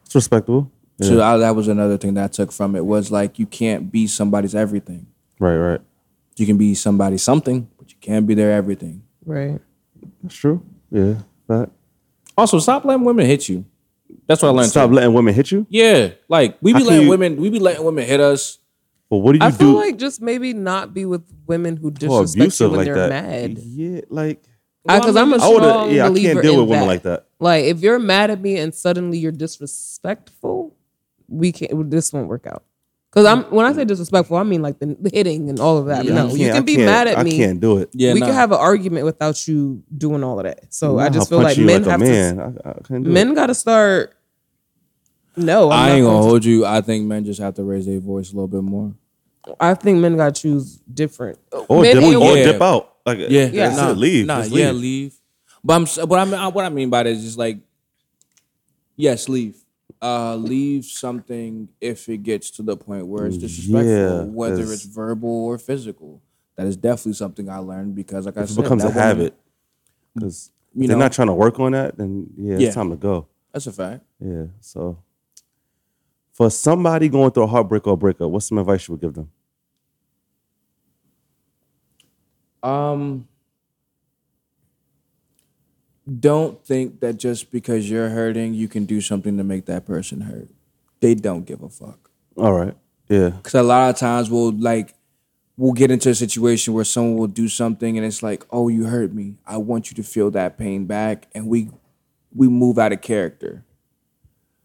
It's respectable. Yeah. So I, that was another thing that I took from it was like you can't be somebody's everything. right. Right. You can be somebody's something, but you can't be their everything. Right. That's true. Yeah. But Also, stop letting women hit you. That's what I learned. stop too. letting women hit you. Yeah, like we be can letting you- women, we be letting women hit us. But what do you I do? feel like just maybe not be with women who who are disrespect abusive you when like they're that? mad. Yeah. Like Because I'm a I would. strong Yeah. I believer can't deal in with women that. like that. Like if you're mad at me and suddenly you're disrespectful, we can't. This won't work out. Because I'm when I say disrespectful, I mean like the, the hitting and all of that. I no, you can't- can I be mad at me. I can't do it. Yeah, we nah. can have an argument without you doing all of that. So I I'll just feel like men like have man. to. I, I couldn't do it. Men got to start. No, I'm I not ain't gonna gonna- hold you. I think men just have to raise their voice a little bit more. I think men got to choose different. or dip, and or women- Yeah. dip out. Like Yeah, that's nah, it. Leave. Nah, Just yeah, leave. leave. But I'm s- what I mean what I mean by that is just like, yes, leave. Uh, leave something if it gets to the point where it's disrespectful, Yeah, whether 'cause- it's verbal or physical. That is definitely something I learned because, like I If it said, becomes a woman- habit, because You they're know. not trying to work on that, then yeah, Yeah. it's time to go. That's a fact. Yeah. So, for somebody going through a heartbreak or a breakup, what's some advice you would give them? Um, don't think that just because you're hurting, you can do something to make that person hurt. They don't give a fuck. All right. Yeah. Because a lot of times we'll like, we'll get into a situation where someone will do something and it's like, oh, you hurt me. I want you to feel that pain back, and we we move out of character.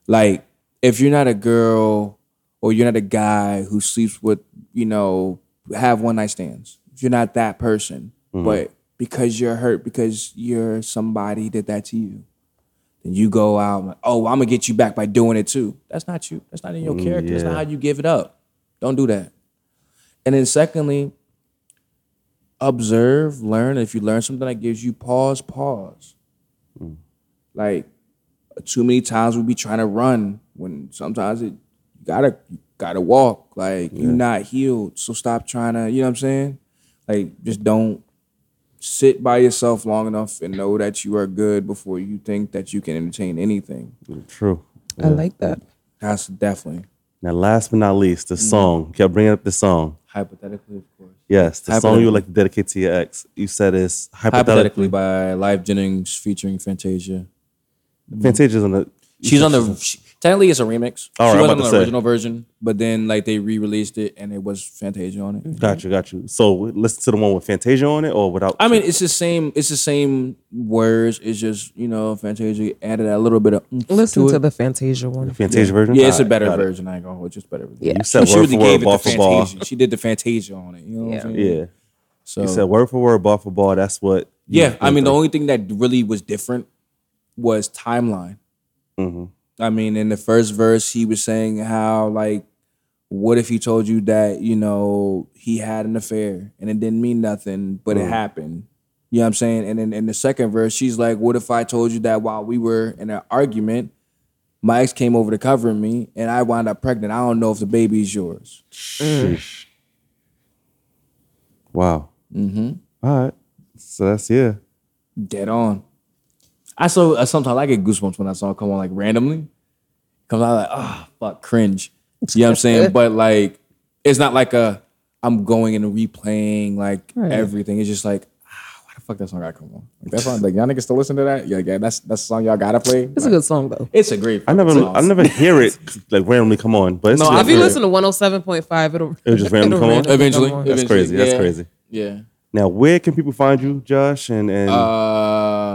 Like, if you're not a girl or you're not a guy who sleeps with, you know, have one night stands. If you're not that person, mm-hmm. but because you're hurt, because you're somebody did that to you, then you go out, and, oh, I'm gonna get you back by doing it too. That's not you. That's not in your mm, character. That's not how you give it up. Don't do that. And then secondly, observe, learn. If you learn something that gives you pause, pause. Mm. Like too many times we'll be trying to run when sometimes it you gotta you gotta walk. Like you're not healed. So stop trying to, you know what I'm saying? Like just don't sit by yourself long enough and know that you are good before you think that you can entertain anything. True. I like that. That's definitely Now, last but not least, the Mm-hmm. song. You kept bringing up the song. hypothetically, of course. Yes, the song you would like to dedicate to your ex. You said it's hypothetically. Hypothetically by Lyfe Jennings featuring Fantasia. Fantasia's on the. She's on the. She, technically, it's a remix. All right, she I'm was about on to the say. original version, but then like they re-released it and it was Fantasia on it. Got you, got you. So listen to the one with Fantasia on it, or without. I mean, it's the same. It's the same words. It's just you know Fantasia added a little bit of. oomph Listen to, it. the Fantasia one. The Fantasia version. Yeah, it's a Alright, better got it. version. I ain't gonna hold you. It's better. Yeah. You said she word really for gave word, it ball the for ball. Fantasia. She did the Fantasia on it. You know what Yeah. I'm saying? Yeah. So You said word for word, ball for ball. That's what. you Yeah, I went mean the through. only thing that really was different was timeline. Mm-hmm. I mean, in the first verse, he was saying how like, what if he told you that you know he had an affair and it didn't mean nothing, but it happened. You know what I'm saying? And then in the second verse, she's like, "What if I told you that while we were in an argument, my ex came over to cover me and I wound up pregnant? I don't know if the baby's yours." Sheesh. Wow. Mm-hmm. All right. So that's yeah. Dead on. I so uh, sometimes I get goosebumps when that song come on like randomly. Comes out like, oh fuck, cringe. You know what I'm saying? but like, it's not like a I'm going and replaying like everything. It's just like, ah, why the fuck that song gotta come on? Like that song, like y'all niggas still listen to that? Yeah, yeah, that's that's the song y'all gotta play. It's a good song though. It's a great. I never, fucking song. I never hear it like randomly come on, but it's No, just I If you Yeah. listen to 107.5, it'll It'll just randomly come on? Eventually. come on. That's Eventually, crazy. That's yeah. crazy. Yeah. Now, where can people find you, Josh? And and Uh,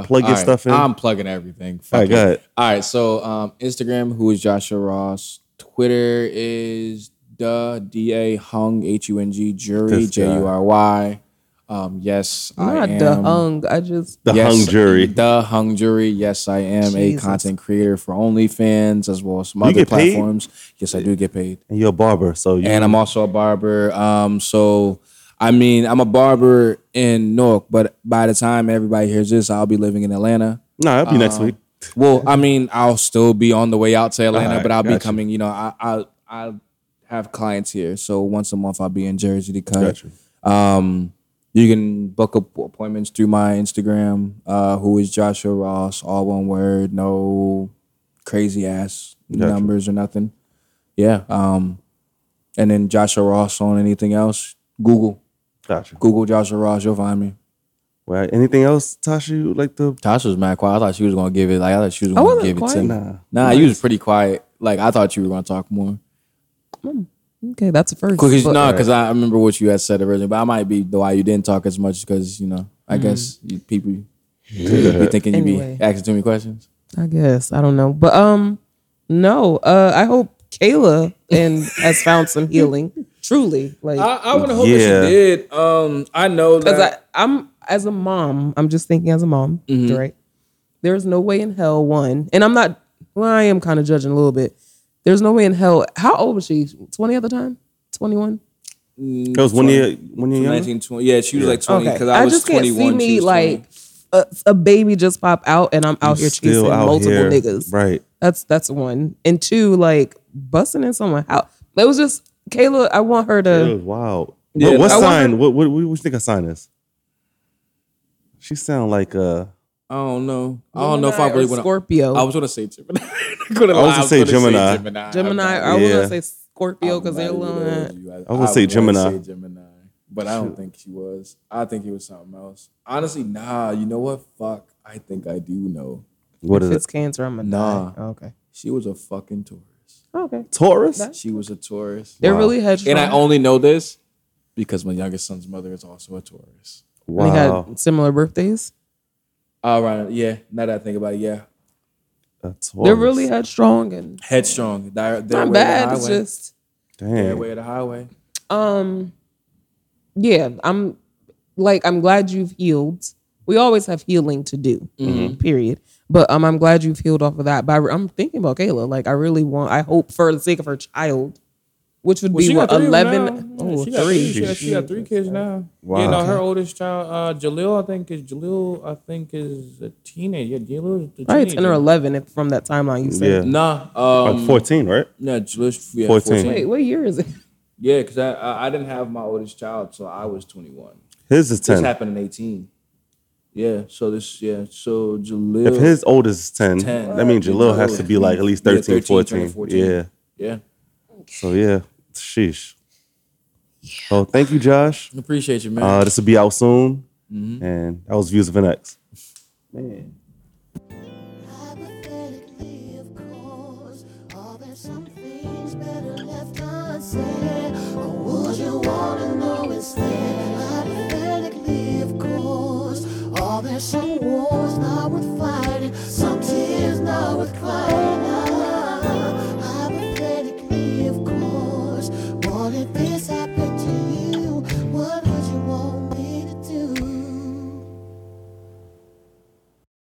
Plug your all right. stuff in. I'm plugging everything. Fuck All right, it. go ahead. All right, so um, Instagram, who is Joshua Ross. Twitter is the D A Hung H U N G Jury J U R Y. Um, yes, I Not am. the hung. I just the yes, hung jury. The Hung Jury. Yes, I am a content creator for OnlyFans as well as some You other get paid? platforms. Yes, I do get paid And you're a barber, so you, and I'm also a barber. Um, so I mean, I'm a barber in Newark, but by the time everybody hears this, I'll be living in Atlanta. no, that'll be next Um, week. Well, I mean, I'll still be on the way out to Atlanta, Alright, but I'll be coming. You know, I I I have clients here, so once a month I'll be in Jersey to cut. Gotcha. Um, you can book up appointments through my Instagram, uh, who is Joshua Ross, all one word, no crazy ass Gotcha. numbers or nothing. Yeah. Um, and then Joshua Ross on anything else, Google. Gotcha. Google Joshua Ross, you'll find me. Well, anything else, Tasha? You like to? Tasha was mad quiet. I thought she was gonna give it. Like I thought she was gonna wasn't give it to me. Nah. Nah, you was pretty quiet. Like I thought you were gonna talk more. okay. That's a first. Cause but- no, because I remember what you had said originally, but I might be the why you didn't talk as much because you know I guess you, people be thinking you Anyway. be asking too many questions. I guess I don't know, but um, no. Uh, I hope Kayla and has found some healing. Truly, like I, I would hope Yeah. that she did. Um, I know because that. I'm as a mom, I'm just thinking as a mom, Mm-hmm. right? There's no way in hell one, and I'm not. Well, I am kind of judging a little bit. There's no way in hell. How old was she? Twenty at the time? Twenty one. It was one year, one year younger. 1920. Yeah, she was like 20 Okay, because I, was just can't 21. see me like a, a baby just pop out, and I'm out here chasing out multiple here. niggas. Right. That's that's one, and two, like busting in someone's house. It was just Kayla. I want her It to. was wild. Yeah, what what I want sign? What, what what what you think her sign is? She sound like uh I don't know. I don't know if I really want to. Scorpio. I was gonna say Gemini. I was gonna say Gemini. Gemini. I was gonna say Scorpio because they're little. I was gonna say Gemini. Gemini, but I don't think she was. I think it was something else. Honestly, nah. You know what? Fuck. I think I do know. what is If it's it? Cancer, I'm gonna Nah. die. Oh, okay. She was a fucking Taurus. Okay. Taurus? She was a Taurus. They're really headstrong. And I only know this because my youngest son's mother is also a Taurus. They Wow. had similar birthdays. All right. Yeah. Now that I think about it, yeah. A They're really headstrong and Headstrong. They're, they're not way of bad. The It's highway. just Their Damn. way of the highway. um yeah, I'm like I'm glad you've healed. We always have healing to do. Mm-hmm. Period. But um I'm glad you've healed off of that. But I, am thinking about Kayla. Like I really want I hope for the sake of her child, which would Well, be she what got three of them eleven now. oh she got three. She got, she got three kids now. Wow. You know, her oldest child, uh, Jahleel, I think is Jahleel. I think is a teenager. Yeah, Jahleel is the Probably teenager. ten or eleven if from that timeline you said. Yeah. Nah, Like um, 14, right? no, Jahleel's yeah, 14. 14. Wait, what year is it? Yeah, because I, I I didn't have my oldest child, so I was twenty one. His is ten. This happened in eighteen. Yeah, so this, yeah, so Jahleel. If his oldest is 10, 10 that means Jahleel has to be like at least 13, yeah, 13 14. 14. Yeah. Yeah. So, yeah, sheesh. Yeah. So, thank you, Josh. Appreciate you, man. Uh, this will be out soon. Mm-hmm. And that was Views of an X. Man. Or would you wanna know it's there? there's some wars not worth fighting, some tears not worth crying.